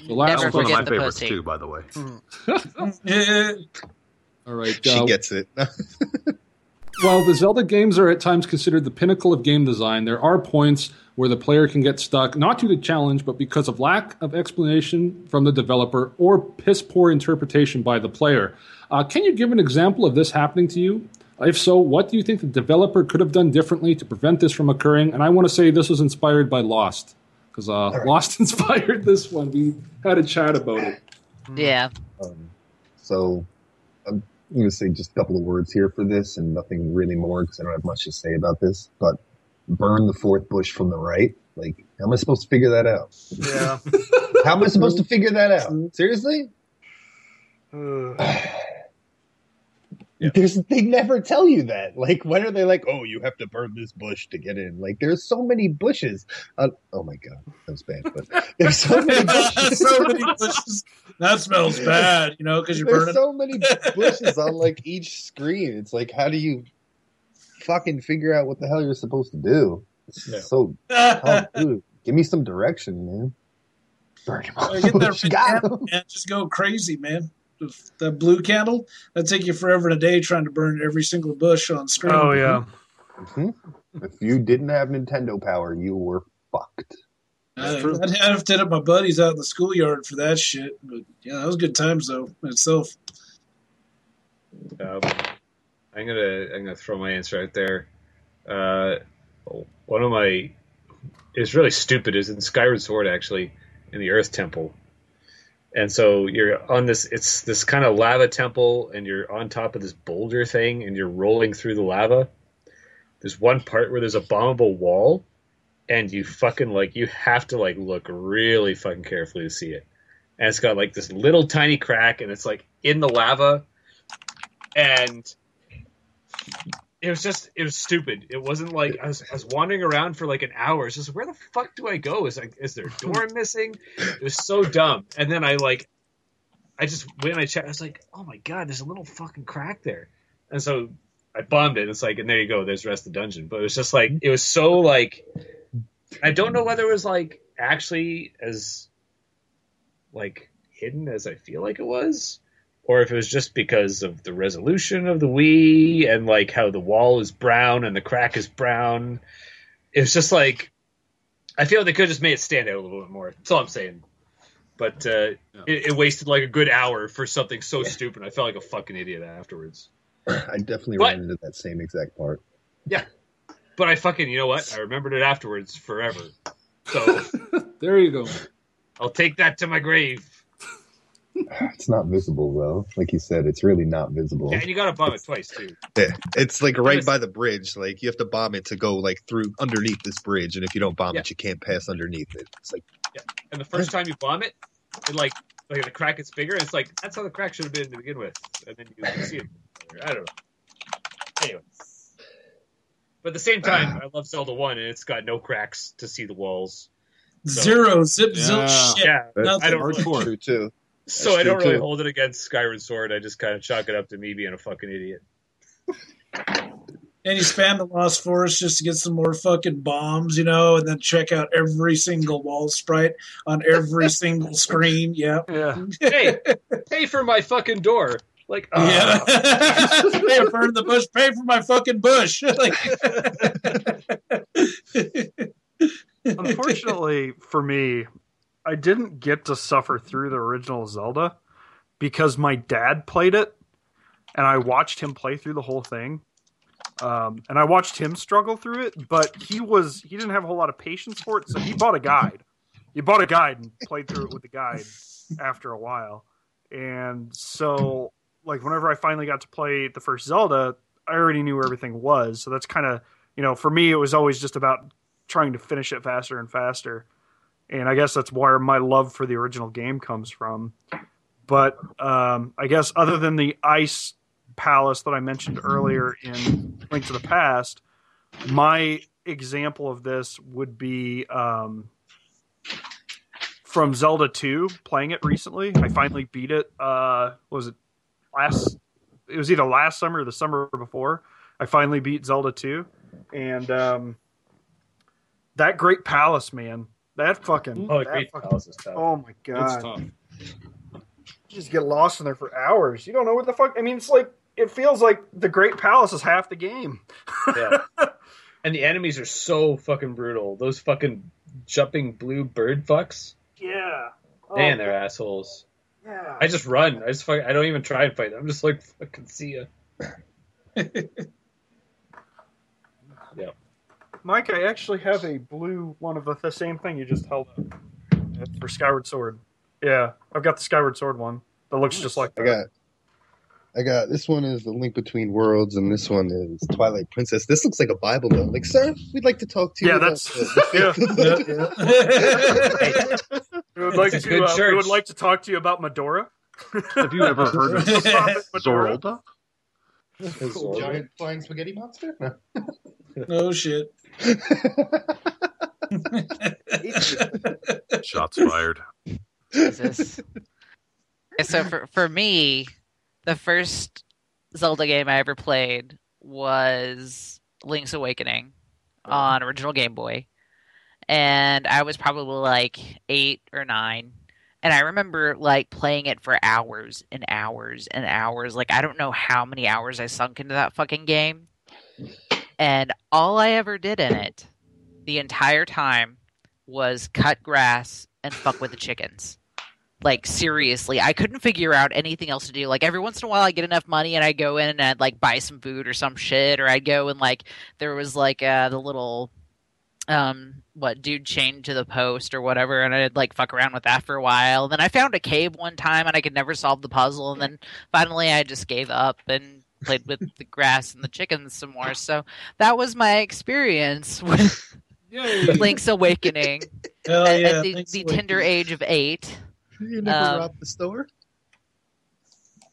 The last Never one of my favorites pussy. too, by the way. Yeah. All right. She uh, gets it. While the Zelda games are at times considered the pinnacle of game design, there are points where the player can get stuck, not due to challenge, but because of lack of explanation from the developer or piss poor interpretation by the player. Uh, can you give an example of this happening to you? If so, what do you think the developer could have done differently to prevent this from occurring? And I want to say this was inspired by Lost, because uh, Lost inspired this one. We had a chat about it. Yeah. Um, so I'm going to say just a couple of words here for this and nothing really more because I don't have much to say about this. But burn the fourth bush from the right. Like, how am I supposed to figure that out? Yeah. How am I supposed to figure that out? Seriously? Ugh. There's they never tell you that. Like, when are they like, oh, you have to burn this bush to get in? Like, there's so many bushes. Uh, oh my god, that was bad. But there's so many bushes. so many bushes. That smells bad, you know, because you're There's burning. so many bushes on like each screen. It's like, how do you fucking figure out what the hell you're supposed to do? It's Yeah. so oh, dude, give me some direction, man. Burn him get that red Got candle, him. man. Just go crazy, man. Just That blue candle, that take you forever and a day trying to burn every single bush on screen. Oh yeah. Mhm. If you didn't have Nintendo power, you were fucked. I, true. I'd have to hit up my buddies out in the schoolyard for that shit. But yeah, that was good times though in itself. Um, I'm gonna I'm gonna throw my answer out there. Uh, one of my it's really stupid is in Skyward Sword actually in the Earth Temple, and so you're on this it's this kind of lava temple and you're on top of this boulder thing and you're rolling through the lava. There's one part where there's a bombable wall, and you fucking like you have to like look really fucking carefully to see it. And it's got like this little tiny crack, and it's like in the lava, and it was just it was stupid. It wasn't like I was, I was wandering around for like an hour. It's just where the fuck do I go? Is like is there a door missing? It was so dumb. And then I like I just went and I checked, I was like, oh my god, there's a little fucking crack there. And so I bombed it. It's like, and there you go. There's the rest of the dungeon. But it was just like it was so like I don't know whether it was like actually as like hidden as I feel like it was, or if it was just because of the resolution of the Wii and like how the wall is brown and the crack is brown. It was just like I feel they could have just made it stand out a little bit more. That's all I'm saying. But uh, it, it wasted like a good hour for something so stupid. I felt like a fucking idiot afterwards. I definitely What? ran into that same exact part. Yeah. But I fucking, you know what? I remembered it afterwards forever. So There you go. I'll take that to my grave. It's not visible though. Like you said, it's really not visible. Yeah, and you gotta bomb it twice too. Yeah, it's like right by the bridge. Like you have to bomb it to go like through underneath this bridge, and if you don't bomb Yeah. it, you can't pass underneath it. It's like yeah. And the first time you bomb it, it like like the crack gets bigger, and it's like that's how the crack should have been to begin with. And then you see it. I don't know. Anyway. But at the same time, I love Zelda One, and it's got no cracks to see the walls. So- Zero, zip, zilch, Yeah. shit. Yeah, Nothing. I don't really, Hardcore. true too. So I don't really too. hold it against Skyward Sword. I just kind of chalk it up to me being a fucking idiot. And you spam the Lost Forest just to get some more fucking bombs, you know, and then check out every single wall sprite on every single screen. Yeah. Yeah. Hey, pay for my fucking door. Like, uh, Yeah. pay for the bush, pay for my fucking bush. Like- Unfortunately for me, I didn't get to suffer through the original Zelda because my dad played it and I watched him play through the whole thing. Um, and I watched him struggle through it, but he was he didn't have a whole lot of patience for it, so he bought a guide. He bought a guide and played through it with the guide after a while. And so like whenever I finally got to play the first Zelda, I already knew where everything was. So that's kind of, you know, for me it was always just about trying to finish it faster and faster. And I guess that's where my love for the original game comes from. But um, I guess other than the ice palace that I mentioned earlier in Link to the Past, my example of this would be um, from Zelda 2, playing it recently. I finally beat it. Uh, was it last? It was either last summer or the summer before. I finally beat Zelda 2. And um, that great palace, man. That fucking. oh, that Great fucking- is tough. Oh my It's god! tough. You just get lost in there for hours. You don't know what the fuck. I mean, it's like it feels like the Great Palace is half the game. Yeah. and the enemies are so fucking brutal. Those fucking jumping blue bird fucks. Yeah. Oh, Man, they're assholes. yeah. I just run. I just fuck, I don't even try and fight them. I'm just like fucking see ya. Mike, I actually have a blue one of the, the same thing you just held up It's for Skyward Sword. Yeah, I've got the Skyward Sword one that looks just like I got. I got this one is the Link Between Worlds, and this one is Twilight Princess. This looks like a Bible though. Like, sir, we'd like to talk to you. Yeah, about that's the- yeah. We would like It's to. Uh, we would like to talk to you about Medora. Have you ever heard of Medora. Zorolda? giant flying spaghetti monster. No. Oh shit. Shots fired. Jesus. So for for me, the first Zelda game I ever played was Link's Awakening on original Game Boy, and I was probably like eight or nine. And I remember like playing it for hours and hours and hours. Like I don't know how many hours I sunk into that fucking game. And all I ever did in it the entire time was cut grass and fuck with the chickens. Like seriously, I couldn't figure out anything else to do. Like every once in a while, I get enough money and I go in and I'd like buy some food or some shit, or I'd go and like there was like uh, the little um what dude chained to the post or whatever, and I'd like fuck around with that for a while. then I found a cave one time and I could never solve the puzzle, and then finally I just gave up and played with the grass and the chickens some more. So that was my experience with Yay. Link's Awakening Hell at, yeah. at the, the tender age of eight. You never Um, robbed the store.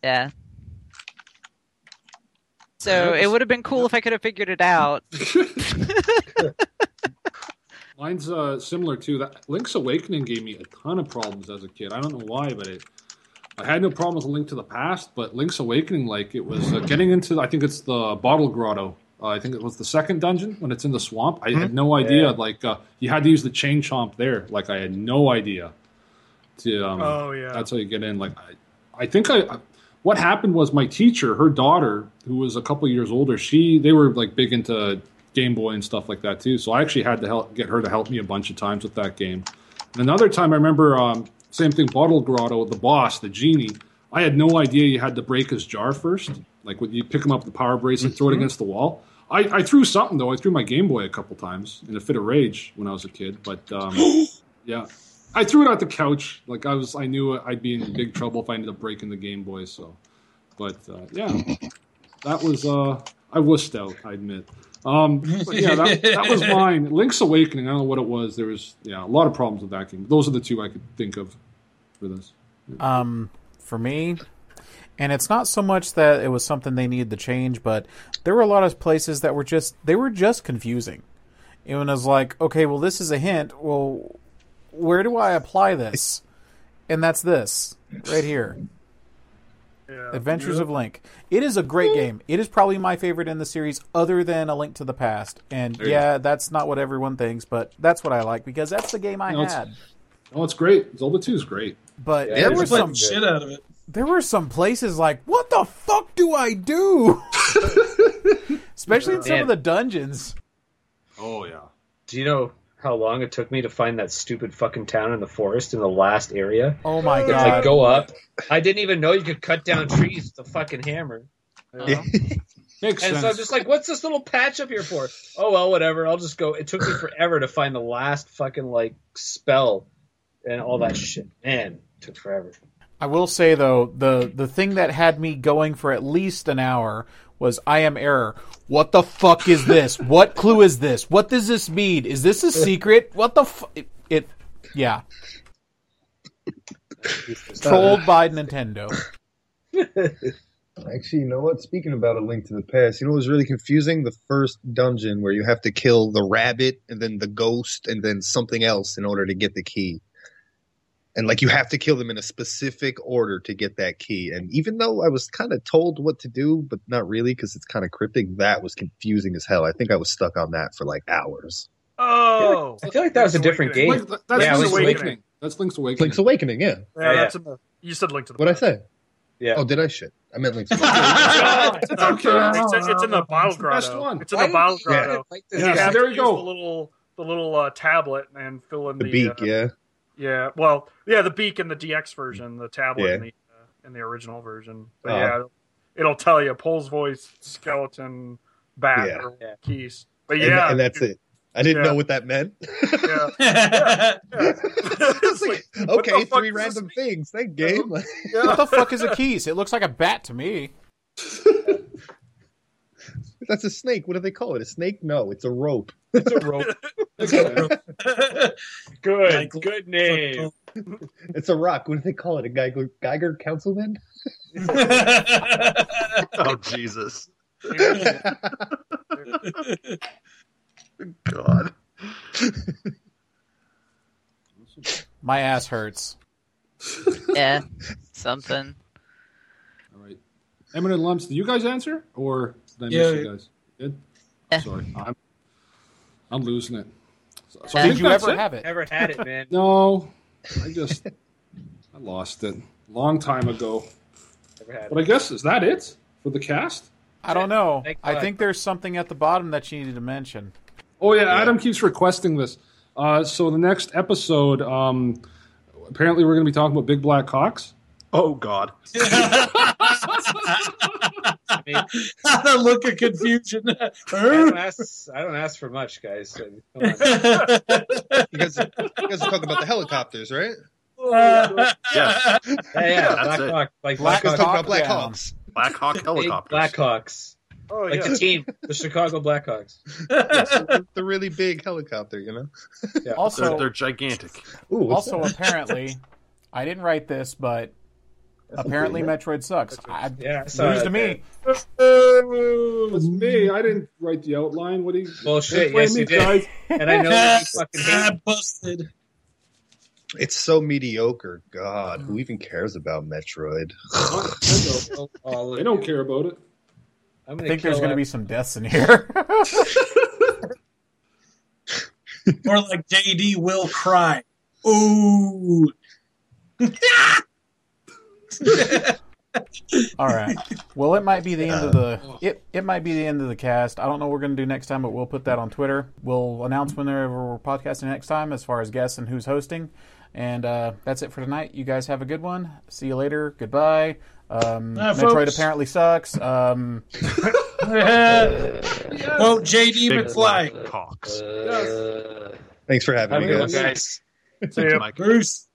Yeah. So it would have been cool if I could have figured it out. Mine's uh, similar to that. Link's Awakening gave me a ton of problems as a kid. I don't know why, but it I had no problem with Link to the Past, but Link's Awakening, like it was uh, getting into. I think it's the Bottle Grotto. Uh, I think it was the second dungeon when it's in the swamp. I had no idea. Like uh, you had to use the chain chomp there. Like I had no idea. To, um, Oh, yeah. that's how you get in. Like I, I think I. I- What happened was my teacher, her daughter, who was a couple years older, she they were like big into Game Boy and stuff like that too. So I actually had to help get her to help me a bunch of times with that game. And another time, I remember um, same thing, Bottle Grotto, the boss, the genie. I had no idea you had to break his jar first. Like when you pick him up the power bracelet, throw it against the wall. I, I threw something though. I threw my Game Boy a couple times in a fit of rage when I was a kid. But um, yeah, I threw it at the couch. Like I was, I knew I'd be in big trouble if I ended up breaking the Game Boy. So, but uh, yeah, that was uh, I wussed out. I admit. Um, but yeah, that, that was mine. Link's Awakening. I don't know what it was. There was yeah a lot of problems with that game. Those are the two I could think of for this. Um, for me, and it's not so much that it was something they needed to change, but there were a lot of places that were just they were just confusing. And It was like, okay, well, this is a hint. Well, where do I apply this? And that's this right here. Yeah. Adventures of Link. It is a great game. It is probably my favorite in the series, other than A Link to the Past. And There you yeah, that's not what everyone thinks, but that's what I like because that's the game I No, had. Oh, it's great. Zelda Two is great. But Yeah, there it's were some shit out of it. there were some places like, what the fuck do I do? Especially in some Man. of the dungeons. Oh yeah. Do you know how long it took me to find that stupid fucking town in the forest in the last area? Oh my god! like go up. I didn't even know you could cut down trees with a fucking hammer. Uh-huh. Yeah. Makes And sense. so I'm just like, what's this little patch up here for? Oh well, whatever. I'll just go. It took me forever to find the last fucking like spell and all that shit. Man, it took forever. I will say though, the the thing that had me going for at least an hour was I am error. What the fuck is this? what clue is this? What does this mean? Is this a secret? What the fu- it, it yeah. Trolled by Nintendo. Actually, you know what? Speaking about a link to the past, you know what was really confusing? The first dungeon where you have to kill the rabbit and then the ghost and then something else in order to get the key. And like you have to kill them in a specific order to get that key. And even though I was kind of told what to do, but not really because it's kind of cryptic, that was confusing as hell. I think I was stuck on that for like hours. Oh, I feel like that was a different game. Link, that's Yeah, Link's Link's Awakening. Awakening. That's Link's Awakening. Link's Awakening, yeah. yeah, yeah. that's the. You said link to the. What'd I say? Yeah. Oh, did I shit? I meant Link's Awakening. it's okay. It's, it's in the bottle It's the best grotto. one. It's in Why the bottle did grotto. it like this? Yeah, You so have there you go. The little the little uh, tablet and fill in The the, beak, uh, yeah. Yeah, well, yeah, the beak in the DX version, the tablet Yeah. in the uh, in the original version. But Oh. yeah, it'll tell you Pols Voice, skeleton, bat, Yeah. or Keese. But yeah, and that's it. I didn't Yeah. know what that meant. Yeah. yeah. It's like, okay, three random things. Thank game. What the fuck is a Keese? It looks like a bat to me. That's a snake. What do they call it? A snake? No, it's a rope. It's a rope. good, Michael. good name. It's a rock. What do they call it? A Geiger, Geiger councilman? Oh Jesus! God. My ass hurts. Yeah, something. All right. Eminent Lumps, do you guys answer? Or did I Yeah. miss you guys? Did? Yeah. Sorry. I'm, I'm losing it. So, so Did you ever it. have it? Never had it, man. No. I just I lost it. A long time ago. Never had But I guess is that it for the cast? I don't know. Thank I think there's something at the bottom that you needed to mention. Oh yeah, Adam keeps requesting this. Uh, so the next episode, um, apparently we're going to be talking about big black cocks. Oh God. I mean, the look of confusion. I don't ask. I don't ask for much, guys. So, come on. You guys, you guys are talking about the helicopters, right? Yeah. Yeah, yeah, That's Black it. Hawk, like Black You Black talking Hawk, about Black down. Hawks. Black Hawk big helicopters. Blackhawks, Oh like yeah. the team, the Chicago Blackhawks. the, the really big helicopter, you know? Yeah. They're, Also, they're gigantic. Ooh, also that? apparently, I didn't write this, but apparently Metroid sucks. I, Yeah, I news to me. It's me. I didn't write the outline. What do you? Bullshit, Blame yes, me, you did. guys. And I know that you fucking hate. Ah, busted. It's so mediocre. God, who even cares about Metroid? They don't care about it. I'm I think there's going to be some deaths in here. Or like JD will cry. Ooh. All right. Well, it might be the end of the it. It might be the end of the cast. I don't know what we're going to do next time, but we'll put that on Twitter. We'll announce whenever we're podcasting next time, as far as guests and who's hosting. And uh, that's it for tonight. You guys have a good one. See you later. Goodbye. Um, Bye, Metroid folks. apparently sucks. Um, Quote JD Big McFly. black cocks. Uh, Thanks for having have me, guys. guys. See ya. Bruce.